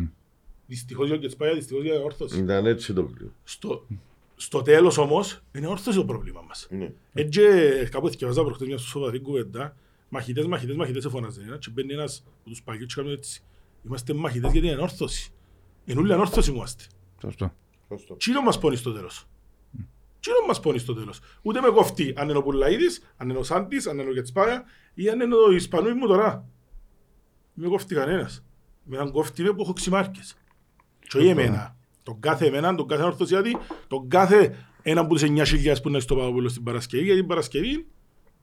Δυστυχώς για και τσπάει, δυστυχώς για όρθωση. Ήταν έτσι το κλειό. Στο, στο τέλος όμως, είναι όρθωση το πρόβλημα μας. Ναι. Έτσι κάπου θυκευάζα προχτές μια σοβαρή κουβέντα, μαχητές, μαχητές, μαχητές εφωνάζε ένα και μπαίνει ένας από τους παγιούς και κάνουμε έτσι. Είμαστε μαχητές γιατί είναι ανόρθωση. Είναι όλοι ανόρθωση είμαστε. Σωστό. Σωστό. Τι μας πόνει στο τέλος; Τι μας πόνει στο τέλος. Ούτε με κοφτεί αν είναι ο Πουλαίδης, αν είναι ο Σάντης, αν είναι ο Γετσπάια ή αν είναι ο Ισπανούι μου τώρα. Με κοφτεί κανένας. Με έναν κοφτεί με που έχω ξημάρκες. Και όχι εμένα. Τον κάθε εμένα, τον κάθε ορθωσιάτη, τον κάθε έναν που τις 9.000 που είναι στο Παπαπούλο στην Παρασκευή, γιατί την Παρασκευή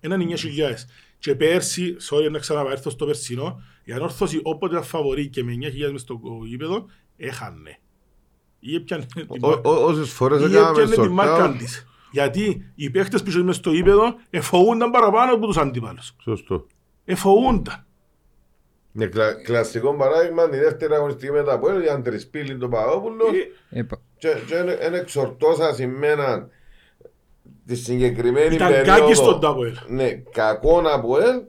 έναν 9.000. Και πέρσι, sorry να ξαναπάρθω στο περσινό, η ανόρθωση όποτε ήταν φαβορή και με 9.000 μες στο γήπεδο, έχανε. Ή έπιανε την Ό- ό- Όσες φορές ή έκαναμε έπιανε τη sort μάρκα out. της. Γιατί οι παίχτες που είσαι μες στο ύπεδο εφοούνταν παραπάνω από τους αντίπαλους. Σωστό. Εφοούνταν. Ναι, κλα- κλασικό παράδειγμα, η δεύτερη αγωνιστική μετά από έλεγε αν τρισπίλει τον Παπαδόπουλο Ε, Ε, πα- και δεν εξορτώσα σημαίνα τη συγκεκριμένη Ήταν περίοδο. κάκι στον Τάποελ. Ναι, κακό από ελ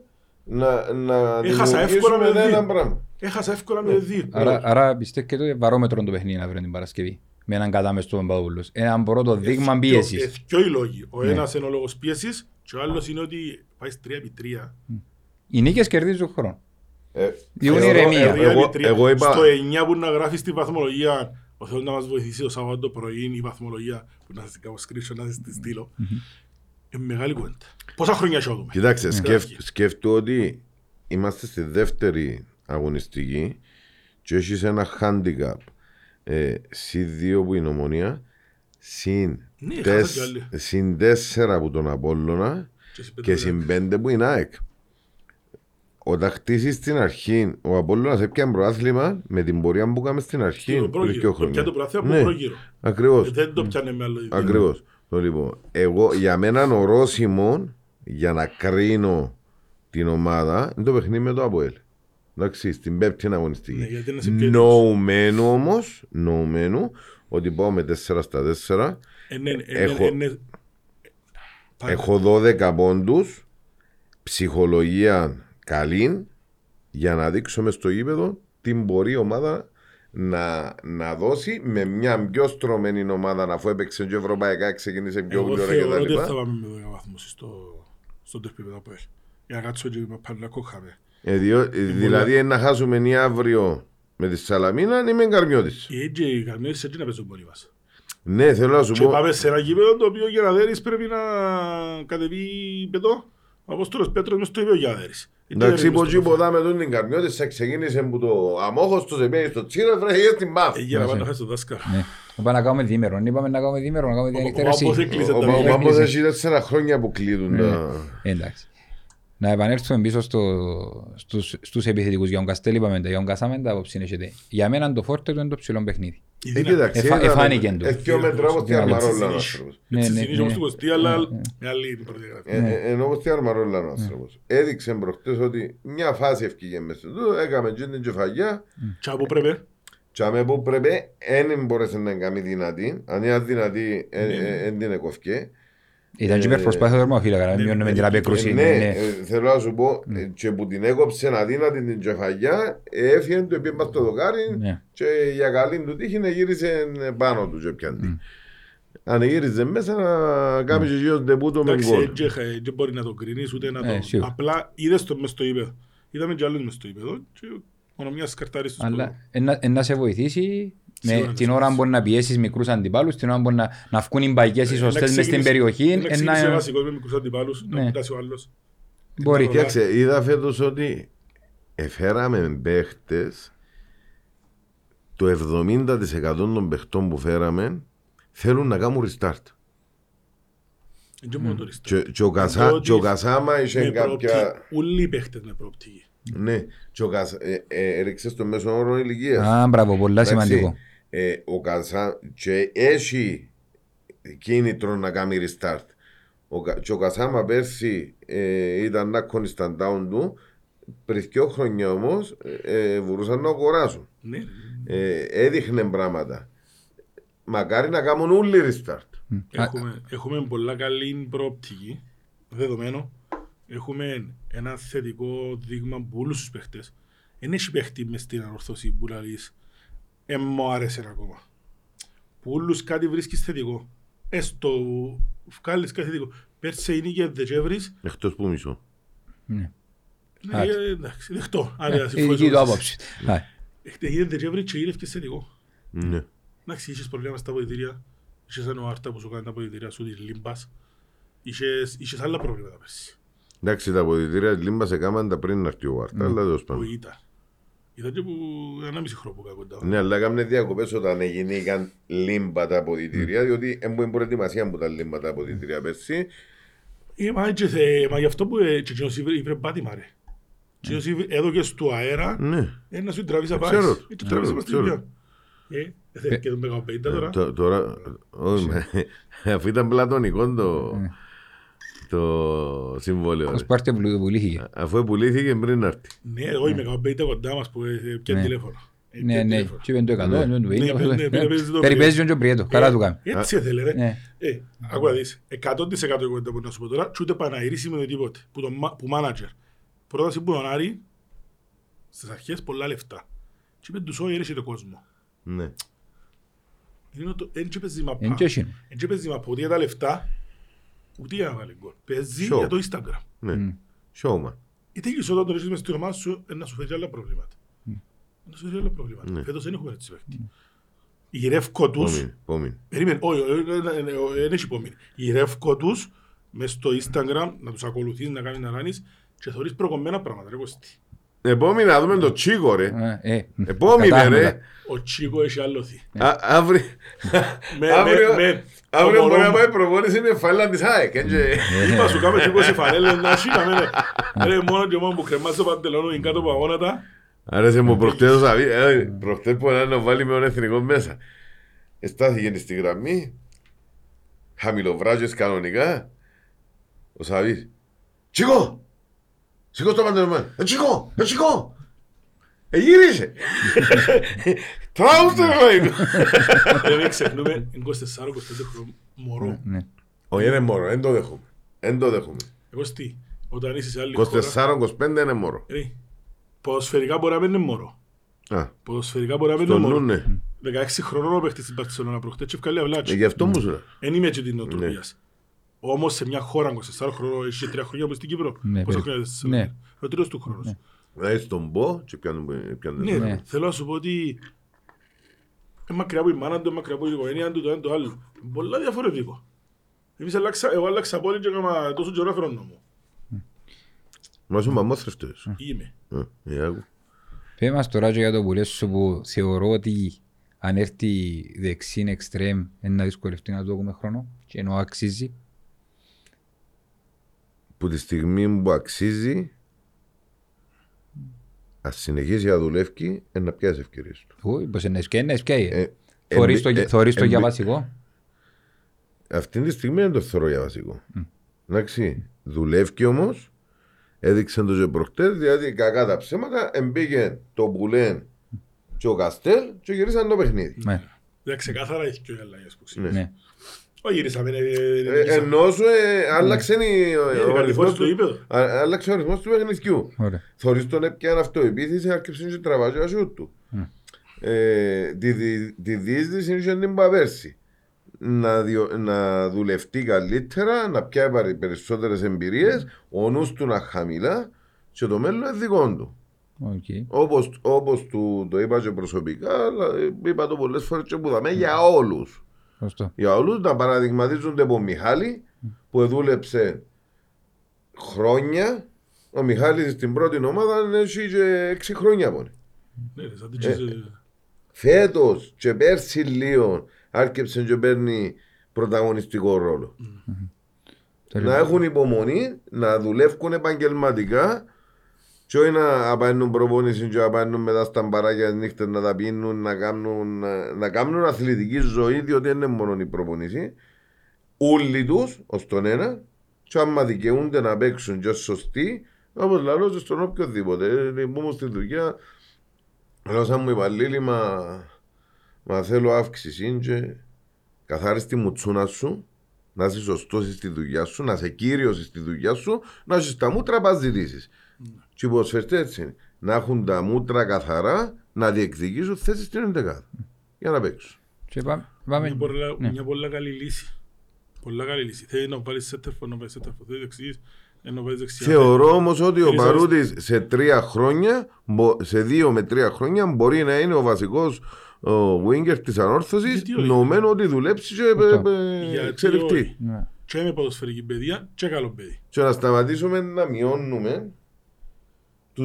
να, να Έχασα εύκολα με δημιουργήσουμε ένα δύο. πράγμα. Έχασα εύκολα με δύο. Άρα, άρα πιστεύετε ότι βαρόμετρο το παιχνίδι αύριο την Παρασκευή. Με έναν κατάμεστο τον Παπαδόπουλος. Ένα πρώτο δείγμα πίεσης. Εθκιο οι λόγοι. Ο Ναι. ένας είναι ο λόγος πίεσης και ο άλλος είναι ότι πάει στις 3 επί 3. Οι νίκες κερδίζουν χρόνο. Ε, Διούν εγώ- ηρεμία. εγώ- εγώ- εγώ είπα- Στο 9 που να γράφεις στη βαθμολογία, ο Θεός να μας βοηθήσει το Σαββάτο πρωί η βαθμολογία που να σας κάνω screenshot να σας τη στείλω. Είναι μεγάλη κουβέντα. Πόσα χρόνια έχει δούμε; Κοιτάξτε, Ναι. σκεφ, σκέφτομαι ότι είμαστε στη δεύτερη αγωνιστική και έχεις ένα handicap ε, συν 2 που είναι ομονία, συν, Ναι, τεσ, χάσαν κι άλλοι. συν 4 που τον Απόλλωνα Και συμπέντε και βέβαια. συν 5 που είναι ΑΕΚ. Όταν χτίσεις στην αρχή, ο Απόλλωνας έπιανε προάθλημα με την πορεία που είχαμε στην αρχή. Το πριν πρόγειρο. δύο Το χρόνια. πιάνε το πράθυμα από Ναι, πρόγειρο. Ακριβώς. Ε, Δεν το πιάνε με άλλο ίδιο. Ακριβώς. Το λοιπόν, εγώ για μένα ορόσημο για να κρίνω την ομάδα είναι το παιχνίδι με το Αποέλ. Εντάξει, στην πέμπτη Ναι, αγωνιστική. γιατί είναι σε πιο Νοουμένου όμως, νοουμένου ότι πάω με 4 στα 4. Ε, ναι, ε, Έχω- ναι, ε, ναι. Πάει. Έχω 12 πόντους, ψυχολογία καλή, για να δείξω μες στο γήπεδο την μπορεί η ομάδα να, να δώσει με μια πιο στρωμένη ομάδα αφού έπαιξε και ευρωπαϊκά, ξεκίνησε πιο Εγώ γλυόρα θεωρώ ότι κτλ. θα πάμε με 10 βαθμούς στο, στο τερπίπεδο που έχει. Για να κάτσω και με πάντα κόχαμε. Ε, διό- ε, δηλαδή ε, να χάσουμε ή αύριο με τη Σαλαμίνα είμαι καρμιώτης. Και έτσι οι καρμιώτες έτσι να παίζουν μόνοι μας. Ναι, θέλω να σου Και πω. πάμε σε ένα γήπεδο το οποίο για να δέρεις πρέπει να κατεβεί πετώ. Ο Απόστολος Πέτρος μες στο ίδιο για να δέρεις. Γιατί Εντάξει, δεν πως είναι στο τίποτα με τον την καρμιώτης θα ξεκίνησε που το αμόχος του σε πήγε στο τσίρο βρε για την μπαφ. Ε, Για να πάντα χάσει το δάσκαλο. Ναι. Είπαμε να κάνουμε διήμερο. Είπαμε να κάνουμε διήμερο, να κάνουμε Ο διανυκτέρωση. Πάμπος έκλεισε Ο τα Πα- ο μάτια. Πάμπος έχει τέσσερα χρόνια που κλείδουν τα... Εντάξει. Να επανέλθουμε πίσω στο, στους, στους επιθετικούς. Για τον Καστέλ είπαμε τα, για τον Κασάμεντα απόψη έχετε. Για μένα το φόρτε του είναι το ψηλό παιχνίδι. Η Ε, δύναμη. κοίταξε, Εφα- είδαμε- εφάνηκε του. Έχει ο μέτρο όπως τη Ναι, αρμαρόλα ο έτσι άνθρωπος. Ναι, Έτσι ναι, συνήθως όμως ναι. του Κωστή, αλλά με άλλη είναι η προδιαγραφή. Ε, ε, Ενώ όπως τη αρμαρόλα ο άνθρωπος. Έδειξε προχτές ότι μια φάση ευκήγε μέσα του, έκαμε και την κεφαγιά Και από πρέπει. και αμέ που πρέπει, δεν μπορέσε να κάνει δυνατή. Αν είναι δυνατή, δεν την εκοφκέ. Ήταν και υπερπροσπάθεια του τερματοφύλακα, να Ναι, μην μειώνουμε ναι, την ναι, απέκρουση. Ε, Ναι, ναι, ναι. ε, θέλω να σου πω, ε, και που την έκοψε αδύνατη την κεφαγιά, ε, έφυγε το επί στο δοκάρι Ναι. και για καλή του τύχη να γύρισε πάνω του και πιάντη. Αν γύριζε μέσα να κάνει και γύρω ντεπούτο με Εντάξει, γκολ. έτσι, ε, δεν μπορεί να το κρίνεις ούτε να Ε, το... σίγουρα. Απλά είδες το μες στο ύπεδο. Είδαμε και άλλους μες στο ύπεδο και μόνο μιας καρτάρεις στο σκοπό. Αλλά εν- εν να σε βοηθήσει με Σίγουρα να την σε ώρα βοηθήσει. που να πιέσεις μικρούς αντιπάλους, την ώρα που να, να βγουν οι μπαϊκές οι Ε, σωστές να μες στην ξεκινήσει- περιοχή, Να εν ξεκινήσει να- βασικός με μικρούς αντιπάλους, να Ναι. κουτάσει ο άλλος. μπορεί. Καλά. Κοίταξε, είδα φέτος ότι εφέραμε παίχτες το 70% των παιχτών που φέραμε θέλουν να κάνουν restart. Δεν μόνο το ριστό. Και, και, ο, Κασά, Ότι και ο Κασάμα είχε Με κάποια... προοπτική. Όλοι οι παίχτες με προοπτική. Ναι, και ο Κασά, ε, ε, έριξε στο μέσο όρο ηλικίας. Α, μπράβο, πολλά Εντάξει, σημαντικό. Ε, ο Κασά και έχει κίνητρο να κάνει restart. Ο, Κα- και ο Κασάμα πέρσι ε, ήταν να κόνει στα down του. Πριν δύο χρόνια όμως ε, μπορούσαν να αγοράσουν. Ναι, ναι. Ε, έδειχνε πράγματα. Μακάρι να κάνουν όλοι restart. Έχουμε, έχουμε πολλά καλή προοπτική, δεδομένο. Έχουμε ένα θετικό δείγμα από όλους τους παίχτες. Δεν έχει παίχτη μες στην ανορθώση που λαλείς «Ε, μου άρεσε ακόμα». Που όλους κάτι βρίσκεις θετικό. Έστω, βγάλεις κάτι θετικό. Πέρσι είναι και Δεκέμβρης, Εκτός που μισό. Ναι. ναι, ε, εντάξει, δεχτώ. Άντε, Ε, ας Η δική του συμφωνήσω. άποψη. Α, Έγινε Δεκέμβρη και γύρευκες θετικό. Ναι. Εντάξει, είχες προβλήματα στα αποδητήρια. Είχες ένα Άρτα που σου κάνει τα αποδητήρια σου, της Λίμπας. Είχες, είχες άλλα προβλήματα πέρσι. Εντάξει, τα αποδητήρια της Λίμπας σε κάμαν τα πριν να έρθει ο Βάρτα, αλλά τέλος Που πάντων. ήταν. Ήταν και που ένα μισή χρόνο που κάκοντα. Ναι, αλλά έκαμε διακοπές όταν έγιναν λίμπα τα αποδητήρια, διότι έμπαινε προετοιμασία που τα λίμπα τα αποδητήρια πέρσι. Ε, μα, έτσι, θε- μα γι' αυτό που ε, και εκείνος ήβρε ήβρε πάτημα ρε. Εκείνος ήβρε- έδωκες του αέρα, Ναι. ε, να σου τραβείς απάς. Ξέρω, Ε, του ξέρω, τραβείς απάς την ξέρω. δουλειά. Ε, θέλει και τον Μεγαπέιντα τώρα. Τω- Τώρα, όχι, με- αφού ήταν πλατωνικό το, το συμβόλαιο. Ως ρε. πάρτε που πουλήθηκε. Αφού πουλήθηκε πριν να έρθει. Ναι, εγώ είμαι Μεγαπέιντα κοντά μας που ε, πιάνει Ναι. τηλέφωνο. Ε, Ναι, πιάνει ναι, τηλέφωνο. και είπαν το 100, Ναι. είπαν το 50. Ναι, ναι, ναι, ναι. παίζει το Περιπέζει τον και ο Πριέτος, καλά του κάνει. Έτσι έθελε ρε. Ναι. Ε, άκου να δεις, 100% εγώ δεν μπορώ να σου πω τώρα, και ούτε παναγυρίσιμο ούτε τίποτε, που, το, μα- που μάνατζερ. Πρόταση που τον Άρη, στις αρχές πολλά λεφτά. Και είπε τους όχι, έρχεται κόσμος. Ναι. Είναι το- Εν και παίζει μαπά. Εν και εκείνο. Εν και παίζει μαπά, ούτε για τα λεφτά, ούτε για να βάλει γκολ. Παίζει Show. για το Instagram. Ναι. Showman. Η τέλειος όταν το ρίξεις μες στην ομάδα σου, ε, να σου φέρει άλλα προβλήματα. Να σου φέρει άλλα προβλήματα. Ναι. Φέτος δεν έχουμε έτσι παίχτη. Γυρεύκω τους, Επόμενη, επόμενη. Περίμενε, όχι, όχι, όχι, όχι, όχι, δεν έχει υπομείνει. Γυρεύκω τους μες στο Instagram, να τους ακολουθείς, να κάνεις να κάνεις και θωρείς προκομμένα πράγματα, ρε Κωστή. Επόμενη να δούμε το Τσίκο ρε. Α, ε, Επόμενη κατάλαβα. ρε. Ο Τσίκο έχει άλλωθει. Α- Αύριο Με, αύριο- με, με, αύριο το μπορεί να μωρό πάει προπόνηση με φάλα της ΑΕΚ. έτσι. μου. Είπα σου κάμε Τσίκο σε φανέλες να σίνα με ρε. μόνο και μόνο που κρεμάς το παντελόνο είναι κάτω από αγώνατα. Άρεσε μου προχτές ο Σαββί, ε, προχτές που να βάλει με τον εθνικό μέσα. Εστάθηκε στη γραμμή, χαμηλοβράζες κανονικά, ο Σαββής. Τσίκο! Σηκώ το παντελωμένο. Ε, Τσίκο! Ε, Τσίκο! Ε, γύρισε! Τραούστε ρε του. Δεν ξεχνούμε, είναι 24-25 χρόνο μωρό. Ναι. Όχι είναι μόνο, δεν το δέχομαι. Εν το δέχομαι. Εγώ τι, όταν είσαι σε άλλη χώρα, 24-25 είναι μωρό. ε, ποδοσφαιρικά μπορεί να μην είναι μωρό. Α, Ποδοσφαιρικά μπορεί να μην στο είναι νου, μωρό. ναι. 16 χρονών ο παίχτης στην Παρσελόνα προχτές και ευκάλλει Ε, αυλάτσι. Γι' αυτό μου σου λέω. Εν είμαι έτσι την νοοτροπίας. Όμως σε μια χώρα 24 χρονών, έχει τρία χρόνια που στην Κύπρο. Ναι, Πόσα περί- χρόνια είσαι ναι. ναι. Ο τρίτος του χρόνος. Δηλαδή στον πω και πιάνουν πιάνουν- Ναι, Ναι. θέλω να σου πω ότι είναι μακριά από η μάνα του, είναι μακριά από η οικογένεια του, το ένα το άλλο. Πολλά διαφορετικό. Εμείς αλλάξα, εγώ άλλαξα πόλη και έκανα τόσο καιρό έφερον νόμο. Μα σου μαμόθρευτος. Είμαι. Ε, άκου. Πες μας τώρα και για το που λες σου που θεωρώ ότι αν έρθει δεξίν εξτρέμ είναι να δυσκολευτεί να το έχουμε χρόνο και ενώ αξίζει. Που τη στιγμή που αξίζει ας συνεχίσει να δουλεύει είναι να πιάσει ευκαιρίες του. Ού, Πως είναι ευκαιρία, είναι ευκαιρία. Ε, Θωρείς εμπι- το- ε, Θωρείς το για εμπι- βασικό. Αυτή τη στιγμή δεν το θεωρώ για βασικό. Εντάξει. Δουλεύει όμως. Έδειξε το και προχτές, δηλαδή κακά τα ψέματα, εμπήκε το Μπουλέν και ο Καστέλ και γυρίσαν το παιχνίδι. Ναι, Δεν ξεκάθαρα έχει και οι αλλαγές που ξέρεις. Ναι. Όχι γυρίσαμε, ε, Ε, ε, Ενώ σου ε, άλλαξε η- ο- Ε, ο καλή ρυθμός φάση στο του- γήπεδο. α- άλλαξε ο ρυθμός του παιχνιδιού. Ωραία. Θωρείς τον έπιαν αυτοεπίθεση, άρχισε και τραβάζει ο ασιούτ του. Ε, τη, τη, τη διείσδυση είχε την παπέρση. Να, διο- να δουλευτεί καλύτερα, να πιάει περισσότερες εμπειρίες, ο νους του να χαμηλά και το μέλλον είναι δικό του. Οκ. Όπως, όπως του το είπα και προσωπικά, αλλά ε, είπα το πολλές φορές και που δαμε για όλους. Σωστό. Για όλους να παραδειγματίζονται από Μιχάλη που δούλεψε χρόνια. Ο Μιχάλης στην πρώτη ομάδα έχει και έξι χρόνια από ναι, ρε, σαν την Τζέζε- Φέτος και πέρσι λίγο άρχισε και παίρνει πρωταγωνιστικό ρόλο. Να έχουν υπομονή, να δουλεύουν επαγγελματικά και όχι να απαίνουν προπόνηση και να πάνε μετά στα μπαράκια νύχτες να τα πίνουν, να κάνουν, να, να κάνουν αθλητική ζωή, διότι δεν είναι μόνο η προπόνηση. Όλοι τους, ως τον ένα, και άμα δικαιούνται να παίξουν και ως σωστοί, όπως λαλώ και στον οποιοδήποτε. Ε, Μπούμε στη δουλειά, λέω σαν μου υπαλλήλοι, μα, μα θέλω αύξηση και καθάριστη τη μουτσούνα σου, να είσαι σωστός στη δουλειά σου, να είσαι κύριος στη δουλειά σου, να έχεις τα μούτρα πας ζητήσεις. Και οι ποδοσφαιριστές έτσι είναι. Να έχουν τα μούτρα καθαρά, να διεκδικήσουν θέσεις στην 11. Για να παίξουν. Και πάμε. Μια πάμε. πολλά- Ναι. Μια πολλά καλή λύση. Πολλά καλή λύση. Θέλει να βάλεις σέντερφορ, να βάλεις σέντερφορ. Θέλει δεξιής, ε, να βάλεις δεξιά. Θεωρώ όμως ότι ο Θέλεις να Παρούτης σε τρία χρόνια, μπο- σε δύο με τρία χρόνια, μπορεί να είναι ο βασικός winger της ανόρθωσης, Γιατί όχι; νομένου ότι δουλέψει και Αυτό. ε, ε, Γιατί εξελιχθεί. όχι; Ναι. Και με ποδοσφαιρική παιδεία και καλό παιδί. Και να σταματήσουμε να μειώνουμε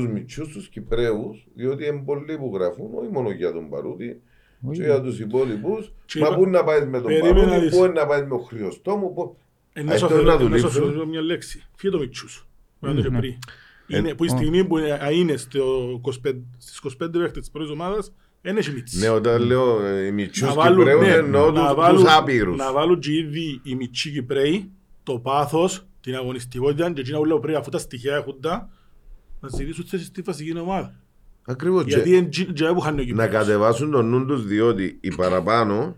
τους μυτσού τους Κυπρέους, διότι είναι πολλοί που γράφουν, όχι μόνο για τον Παρούτη, Όχι. και για τους υπόλοιπους. Και Μα είπα- πού να πάει με τον Περίμενα Παρούτη, δεις. πού είναι να πάει με τον Χριστόμου. Πού... Ενώ αυτό σου είναι να αφαιρώ- ενώ σου δουλέψω. αφαιρώ μια λέξη. Φύγε το μητσούς. Να το και Ναι. πριν. Είναι, που η στιγμή που είναι- α, είναι στο 25 στις 25 παίχτες της πρώτης ομάδας, δεν έχει μιτς. Ναι, όταν λέω ε, οι μυτσού Να βάλουν, Κυπρέου, ναι, εννοώ να τους- βάλουν- τους άπειρους. Να βάλουν και ήδη οι μητσοί Κυπρέοι το πάθος, την αγωνιστικότητα και εκείνα που λέω πριν αφού τα στοιχεία έχουν τα να ζητήσουν θέσεις στη βασική ομάδα. Ακριβώς. Γιατί είναι τζι- τζι- που χάνει ο Να Κυπρέος. κατεβάσουν τον νου τους διότι οι παραπάνω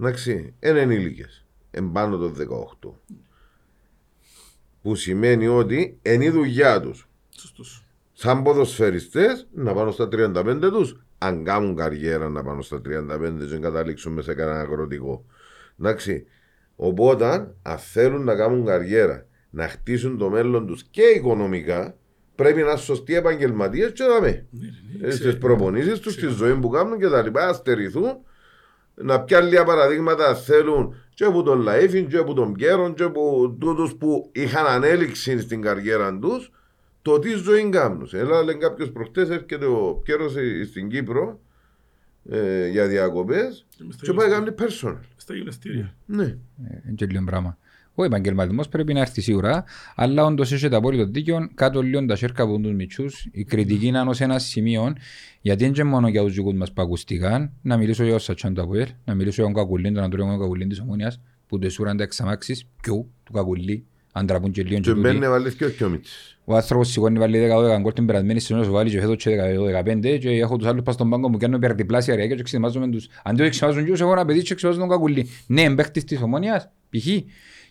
εντάξει, είναι ενήλικες. Εμπάνω των 18. Που σημαίνει ότι είναι η δουλειά τους. Σωστός. Σαν ποδοσφαιριστές να πάνε στα 35 τους. Αν κάνουν καριέρα να πάνε στα 35 και να καταλήξουν μέσα σε κανένα αγροτικό. Εντάξει. Οπότε, αν θέλουν να κάνουν καριέρα, να χτίσουν το μέλλον τους και οικονομικά, πρέπει να είναι σωστοί επαγγελματίες και να με. Ναι, ναι, ναι, Στις ξέρω. προπονήσεις τους, στη ζωή που κάνουν και τα λοιπά, να στερηθούν. Να πιάνουν λίγα παραδείγματα αν θέλουν και από τον Λαΐφιν και από τον Πιέρον και από τούτους που είχαν ανέλυξη στην καριέρα τους, το τι ζωή κάνουν. Έλα, λέει κάποιος προχτές, έρχεται ο Πιέρος στην Κύπρο ε, για διακοπές Και μες στα και πάει να γυμναστήρια. κάνει personal. Στα γυμναστήρια. Ναι. Είναι και λίγο πράγμα. Ο επαγγελματισμός πρέπει να έρθει σίγουρα, αλλά όντως έχετε απόλυτο δίκιο, κάτω λίγο τα σέρκα από τους μητσούς, η κριτική είναι ως ένα σημείο, γιατί είναι και μόνο για τους δικούς μας που ακούστηκαν, να μιλήσω για ο Σατσάν του Αποέλ, να μιλήσω για τον Κακουλίν, τον Αντρέο Κακουλίν της Ομόνιας, που το σούραν τα εξαμάξεις, ποιου, του Κακουλί, αν τραπούν και λίγο και Και τούτοι. μπαίνει βάλεις και ο Κιόμιτς. Ο άνθρωπος σηκώνει βάλει 10-12 γκολ την περασμένη σεζόν, σου βάλει και φέτος και 15 και έχω τους άλλους πας στον πάγκο μου κάνουν υπερδιπλάσια ρεάκια και ξετοιμάζομαι τους. Αντί ότι ξετοιμάζουν τους, έχω ένα παιδί και ξετοιμάζουν τον κακουλί. Ναι, εμπαίχτης της ομόνιας, π.χ.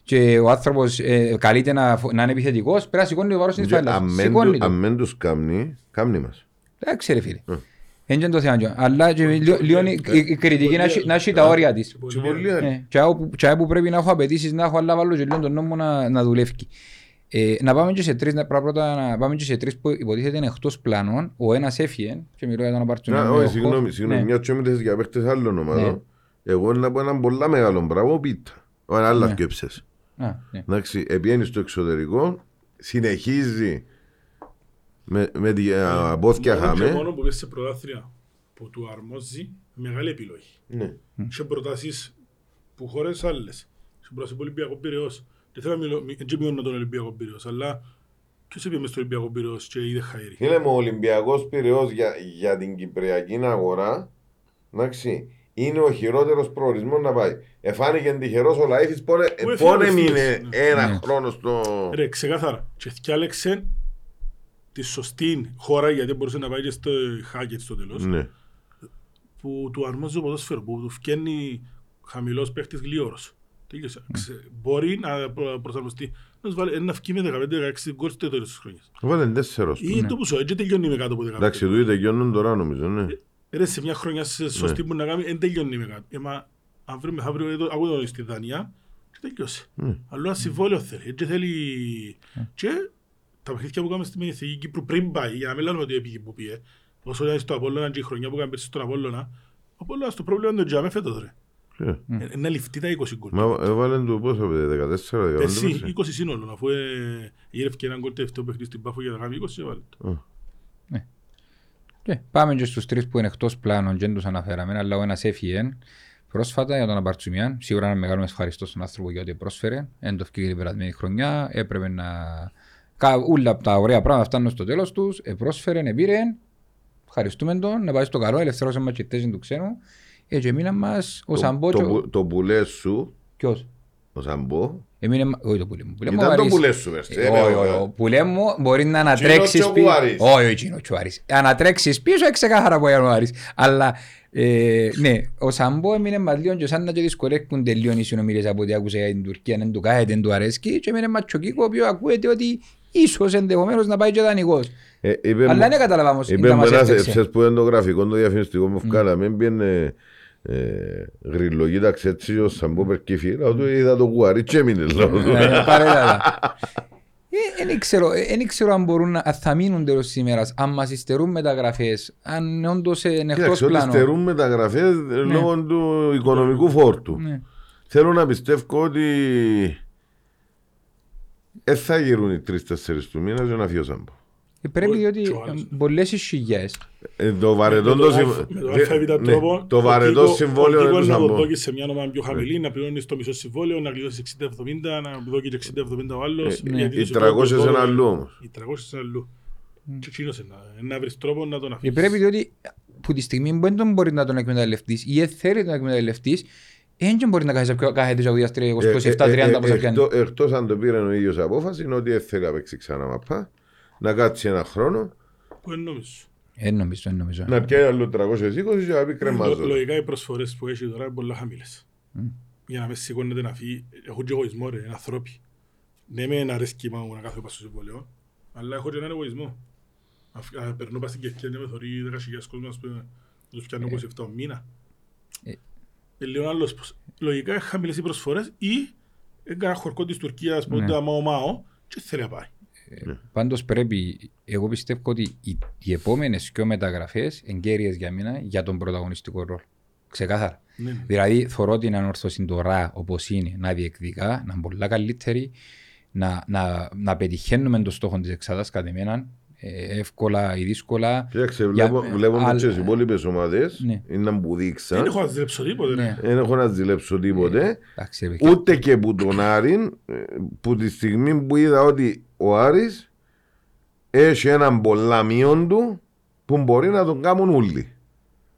και ο άνθρωπος ε, καλείται να, φο- να είναι επιθετικός, πρέπει να σηκώνει το βάρος της Και φάλας. αν μεν Σηκώνει του- το. Αν μεν τους κάμνει, κάμνει μας. Εντάξει ρε φίλε. Ε. Είναι και το θέμα. και- Αλλά και λίγο- λίγο η η κριτική να έχει- να έχει τα όρια της. Και πολλοί άλλοι. Ε, και άο που- και άο που πρέπει να έχω απαιτήσεις να έχω αλλά βάλω και λίγο τον νόμο να, να δουλεύει. Ε, να πάμε και σε τρεις, να, πρώτα να πάμε και σε τρεις που υποτίθεται είναι εκτός πλάνων. Ο ένας έφυγε και μιλώ για τον Να, απαρτουνιό. όχι, συγγνώμη, συγγνώμη, μια και μιλήσεις για παίχτες άλλων Ναι. ομάδων. Εγώ να πω έναν πολλά μεγάλο μπράβο, πίτα. Ο άλλα Ναι. σκέψες. Ναι. Εντάξει, επιένει στο εξωτερικό, συνεχίζει με, με τη α, πόθηκια Μόνο και χάμε. μόνο που πες σε πρωτάθλια που του αρμόζει μεγάλη επιλογή. Ναι. Είχε προτάσεις που χώρες άλλες. Είχε προτάσεις που Ολυμπιακό Πυραιός. Δεν θέλω να μιλώ, μη- δεν μειώνω τον Ολυμπιακό Πυραιός, αλλά ποιος είπε μες στο Ολυμπιακό Πυραιός και είδε χαίρι; Φίλε μου, ο Ολυμπιακός Πυραιός για, για την Κυπριακή αγορά, εντάξει, είναι ο χειρότερος προορισμός να πάει. Εφάνηκε τυχερός ο Λαΐφης, πόνε, Πού έφυγε πόνε απευθείας, μείνε ναι. ένα Ναι. χρόνο στο... Ρε, ξεκάθαρα. Και θυκιάλεξε τη σωστή χώρα, γιατί μπορούσε να πάει και στο Χάκετ στο τέλος, Ναι. που του αρμόζει το ποδόσφαιρο, που του φκένει χαμηλός παίχτης γλίωρος. Τέλειωσε. Ξε- Μπορεί να προ- προσαρμοστεί. Να σου βάλει ένα φκί με 15-16 γκολ στο τέλος της χρονιάς. Βάλε τέσσερος. Ή το που σου έτσι τελειώνει με κάτω από 15. Εντάξει, τούτοι τελειώνουν τώρα νομίζω, ναι. Ρε, σε μια χρονιά σε σωστή που να κάνει, δεν τελειώνει με κάτω. Ε, μα, αν βρει μεθαύριο, εδώ, ακούω τον στη Δανία, και τελειώσε. Ναι. Αλλά ένα συμβόλαιο θέλει. Έτσι θέλει... Και τα παιχνίδια που κάνουμε στην Εθνική Κύπρου πριν πάει, για να μην λέμε ότι έπηγε που πήγε, όσο ήταν στο Απόλλωνα και η χρονιά που κάνουμε πέρσι στον Απόλλωνα, ο Απόλλωνας το πρόβλημα είναι το τζάμε φέτος ρε. Ε, Ε, Να ληφτεί τα 20 γκολ. Μα έβαλε του πόσο, 14, 15 Πέρσι πέρσι. 20 σύνολο, αφού ε, γύρευκε έναν γκολ τελευταίο παιχνίδι στην Πάφο για να κάνει 20 έβαλε το. Και πάμε και στους τρεις που είναι εκτός πλάνων και δεν τους αναφέραμε, αλλά ο ένας έφυγε πρόσφατα για τον Απαρτσουμιάν. Σίγουρα είναι μεγάλο ευχαριστώ στον άνθρωπο για ό,τι πρόσφερε. Εν το ευκαιρία την περασμένη χρονιά. Έπρεπε να... Κα- Όλα από τα ωραία πράγματα φτάνουν στο τέλος τους. Ε, πρόσφερε, επήρε. Ευχαριστούμε τον. Να πάει στο καλό. Ελευθερώσε μας και θέση του ξένου. Ε, και μείναν μας ο Το- Σαμπό το και ο- που- Το πουλέ σου, Ποιος; Ο Σαμπό, Εμείνε... μα- Όχι το πουλέ μου. Πουλέ μου ήταν το Βαρύς. πουλέ σου, πέρσι. Ε, Όχι, όχι, ο πουλέ μου μπορεί να ανατρέξεις Τσίνο πίσω. Τσοκουάρης. Όχι, όχι, Τσίνο Τσουάρης. Ανατρέξεις πίσω, έξε ξεκάθαρα που είναι ο Άρης. Αλλά, ε, ναι, ο Σαμπό έμεινε μας λίγο και σαν να και δυσκολεύκονται λίγο οι συνομιλίες από ό,τι άκουσα για την Τουρκία, δεν του κάθεται, δεν του αρέσκει και έμεινε μας τσοκίκο, ο οποίος ακούεται ότι ίσως ενδεχομένως να πάει και δανεικός. Ε, είπε Αλλά μου- δεν καταλάβαμε όμως, Είπε να μου μας ένας έφταξε. έψες που είναι το γραφικό, το διαφημιστικό μου βγάλαμε, μπαίνε ε, γρυλογή τα ξέτσι ο Σαμπό Περκήφι, λέω του είδα το κουάρι και έμεινε λέω του. Ε, πάρε τα. Ε, Δεν ξέρω, ε, δεν ξέρω αν μπορούν να αν θα μείνουν τέλος σήμερα, αν μας υστερούν μεταγραφές, αν όντως είναι εκτός Κοίταξε, ότι πλάνο. στερούν μεταγραφές λόγω του οικονομικού φόρτου. Ναι. Θέλω να πιστεύω ότι δεν θα γυρούν οι τρεις-τέσσερις του μήνα για να φύγει ο Σαμπό. Ε, Πρέπει Ο- διότι και ο άλλος. ε, πολλές ισχυγές. Ε, το βαρετό Με το το συμ- α- με το δε- ΑΒ ναι, τρόπο, το ο βαρετό Κίκο- συμβόλαιο ο είναι Κίκος του να το Σαμπό. δώσει σε μια ομάδα πιο χαμηλή, να πληρώνεις το μισό συμβόλαιο, να κλειδώσεις 60-70, να δώσει και 60-70 ο άλλος. Ε, γιατί Οι σου 300 δώσει είναι το- αλλού όμως. Οι 300 είναι αλλού. Και εκείνος είναι, να βρεις τρόπο να τον Ε, αφήσεις. Πρέπει διότι που τη στιγμή που δεν τον μπορεί να τον εκμεταλλευτείς ή δεν θέλει να τον εκμεταλλευτείς, δεν μπορεί να κάθεσαι πιο- κάθεται και ο Διαστρία 27-30 πόσα πιάνει. Ε, Εκτός αν το πήρε ο ίδιος απόφαση, είναι ότι δεν θέλει να παίξει ξανά μαπά, να κάτσει ένα χρόνο, Που δεν νομίζω. Δεν νομίζω, δεν νομίζω. να πιάνει άλλο 320 και να πει Λο- κρεμάζω. Λογικά οι προσφορές που έχει τώρα είναι πολλά χαμηλές. Για να με σηκώνεται να φύγει, έχουν και εγωισμό ρε, είναι ανθρώποι. Ναι με ένα αρέσκει μου να κάθομαι στο συμβόλαιο, αλλά έχω και έναν εγωισμό. Αφ- α, Περνώ πας στην Κερκία και με θωρεί 10.000 κόσμος, ας πούμε, τους πιάνω 27 ο μήνα. Ε. Ε, Λέω άλλος, πως, λογικά είναι χαμηλές οι προσφορές ή έκανα χορκό της Τουρκίας που Ναι. είναι μάω μάω και θέλει να πάει. Πάντως πρέπει, εγώ πιστεύω ότι οι, οι επόμενες και μεταγραφές εγκαίριες για μένα για τον πρωταγωνιστικό ρόλο. Ξεκάθαρα. Ναι, ναι. Δηλαδή, θεωρώ την ανόρθωση τώρα όπως είναι να διεκδικά, να είναι πολλά καλύτερη, να, να, να πετυχαίνουμε το στόχο της εξάδα κατά εμένα, ε, εύκολα ή δύσκολα. Κοίταξε, Για- βλέπω, βλέπουμε άλλ- και τις υπόλοιπες ομάδες, Ναι. είναι να μου Δεν δείξαν, έχω να ζηλέψω τίποτε. ρε. Ναι. δεν έχω να ζηλέψω τίποτε, Εντάξει, ρε, παιδιά. ούτε και που τον Άρην, ε, που τη στιγμή που είδα ότι ο Άρης έχει έναν πολλά μείον του που μπορεί να τον κάνουν όλοι,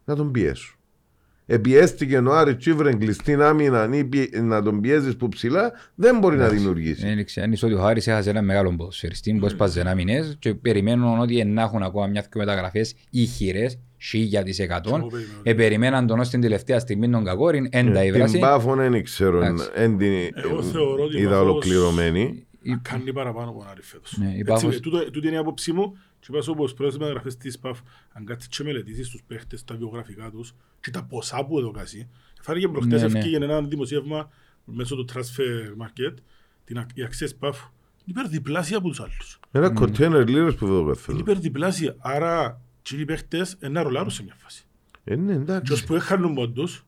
να τον πιέσουν. Επιέστηκε ο Άρης και ήβρε κλειστή άμυνα ή πι- να τον πιέζεις που ψηλά, δεν μπορεί να δημιουργήσει. Δεν ξέρεις ότι ο Χάρης έχασε ένα μεγάλο ποδοσφαιριστή που έσπαζε ένα μηνές και περιμένουν ότι να έχουν ακόμα μια και μεταγραφές ήχηρες χίλια της Εγώ εκατό. περιμένω. Επεριμέναν τον ως την τελευταία στιγμή τον Κακόριν, εν τα Την ήβρασε. Πάφων δεν ξέρω, Εντάξει. εν την Εγώ θεωρώ ότι η είδα Πάφος- ολοκληρωμένη. Να κάνει παραπάνω από να φέτος. Ναι, η Έτσι, Πάφος- ε, τούτο- Τούτη είναι η άποψή μου και είπα σου όπως πρώτες μεταγραφές της ΠΑΦ αν κάτσεις και μελετήσεις τους παίχτες, τα βιογραφικά τους και τα ποσά που έδωκασαι. Φάνηκε προχτές Ναι, ναι. ευκήγε ένα δημοσίευμα μέσω του Transfer Market την ακ- η αξία της ΠΑΦ είναι υπερδιπλάσια από τους άλλους. Ένα κοντέινερ λίρες που εδώ Είναι καθόλου. υπερδιπλάσια. Άρα και οι παίχτες είναι να ρολάρουν σε μια φάση. Ε, ναι, Και εντάξει. ως που έχανουν πόντους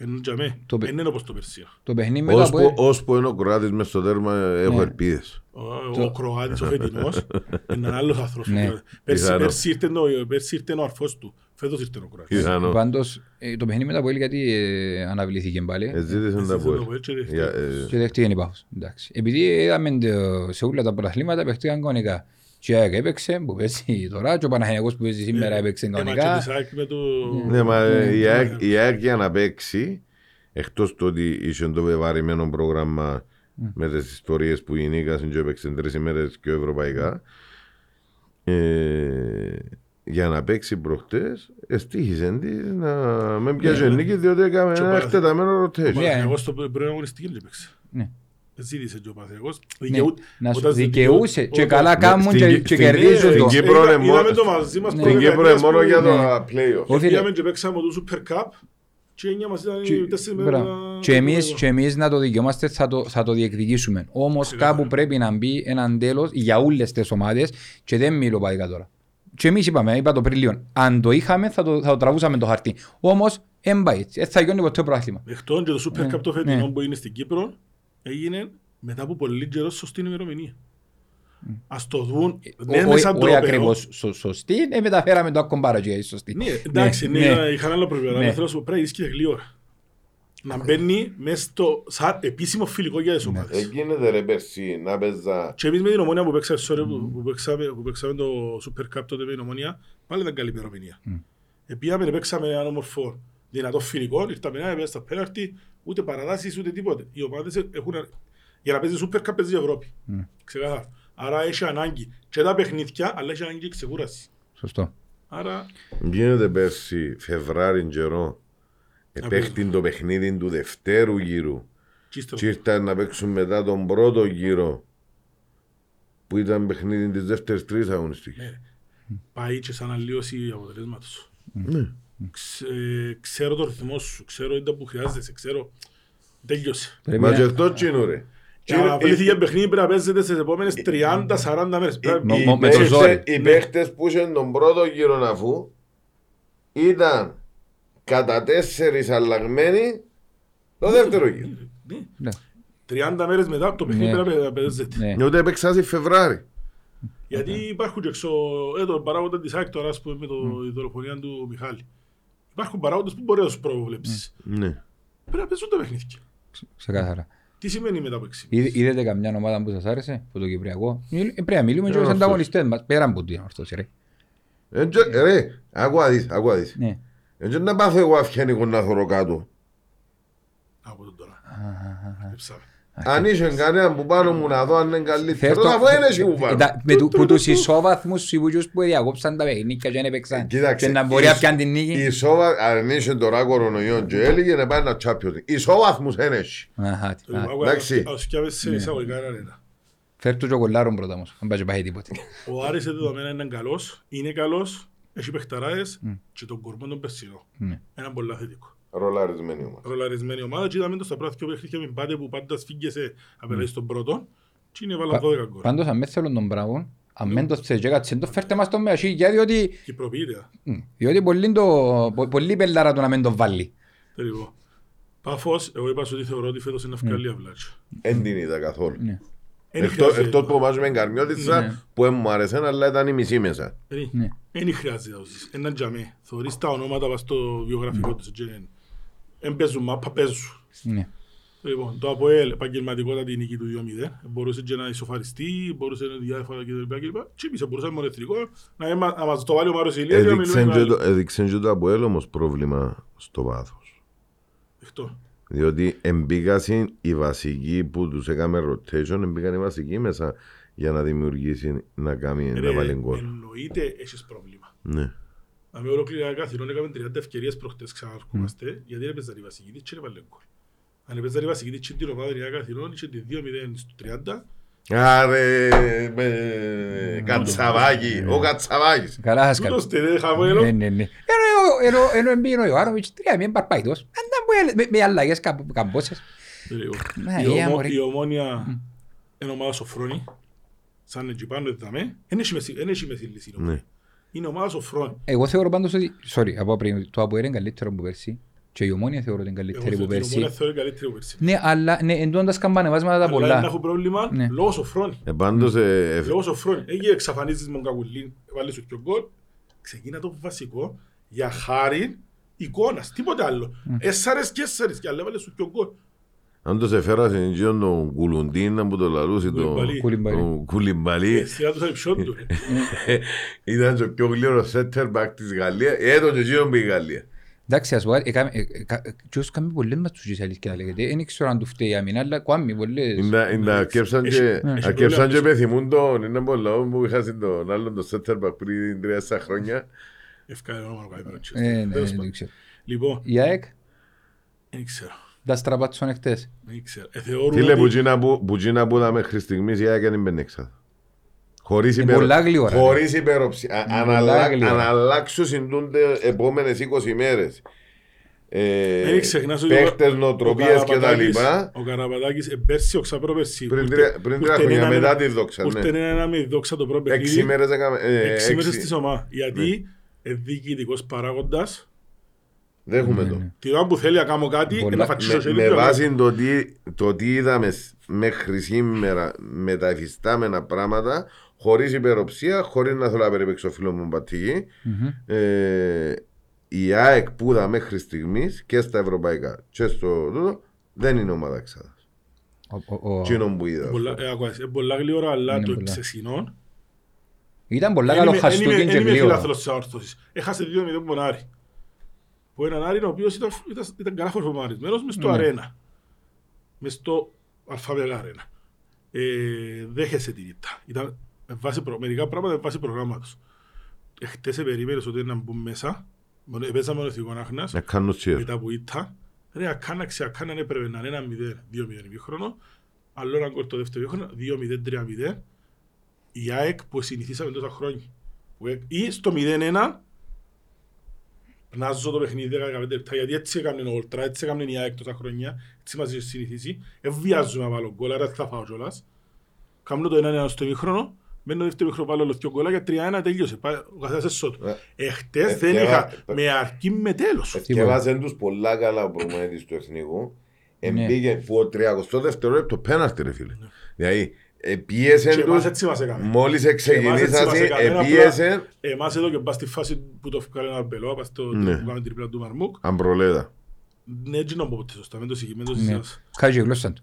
είναι για μέ. Το παι- Είναι όπως το Περσία. Το παιχνίδι με το Ώσπου- Αποέλ- Ώσπου είναι ο Κροάτης μες στο τέρμα έχω Ναι. ελπίδες. Ο- Ο Κροάτης ο φετινός είναι ένας άλλος άνθρωπος. Ναι. Πέρσι- Πιθανό. Πέρσι ήρθε ο- πέρσι ήρθε ο αρφός του. Φέτος ήρθε ο Κροάτης. Πιθανό. Πάντως, ε, το παιχνίδι με το Αποέλ γιατί ε, αναβλήθηκε πάλι. Ε, ζήτησαν τα Ζήτησαν πόλη. το Αποέλ και δέχτηκε. Για, ε, Και δέχτηκε η Πάφος. Εντάξει. Επειδή είδαμε το- σε όλα τα πρωταθλήματα παίχτηκαν κανονικά. Και η ΑΕΚ έπαιξε που παίζει τώρα και ο Παναθηναϊκός που παίζει σήμερα έπαιξε Ε, μα και κανονικά. της ΑΕΚ με το... Ναι, μα Ναι, η ναι. ΑΕΚ- η ΑΕΚ για να παίξει, εκτός του ότι είχε το βεβαρημένο πρόγραμμα με τις ιστορίες που γεννήκασαν και έπαιξε τρεις ημέρες και ευρωπαϊκά, ε, για να παίξει προχτές, εστίχησε της να με πιάσει Ναι, ναι. νίκης διότι έκαμε Και ο ένα Παναθ- εκτεταμένο Ο rotation. Παναθηναϊκός στο πρώτο αγωνιστική δεν έπαιξε. Ναι. Ζήτησε και ο Παναθηναϊκός. Ναι, Δικαιού- να σου όταν δικαιούσε και όταν- καλά κάνουν στην και Κυ- και στην- κερδίζουν στην το. Κύπρο Είδα- είναι μόνο- είδαμε το μαζί μας Ναι. πρώτη Στην Κύπρο είναι δεκαετία, μόνο ας για πούμε. το play-off. Ω, φίλε, Πήγαμε και παίξαμε το Super Cup και εννιά μας ήταν Και- οι τέσσερις μέρες μπράβο. να- Και εμείς, και εμείς να το δικαιούμαστε θα το, θα το διεκδικήσουμε. Όμως Ξεκάθαρα. κάπου πρέπει να μπει έναν τέλος για όλες τις ομάδες και δεν μιλώ πάλι τώρα. Και εμείς είπαμε, είπα το πριν λίγο, αν το είχαμε θα το, θα το τραβούσαμε το χαρτί. Όμως δεν πάει έτσι, έτσι θα γιώνει ποτέ πρωτάθλημα. Εκτός και το Super Ναι, Cup το φετινό ναι. που είναι στην Κύπρο έγινε μετά από πολύ καιρός σωστή ημερομηνία. Ας το δουν. Ναι, Ο- μες ο- σαν Όχι τρόπαιο. ακριβώς σω- σωστή, ε, μεταφέραμε το ακομπάρα και σωστή. Ναι, εντάξει, Ναι, ναι, ναι. είχαν άλλα προβλήματα. Ναι. αλλά Θέλω να σου πω, πρέπει να ρίσκεται γλύωρα. Να μπαίνει μέσα στο σαν επίσημο φιλικό για τις Ναι. ομάδες. Εγίνεται ρε πέρσι να παίζα Και εμείς με την ομόνια που παίξαμε, sorry, που, που, παίξαμε, που παίξαμε το Super Cup τότε με την ομόνια, πάλι ήταν καλή ημερομηνία. Μμ. Επήγαμε, παίξαμε έναν όμορφο δυνατό φιλικό, ήρθαμε να παίζουμε στα πέναρτη, ούτε παραδάσεις ούτε τίποτε. Οι ομάδες έχουν, για να παίζει Super Cup παίζει η Ευρώπη. Μμ. Ξεκάθαρα. Άρα έχει ανάγκη και τα παιχνίδια, αλλά έχει ανάγκη και ξεκούραση. Σωστό. Άρα, Γίνεται πέρσι Φεβράρι καιρό Επέχτην το παιχνίδι του δευτέρου γύρου τσίστο. και ήρθαν να παίξουν μετά τον πρώτο γύρο που ήταν παιχνίδι της δεύτερης τρεις αγωνιστικής. Ναι. Πάει και σαν αλλίωση αποτελέσματος. Ναι. Ξε- ξέρω το ρυθμό σου, ξέρω ήταν που χρειάζεσαι, ξέρω. Τέλειωσε. Πρέπει Μα να- και αυτό τσινού ρε. Και να πλήθηκε παιχνίδι πρέπει να παίζεται στις επόμενες 30-40 μέρες. Πρέπει- Μο- Οι μο- με το παίχτες- ζόρι. Οι παίχτες που είχαν τον πρώτο γύρο αφού ήταν κατά τέσσερις αλλαγμένοι το δεύτερο γύρο. Ναι. Ναι. 30 μέρες μετά το παιχνίδι Ναι. πρέπει να παίζεται. Ναι. Ούτε έπαιξα Φεβράρι. Γιατί υπάρχουν και έξω, ε, το παράγοντα της ΑΕΚ τώρα, ας πούμε, με το, η δολοφονία του Μιχάλη. Υπάρχουν παράγοντες που μπορεί να τους προβλέψεις. Ναι. Πρέπει να παίζουν τα παιχνίδια. Ξεκάθαρα. Τι σημαίνει μετά από 6 Είδε- Είδατε καμιά ομάδα που σας άρεσε από το Κυπριακό; Μιλ- ε, Πρέπει να μιλούμε και Ε, με τους ορθώς. ανταγωνιστές μας. Πέρα από την ορθώση ρε. Ε, τζε- Ρε, άκουα δεις, άκουα δεις. Ναι. Έτσι να πάθω εγώ αφιάνικο να θωρώ κάτω. Από τον τώρα. Έψαμε. Αν είσαι κανένα που πάνω μου να δω αν είναι Θες καλύτερο, το- αφού είναι εσύ που πάνω. Εντά- με του- Που τους ισόβαθμους συμβουλιούς που διακόψαν τα παιχνίκια και δεν έπαιξαν. Κοίταξε, Και να μπορεί να η- πιάνει την Η νίκη. ισόβα, αν είσαι τώρα κορονοϊός και έλεγε να πάει να Champions League. Ισόβαθμους είναι εσύ. Αχα, τι- α, εντάξει. Ας φτιάβες σε εισαγωγικά ένα ένα. Φέρ' του και ο κολλάρον πρώτα όμως. Αν πάει και πάει τίποτε. Ο Άρης σε δεδομένα είναι καλός, είναι καλός, έχει παιχταράες και τον κορμό τον περσινό. Ναι. Ένα πολλά θετικό. Ρολαρισμένη ομάδα. Ρολαρισμένη ομάδα και είδαμε το στα πρώτα δύο παιχνίδια με πάτε που πάντα σφίγγεσαι απέναντι στον πρώτο και είναι βάλα Πα- 12 γκολ. Πάντως αν με θέλουν τον Μπράβον, αν μεν το θέλει και κάτσε, το φέρτε μας τον Μεασί, γιατί διότι, Κυπροποιείται. μ, διότι πολύ, το, πο- πολύ πελάρα του να μην τον βάλει. Τελικό. Παφώς, εγώ είπα σου ότι θεωρώ ότι φέτος είναι ευκαλή αυλάτσα. Εν την είδα καθόλου. Ναι. Εν Εκτός χρειάζεται- εκτός που μάζουμε Ναι. καρμιώτησα που δεν μου άρεσε αλλά ήταν η μισή μέσα. Εν- Ναι. Εν χρειάζεται να δώσεις. Έναν τζαμί. Θωρείς τα ονόματα πας στο βιογραφικό τους. Και εν- Εν παίζουν μάπα, παίζουν. Ναι. Λοιπόν, το ΑΠΟΕΛ επαγγελματικότατη νίκη του 2-0. Μπορούσε και να ισοφαριστεί, μπορούσε να διάφορα κλπ. κλπ. Τσίπησε, μπορούσε να είναι μονεθρικό, να, έμα- να μας το βάλει ο Μάρος Ηλίας και να μιλούμε Έδειξε για και άλλο. το- Έδειξε και το Αποέλ όμως πρόβλημα στο βάθος. Εκτό. Διότι εμπήκασαν οι βασικοί που τους έκαμε rotation, εμπήκαν οι βασικοί μέσα για να δημιουργήσει, να κάνει, να Ρε, βάλει γκολ. Εννοείται έχεις πρόβλημα. Ναι. Να με ολοκληρά καθηρών έκαμε 30 ευκαιρίες προχτές ξαναρχόμαστε, γιατί έπαιζαν οι βασικοί της και έβαλε γκολ. Αν έπαιζαν οι βασικοί της και την ομάδα τρία καθηρών, είχε τη 2-0 στο 30, Άρε, με κατσαβάκι, ο κατσαβάκης. Καλά σας τούτος καλά. τε χαμόγελο. Ναι, ναι, ναι. Ενώ- ενώ- Ενώ εμπίνει ο Ιωάννοβιτς, τρία μην παρπάιτος. Αν δεν μου έλε- με- Με αλλαγές καμπ- καμπόσες. Ναι, Η ε, ομο- μωρέ. Η ομόνια είναι ομάδα σοφρόνη, σαν εκεί πάνω εδάμε, δεν έχει μεση- δεν έχει μέση λύση η ομόνια. Ναι. Είναι ομάδας σοφρόνη. Εγώ θεωρώ πάντως ότι, sorry, από πριν, το Αποέλ είναι καλύτερο από πέρσι και η Ομόνια θεωρώ ότι είναι Εγώ καλύτερη από την ομόνια πέρσι. θεωρώ καλύτερη από πέρσι. Ναι, αλλά ναι, εντώντας καμπανεβάσματα τα Αλλά δεν πολλά. έχω πρόβλημα Ναι. λόγω σοφρόνη. Ε, πάντως, ε, ε, Λόγω σοφρόνη. Έγινε εξαφανίζεις με τον Κακουλίν, βάλει σου και γκολ. Ξεκίνα το βασικό για χάρη εικόνας, τίποτε άλλο. Έσσαρες και έσσαρες και αλλά έβαλε σου και γκολ. Αν το σε φέρασε εκείνον τον Κουλουντίνα που το λαλούσε, τον Κουλιμπαλί. Κουλιμπαλί. τον Κουλιμπαλί, Ε, Σειρά του θα υψιόν του. ρε. ήταν το πιο γλύωρος center back της Γαλλίας, έτω και εκείνον πήγε η Γαλλία. Εντάξει, ας πω κάτι, έκαμε- ε, ε, κα- και όσοι κάνουμε πολλές μας τους γης αλήθεια λέγεται. Δεν ξέρω αν του φταίει η άμυνα, αλλά κάμει πολλές. Είναι να αρκέψαν Έχει- και έχει αρκέψαν και πρόβλημα. πεθυμούν τον, είναι πολλά που είχα τον άλλον τον center back πριν τρία χρόνια. Ευκαιρία όνομα να κάνει Ε, ναι, Τέλος δεν πάντων. ξέρω. Λοιπόν, Η ΑΕΚ, δεν ξέρω. Τα στραπάτσον εχθές. Δεν ξέρω. Ε, θεωρούν Φίλε, που ότι- τζίνα που- που τζίνα που είδα μέχρι στιγμής η ΑΕΚ είναι μπενέξα. Χωρίς Είναι υπερο- πολλά γλύωρα, ρε. Χωρίς υπεροψία. Α- Είναι αναλα- πολλά γλύωρα. Αν αλλάξουν συντούνται επόμενες 20 μέρες. Ε, Δεν ξεχνάς ότι ο- παίχτες, ο νοοτροπίες και τα Καραπατάκης- λοιπά. Ο Καραπατάκης ε, πέρσι, ο ξαπρόπερσι. Πριν που τρία- ήρθε- πριν που τρία ήρθε χρόνια, ένα μετά με- τη δόξα, που ναι. ήρθε ένα με δόξα το πρώτο Έξι παιχνίδι. μέρες έκαμε... ε, Έξι μέρες έξι- στη Σωμά. Γιατί ε, διοικητικός παράγοντας Δέχομαι Ναι, το. ναι. την ώρα που θέλει να κάνω κάτι Πολλά- να φατσίσω Με, χέρι με του, βάση το τι, το τι είδαμε σ- μέχρι σήμερα με τα εφιστάμενα πράγματα, χωρίς υπεροψία, χωρίς να θέλω να περιπέξω ο φίλος μου Μπατίγη, Μμμ. ε, η ΑΕΚ που είδα μέχρι στιγμής και στα ευρωπαϊκά και στο τούτο δεν είναι ομάδα εξάδας. Ο- ο- ο- Τσίνον που είδα. πολλά- ε, ακούες, ε, πολλά γλύωρα, αλλά Είναι το πολλά. εξεσυνών Ήταν πολλά Εν καλό είμαι- εν είμαι- χαστούκιν εν και είμαι γλύωρα. φιλάθλος της αόρθωσης. Έχασε 2-0 από τον Άρη. Που έναν Άρη ο οποίος ήταν, ήταν, ήταν καλά φορμαρισμένος μες στο Ναι. αρένα. Μες στο αλφαβέγα αρένα. Ε, δέχεσαι την ήττα. Ήταν με βάση προ, μερικά πράγματα με βάση προγράμματος. Εχθές ε, περίμενες ότι να μπουν μέσα. Μόνο- Επέζαμε μόνο εθνικό Άχνας. Να κάνω τσιέρ. Μετά που ήττα. Ρε, ακάνα ξεακάνα έπρεπε να είναι ένα 0, 2-0 ημίχρονο. Άλλο ένα γκολ το δεύτερο ημίχρονο, 2-0, 3-0. Η ΑΕΚ που συνηθίσαμε τόσα χρόνια. Που ε- Ή στο 0-1 να ζω το παιχνίδι 10-15 λεπτά, γιατί έτσι έκανε ο Ολτρά, έτσι έκανε η ΑΕΚ τόσα χρόνια, έτσι μας είχε συνηθίσει. Εβιάζουμε να βάλω γκολ, άρα θα φάω κιόλας. Κάνω το 1-1 στο ημίχρονο, μένω το δεύτερο ημίχρονο βάλω άλλο δύο γκολ και 3-1 τελείωσε. Πάει ο καθένας έσω του. Ε, Εχθές ε, δεν και είχα, βα- με αρκεί με τέλος. Εθιέβαζαν τους πολλά καλά ο προπονητής του εθνικού. Ναι. Εμπήγε που ο 32ο λεπτό πέναρτη ρε φίλε. Δηλαδή, ε, πίεσεν Και εμάς τους, έτσι μας έκαμε. μόλις Εμάς έτσι μας εξεκινήσασαν, έκαμε. Ένα επίεσεν, απλά- Εμάς εδώ και πας στη φάση που το βγάλε ένα μπελό, πας στο Ναι. που κάνουμε τριπλά του Μαρμούκ. αμπρολέδα. Ναι, έτσι να πω ποτέ σωστά, μην το συγχύει, μην το Ναι. συγχύεις. Κάζει η γλώσσα του.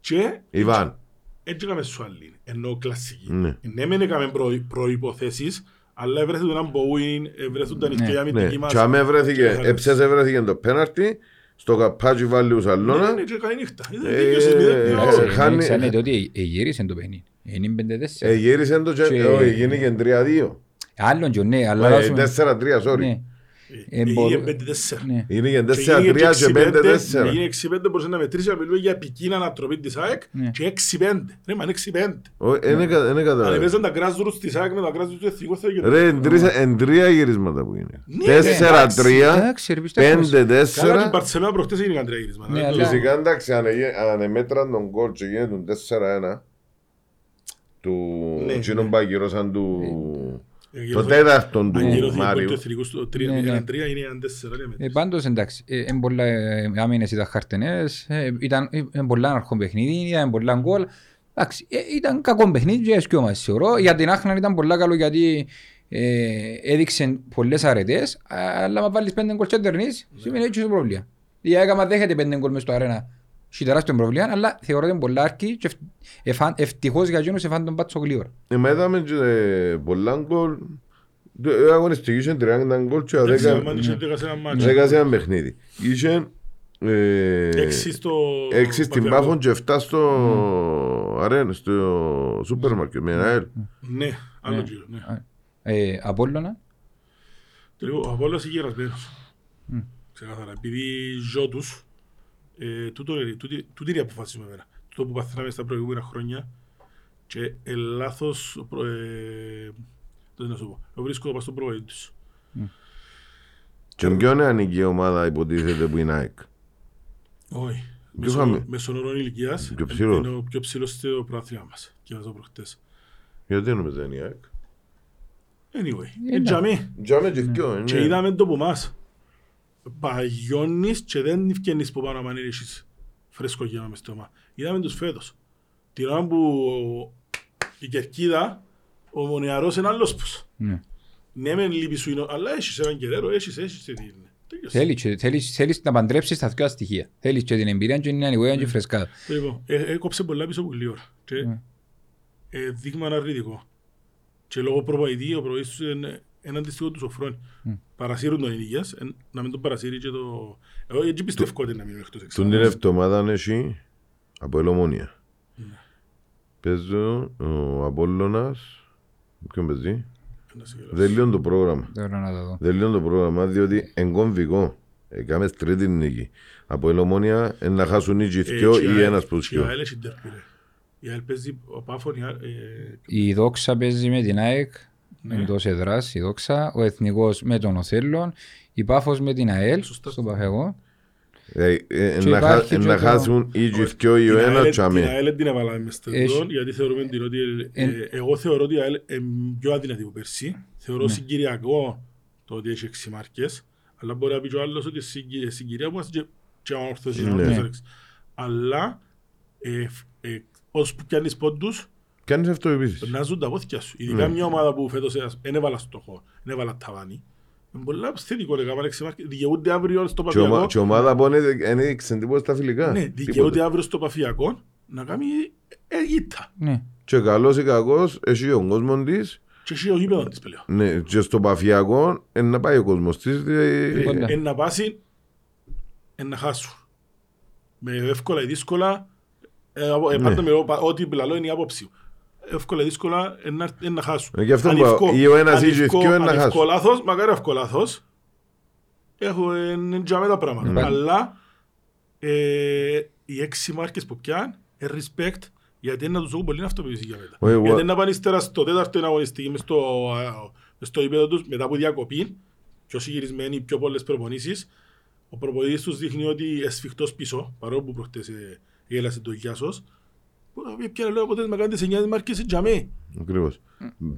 Και Ιβάν, έτσι έκαμε σου άλλη, ενώ κλασική. Ναι. Ναι, μεν έκαμε προ- προϋποθέσεις, αλλά έβρεθουν έναν Bowen, έβρεθουν τα νυχτή Ναι. ναι. αμυντική μας. Και άμα βρέθηκε, Και έψασε βρέθηκε το πέναρτι, στο καπάτσι βάλει Ναι, ουσαλώνα, ναι, και καλή νύχτα. Ήταν Ε, δικαιώσεις, μηδέν, δύο. εντάξει, Εντάξει, χάνει- μην ξέρετε ότι εγύρισαν το παιχνίδι. Είναι 5-4. γύρισε το και, Και- όχι, γίνηκε 3-2. Άλλον και ναι, αλλά... Ε, δώσουμε- 4-3, sorry. Ναι, Ε, Ε, μπορώ- Έγινε 5-4. ναι. Γίνηκε Και 4-3 και 5-4. Έγινε 6-5 μπορούσε να μετρήσεις να μιλούμε για επικίνα ανατροπή της ΑΕΚ Ναι. και 6-5. Ρε, μα είναι 6-5. Όχι, δεν έκα- δεν Αν καταλαβαίνω. έπαιζαν τα grassroots της ΑΕΚ με τα grassroots του εθνικού θα γίνει. Ρε, εν τρεις- εν τρία γυρίσματα που είναι. Ναι, 4-3, Εντάξει, ρε, πιστεύω. Καλά την 5-4. Παρσελόνα προχτές έγινε καντρία γυρίσματα. Ναι, Δεν το- αλλά- Φυσικά εντάξει, αν εγέ- αν εμέτραν τον κόλ και γίνεται τον 4-1 του Ναι, εκείνον ναι. που ακυρώσαν του... Ε, Το γύρω- τέταρτον του Ακυρώθηκε η Μάριου. του εθνικούς στο 3 Ναι, ναι. 0-3, είναι έναν 4. λέμε. Ε, πάντως εντάξει, ε, εν πολλά ε, άμυνες ήταν χαρτενές, ε, ήταν ε, εν πολλά αρχόν παιχνίδι, ήταν πολλά γκολ. Εντάξει, ε, ήταν κακό παιχνίδι και έσκιο μας θεωρώ. Για την Άχνα ήταν πολλά καλό γιατί ε, έδειξε πολλές αρετές, αλλά μα βάλεις πέντε γκολ και τερνείς, σημαίνει έτσι το πρόβλημα. Η ΑΕΚ άμα δέχεται πέντε γκολ μες στο αρένα, έχει τεράστιο πρόβλημα, αλλά θεωρώ ότι είναι πολλά αρκή και ευ- εφάν- ευτυχώς για εκείνους εφάν τον πάτσο γλύωρα. Ε, μα είδαμε και ε, πολλά γκολ. Ε, αγωνιστική είχε 30 γκολ και Εντάξει, 10 ο Μάνης είχε δέκα σε ένα μάτσο. δέκα σε ένα παιχνίδι. Είχε ε, Έξι στο... έξι στην Παθιακό. Πάφον και 7 στο αρένα, στο σούπερ μάρκετ με ένα ελ. Ναι, άλλο Ναι. γύρο, ναι. Ε, Απόλλωνα, Λοιπόν, ο Απόλλωνας είναι γερασμένος. Μμ. Ξεκάθαρα. Επειδή ζω τους, ε, τούτο είναι- τούτη- τούτη είναι η αποφάση μου εμένα. Τούτο που παθαίναμε στα προηγούμενα χρόνια και ε, λάθος, προ- ε, δεν να σου πω, εγώ βρίσκω πάνω στον προβολή τους. Και ποιον ανήκει η ομάδα υποτίθεται που είναι ΑΕΚ; Όχι. Ποιο είχαμε; Μέσον όρων ηλικίας Πιο ψηλός. είναι ο πιο ψηλός στο προάθλημα μας. Και αυτό προχτές. Γιατί νομίζω είναι η ΑΕΚ; Anyway, Ε, ε, ναι. τζαμί. Τζάμε και δυο, Και ναι. είδαμε το που μας. Παγιώνεις και δεν ευκαινείς που πάνω αν έχεις φρέσκο γεύμα μες στο όμα. Είδαμε τους φέτος. Την ώρα που η Κερκίδα, ο Μονεαρός είναι άλλος πως. Ναι. Ναι μεν λείπει σου είναι, αλλά έχεις έναν κεραίρο, έχεις, έχεις τι είναι. Τέλειωσε. Θέλεις, και- θέλεις, θέλεις να παντρέψεις τα δυο στοιχεία. Θέλεις και την εμπειρία και την ανηγοία και φρεσκάδα. Λοιπόν, ε, έκοψε πολλά πίσω από λίγη ώρα. Και Ναι. ε, δείγμα αρνητικό. Και λόγω προπονητή, ο προπονητής του είναι έναν αντιστοιχό του Σοφρόνη. Μμ. Παρασύρουν τον ηλικίας, εν- να μην τον παρασύρει και το... Εγώ έτσι πιστεύω ότι να μείνουν εκτός Τον εξάμεινας. την εβδομάδα έχει από ελομονία. Ναι. Παίζω ο Απόλλωνας, ποιον παίζει, Ένας σε γελάσω. δεν λιώνει το πρόγραμμα. Τώρα να το δω. Δεν λιώνει το πρόγραμμα διότι εγκομβικό. Έκαμε τρίτη νίκη. Από ελομονία ε, να χάσουν νίκη Ε, δυο και η ή ΑΕΛ- ένας προς και η δυο. ΑΕΛ έχει ντέρπι, ρε. Η ΑΕΛ παίζει ο Πάφων, η ΑΕΛ, ε, Η Δόξα παίζει με την ΑΕΚ, Ναι. εντός εδράς η Δόξα, ο Εθνικός με τον Οθέλων, η Πάφος με την ΑΕΛ, Σωστά. στον Παφεγό. Ε, ε, Και να χα- υπάρχει ε, και Να το- χάσουν ή και δυο ή ο την ένας ΑΕΛ- τσάμε. Την ΑΕΛ την έβαλαμε μες στο Έχει- εντόν, γιατί θεωρούμε την ότι... ε, Εν- ε, Εγώ θεωρώ ότι η ΑΕΛ είναι πιο αδυνατή από πέρσι. Ναι. Θεωρώ συγκυριακό το ότι έχει έξι μάρκες. Αλλά μπορεί να πει και ο άλλος ότι συγκυ- συγκυρία που είμαστε και- και ανόρθωση. Ναι. ανόρθωση. Αλλά ε, φ- ε, ώσπου πιάνεις πόντους, Κάνεις αυτό επίσης. να ζουν τα πόθηκια σου. Ειδικά Ναι. μια ομάδα που φέτος ένας- δεν έβαλα στόχο, δεν έβαλα ταβάνι. Είναι πολλά θετικό, λέγαμε, έξι μάρκες. Δικαιούνται αύριο στο Και ομα- παφιακό. Και ομάδα που είναι- είναι έδειξε τίποτα στα φιλικά. Ναι, Τίποτε. δικαιούνται αύριο στο παφιακό να κάνει ε, ήττα. Ναι. Και καλός ή κακός έχει ο κόσμος της. Και εσύ ο γήπεδος της πλέον. Ναι, και στο παφιακό ε, να πάει ο κόσμος της. ε, Κοντά. Εν να πάσει, εν να χάσουν. Με εύκολα ή δύσκολα, ε, απο- ε, Ναι. πάντα με ό- πα- ό,τι λαλώ είναι η άποψη. μου. Εύκολα ή δύσκολα, εν να- εν να χάσουν. Ε, γι' αυτό Αν είπα, ευκώ- ή ο ένας αν ή και οι ευκώ- δυο εν να αν ευκώ χάσουν. λάθος, μακάρι ευκώ λάθος, έχω εν τζαμέ τα πράγματα. Ναι. Αλλά ε, οι έξι μάρκες που πιάνουν, ε, respect, γιατί είναι να τους έχουν πολύ αυτοποίηση για μετά. Όχι, εγώ- Γιατί να πάνε ύστερα στο τέταρτο αγωνιστική μες στο, α, μες στο επίπεδο τους μετά από διακοπή, πιο συγκυρισμένοι, πιο πολλές προπονήσεις, ο προπονητής τους δείχνει ότι εσφιχτός πίσω, παρόλο που προχτές ε, γέλασε το Γιάσος, που πιάνε λέω αποτέλεσμα κάνετε σε 9 μάρκες σε τζαμί. Ακριβώς.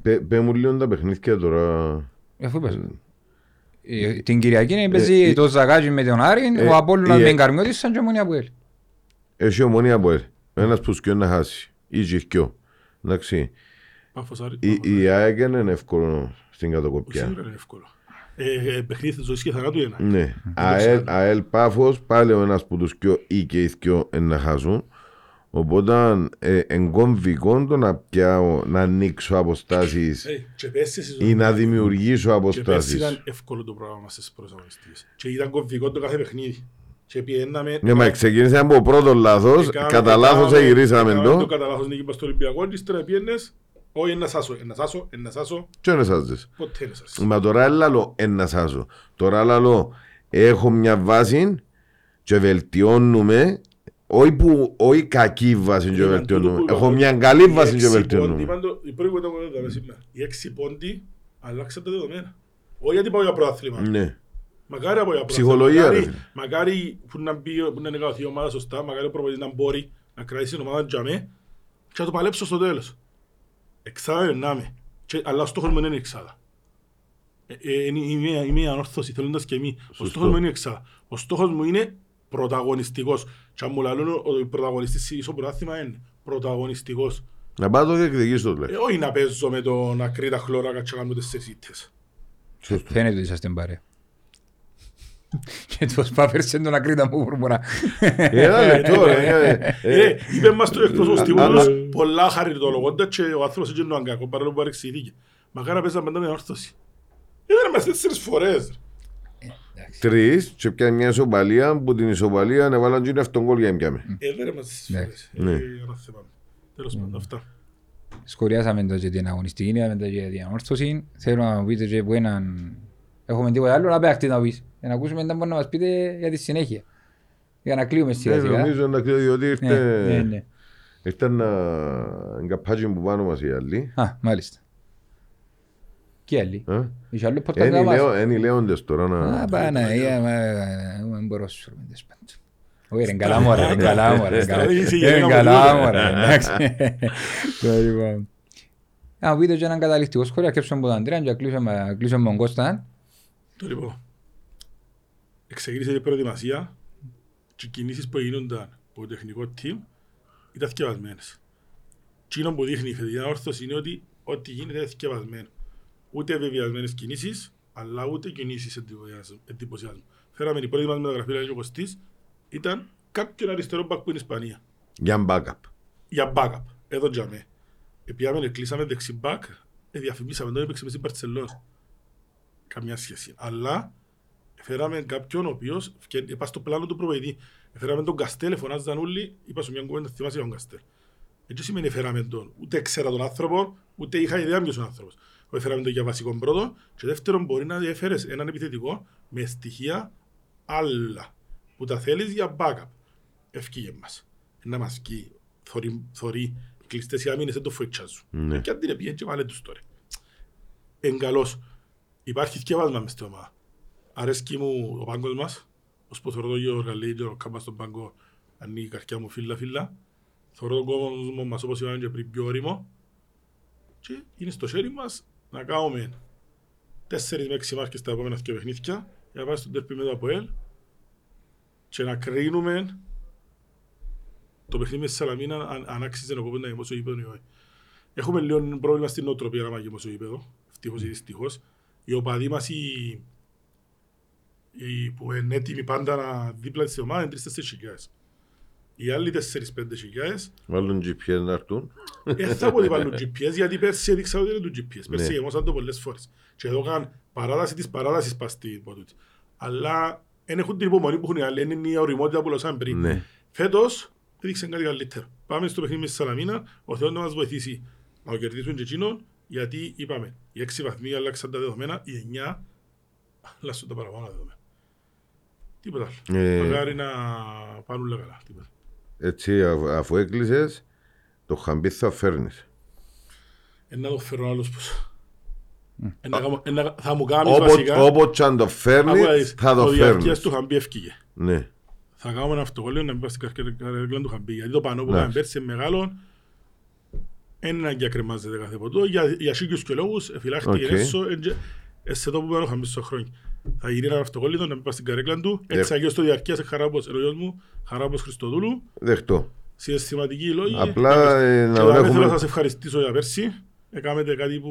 Πέ- Πέ μου λίγο τα παιχνίδια τώρα. Αφού είπες. Ε, Την Κυριακή παίζει ε, το Ζαγάζι με τον Άρη, ε, ο Απόλλωνας ε, με τον Καρμιώτης σαν και ομονία που έλει. Έχει ομονία από ελ. Ένας που σκιό να χάσει. Ή και δυο. Εντάξει. Πάφος Άρη. Η- Πάφος Άρη. Η ΑΕΚ είναι εύκολο στην Όχι, κατοκοπιά. Σίγουρα είναι εύκολο. Ε, ε, παιχνίδι ζωής και θανάτου είναι. Ναι. ΑΕΛ, ΑΕΛ Πάφος, πάλι ο ένας που τους δυο ή και οι δυο είναι να χάσουν. Οπότε ε, εγκομβικό το να πιάω, να ανοίξω αποστάσεις Ε, και πέρσι στη ή να δημιουργήσω Και πέρσι αποστάσεις. ήταν εύκολο το πρόγραμμα στις προσαγωνιστικές. Και ήταν κομβικό το κάθε παιχνίδι. Και πιέναμε... Ναι, μα ξεκίνησε από πρώτος λάθος, Έκαναμε- κατά λάθος έκαναμε- εγυρίσαμε έκαναμε το το κατά λάθος νίκη στο Ολυμπιακό και ύστερα πιένες όχι ένα σάσο, ένα σάσο, ένα σάσο, και είναι σάζες. ποτέ ένα σάσο. Μα τώρα λαλό ένα σάζω. Τώρα λαλό έχω μια βάση και βελτιώνουμε όχι, που, όχι κακή βάση και Ήταν βελτιώνουμε. τούτο που Έχω είπα, μια καλή οι βάση και έξι πόντοι, βελτιώνουμε. είπαν το- Η πρώτη που ήταν που είδαμε σήμερα. Οι έξι πόντοι αλλάξαν τα δεδομένα. Όχι γιατί πάω για πρωτάθλημα. Ναι. Μακάρι από για Ψυχολογία, Μακάρι, ρε φίλε. μακάρι που να μπει, που να νεκαθεί η ομάδα σωστά, μακάρι ο προπονητής να μπορεί να κρατήσει την ομάδα τζαμέ και να το παλέψω στο τέλος. Εξάδα είναι να είμαι. Και- Αλλά ο στόχος μου δεν είναι η εξάδα. Ε, ε, είναι η μία- η μία ανόρθωση, θέλοντας και εμείς. Ο Σωστό. στόχος μου είναι η εξάδα. Ο στόχος μου είναι πρωταγωνιστικός. Και αν μου λαλούν ότι ο πρωταγωνιστής στο πρωτάθλημα είναι πρωταγωνιστικός. Να πάω το διεκδικήσω το Ε, λέει. όχι να παίζω με τον ακρίτα χλώρακα και να κάνουμε τέσσερις ήττες. Σωστό. Φαίνεται ότι είσαστε παρέα. Και τους πάφερσεν τον ακρίτα μου βουρμουρά. Ένα λεπτό ρε. ε, Ε, είπε μας το εκπρόσωπος α- τύπους α- πολλά χαριτολογώντας και ο άνθρωπος έτσι είναι ο αγκάκος παρόλο που παρεξηγήθηκε. Μακάρα παίζαμε πάντα με όρθωση. Είδαμε μας τέσσερις φορές. Τρεις και πιάνει μια ισοπαλία που την ισοπαλία έβαλαν και είναι αυτόν κόλ για να πιάμε. Είδαμε μας τέσσερις Ναι. φορές. Ναι. Ε, ένα θέμα. Τέλος πάντων αυτά. Σκοριάσαμε το και την αγωνιστική, είδαμε το και την ανόρθωση. Θέλω να μου πείτε και από έναν Έχουμε τίποτα άλλο να παίξει να πεις. Για να ακούσουμε να μπορεί να μας πείτε για τη συνέχεια. Για να κλείουμε σιγά Ναι, σιγά. νομίζω να ξέρω διότι Ναι, ναι, ήρθε ναι. ήρθε να εγκαπάζει που πάνω μας οι άλλοι. Α, μάλιστα. Και άλλοι. Ε; Είχε άλλο podcast Εν να οι μας. λέω- εν οι λέοντες τώρα να... Α, Παναγία, μα δεν μπορώ να σου πω τέλος πάντων. Όχι, είναι καλά μωρέ, είναι καλά μωρέ. είναι καλά. Στρατηγική Είναι γενικά καλά μου μωρέ, εντάξει. Το λοιπόν. Να μου πείτε και έναν καταληκτικό σχόλιο, αρκέψουμε από τον Αντρέα και κλείσουμε κλείσουμε με τον Κώστα. Το λοιπόν. Εξεγγύρισε η προετοιμασία και οι κινήσεις που γίνονταν από το τεχνικό team ήταν θκευασμένες. Εκείνο που δείχνει η φετινή όρθωση είναι ότι ό,τι γίνεται είναι θκευασμένο. Ούτε βεβαιασμένες κινήσεις, αλλά ούτε κινήσεις εντυπωσιασμού- εντυπωσιασμού. Φέραμε την πρώτη μας μεταγραφή, λέει ο Κωστής, ήταν κάποιον αριστερό μπακ που είναι η Ισπανία. Για backup. Για backup. Εδώ για με. Επιάμε, κλείσαμε δεξί μπακ, ε, διαφημίσαμε τον έπαιξε μες στην Παρτσελώνα. Καμιά σχέση. Αλλά φέραμε κάποιον ο οποίος είπα στο πλάνο του προπονητή. Φέραμε τον Καστέλ, φωνάζαν όλοι, είπα σου μια κουβέντα, θυμάσαι για τον Καστέλ. Έτσι σημαίνει φέραμε τον. Ούτε ξέρα τον άνθρωπο, ούτε είχα ιδέα ποιος είναι ο άνθρωπος. Όχι φέραμε τον για βασικό πρώτο και δεύτερον μπορεί να έφερες έναν επιθετικό με στοιχεία άλλα που τα θέλεις για backup. Ευκήγε μας. Να μας βγει, θωρεί, θωρεί, κλειστές οι άμυνες δεν το φοητσάζουν. Ναι. Και αν την επίγεν και βάλε τους τώρα. Εν καλώς. Υπάρχει θκευάσμα μες στην ομάδα. Αρέσκει μου ο πάγκος μας, ως που θωρώ το Γιώργο λέει και ο κάμπας στον πάγκο ανοίγει η καρκιά μου φύλλα φύλλα. Θωρώ τον κόσμο μας όπως είπαμε και πριν πιο όριμο. Και είναι στο χέρι μας να κάνουμε τέσσερις με έξι μάρκες στα επόμενα δύο παιχνίδια για να πάμε στον τερπί με το ΑΠΟΕΛ και να κρίνουμε το παιχνίδι με τη Σαλαμίνα αν, αν άξιζε ο κόπος να γεμώσει το γήπεδο ή όχι. Έχουμε λίγο πρόβλημα στην νοοτροπία να γεμώσει το γήπεδο, ευτυχώς ή δυστυχώς. Οι οπαδοί μας, οι, οι, που είναι έτοιμοι πάντα να δίπλα της ομάδας, είναι τρεις-τέσσερις χιλιάδες. Οι άλλοι τέσσερις-πέντε χιλιάδες Βάλουν GPS να έρθουν. δεν θα πω ότι βάλουν GPS, γιατί πέρσι έδειξα ότι είναι του GPS. Πέρσι Ναι. γεμώσαν το πολλές φορές. Και εδώ κάνουν παράδοση της παράδοσης πας στην ποτούτη. Αλλά δεν έχουν την υπομονή που έχουν οι άλλοι, είναι μια οριμότητα που λοσάνε πριν. Ναι. Φέτος έδειξαν κάτι καλύτερο. Πάμε στο παιχνίδι με τη Σαλαμίνα, ο Θεός να μας βοηθήσει να το κερδίσουν και εκείνον, γιατί είπαμε, οι έξι βαθμοί αλλάξαν τα δεδομένα, οι εννιά αλλάξαν τα παραπάνω δεδομένα. Τίποτα άλλο. Ε, Μακάρι να πάνε όλα καλά. Τίποτα. Έτσι, αφ- αφού έκλεισες, το χαμπί θα φέρνεις. Ε, να το φέρω άλλος πως. Ε, να κάνω- ε, να- Θα μου κάνεις Όποτε βασικά... όποτε αν το Άκουα φέρνεις, δεις, θα το διαρκείας φέρνεις. του Χαμπή ευκήγε. Ναι. Θα κάνουμε ένα αυτοκόλλιο να μην πάει στην καρκέρα του Χαμπή. Γιατί το πανό που Ναι. κάνουμε πέρσι είναι μεγάλο. Είναι ανάγκη να κρεμάζεται κάθε ποτό. Για, για σίγιους και λόγους εφυλάχτηκε Οκ. έσω. Σε το που πάνω Χαμπή στο χρόνια. Θα γίνει ένα αυτοκόλλιο να μην πάει στην καρέκλα του. Ε. Έτσι αγιώς το διαρκείας χαράπος, ο γιος μου, χαράπος Χριστοδούλου. Δεχτώ. Συναισθηματικοί λόγοι. Απλά ε, Και να τώρα θέλω να έχουμε... σας ευχαριστήσω για πέρσι. Έκαμετε κάτι που,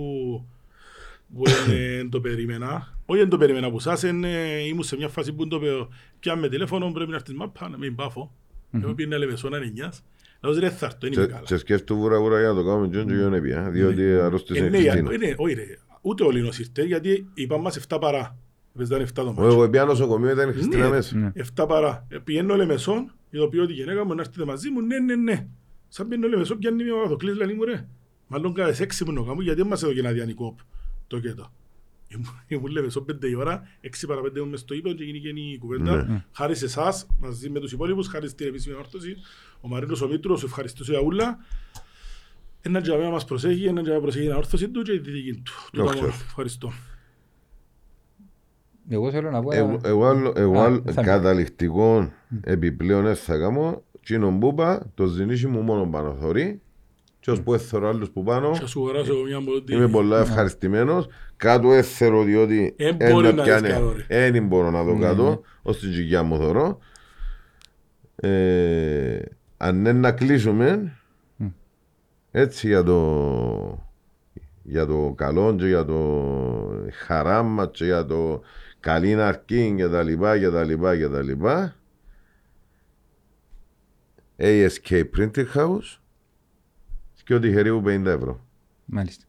που δεν το περίμενα. Όχι δεν το περίμενα από εσάς, είναι, ήμουν σε μια φάση που το πέω. Πιάμε τηλέφωνο, πρέπει να έρθεις μάπα, να μην πάφω. Εγώ πήγαινα λεμεσόνα εννιάς. Λέω ρε θα έρθω, δεν είμαι Και- καλά. Και σκέφτομαι βούρα βούρα για να το κάνουμε και όχι δεν έπια, διότι Ε, αρρώστησε ναι, η Χριστίνα. είναι, όχι ρε, ούτε ο Λίνος ήρθε, γιατί είπαμε μας 7 παρά. Παίζαν 7 το Εγώ μάτσο. εγώ πια νοσοκομείο ήταν η Χριστίνα Ναι. μέσα. 7 παρά. Ε, Πηγαίνω λεμεσόν, ειδοποιώ ότι η γυναίκα μου να έρθετε μαζί μου, ναι, ναι, ναι. Σαν πηγαίνω λεμεσόν, πιάνει μια ώρα το κλείς, λέει μου ρε. Μάλλον κάνεις έξι μου να κάνω, γιατί δεν μας έδωκε ένα διανικό το κέτο. Ήμουν- Ήμουν λεμεσόν πέντε η ώρα, έξι παρά πέντε ήμουν μες στο ύπεδο και γίνηκε η κουβέντα. Χάρη σε εσάς, μαζί με τους υπόλοιπους, χάρη στην επίσημη όρθωση, ο Μαρίνος ο Μήτρος, σου ευχαριστήσω για ούλα. Ένα τζαβέ να μας προσέχει, ένα τζαβέ προσέχει την όρθωση του και τη δική του. Τούτα Δόξα. μόνο. Ευχαριστώ. Εγώ θέλω να πω... Εγώ- Εγώ άλλο- εγώ Α, άλλο- θα με. καταληκτικό επιπλέον δεν θα κάνω. Τσίνον που είπα, το ζηνίσι μου μόνο πάνω θωρεί. Και ως που έθωρω άλλους που πάνω, Θα σου αγοράσω μια μπολότη. είμαι πολλά ευχαριστημένος. Κάτω έθερο διότι Εν εν μπορεί να να πιάνε- δεις κάτω, ρε. εν μπορώ να δω κάτω, ως την τζιγιά μου θωρώ. Ε, Αν είναι να κλείσουμε, έτσι για το για το καλό και για το χαρά μας και για το καλή αρκή και τα λοιπά και τα λοιπά και τα λοιπά ASK Printing House και ότι χερίου 50 ευρώ. Μάλιστα.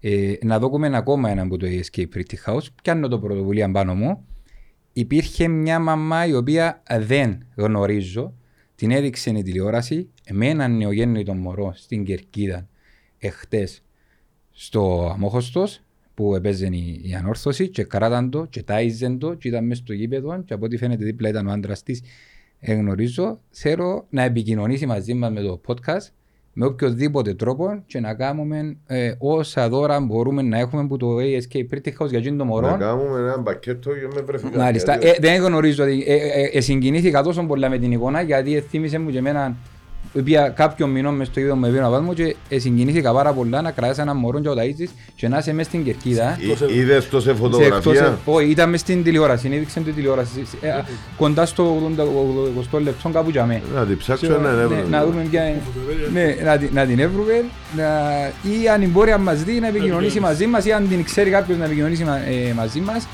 Ε, να δούμε ακόμα ένα από το Escape Pretty House. Πιάνω το πρωτοβουλία πάνω μου. Υπήρχε μια μαμά η οποία δεν γνωρίζω. Την έδειξε η τηλεόραση με έναν νεογέννητο μωρό στην Κερκίδα εχθές στο Αμόχωστος που έπαιζε η, η ανόρθωση και κράταν το και τάιζεν το και ήταν μέσα στο γήπεδο και από ό,τι φαίνεται δίπλα ήταν ο άντρας της ε, γνωρίζω, θέλω να επικοινωνήσει μαζί μας με το podcast με οποιοδήποτε τρόπο και να κάνουμε ε, όσα δώρα μπορούμε να έχουμε που το ASK Pretty House για εκείνο το Να μωρό. κάνουμε ένα πακέτο για με βρεφικά. Μάλιστα. Γιατί- Ε, δεν γνωρίζω ότι ε, ε, ε, συγκινήθηκα τόσο πολλά με την εικόνα γιατί θύμισε μου και εμένα η οποία κάποιον μηνών μες στο είδο με πήρε να μου και ε, συγκινήθηκα πάρα πολλά να κρατάς έναν μωρό και ο ταΐζεις και να είσαι μες στην κερκίδα. Εί- Είδες το σε Σε εκτός- φωτογραφία. Όχι, ήταν μες στην τηλεόραση, έδειξε την τηλεόραση. ε, ε, Κοντά στο 80 λεπτό κάπου για μέ. Να την ψάξω Και, ένα ναι, ευρώ. Να δούμε ποια ναι, να, την- να την έβρουμε να- ή αν μπορεί να μας δει να επικοινωνήσει μαζί μας ή αν την ξέρει κάποιος να επικοινωνήσει μα- ε, μαζί μας.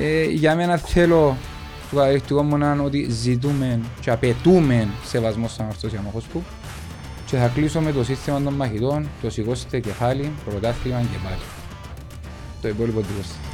Ε, για μένα θέλω του καταρριχτικού μου να είναι ότι ζητούμε και απαιτούμε σεβασμός στον ορθωσιαμοχός του και θα κλείσω με το σύστημα των μαχητών, το σηκώστε κεφάλι, πρωτάθλημα και πάλι. Το υπόλοιπο τίποτα.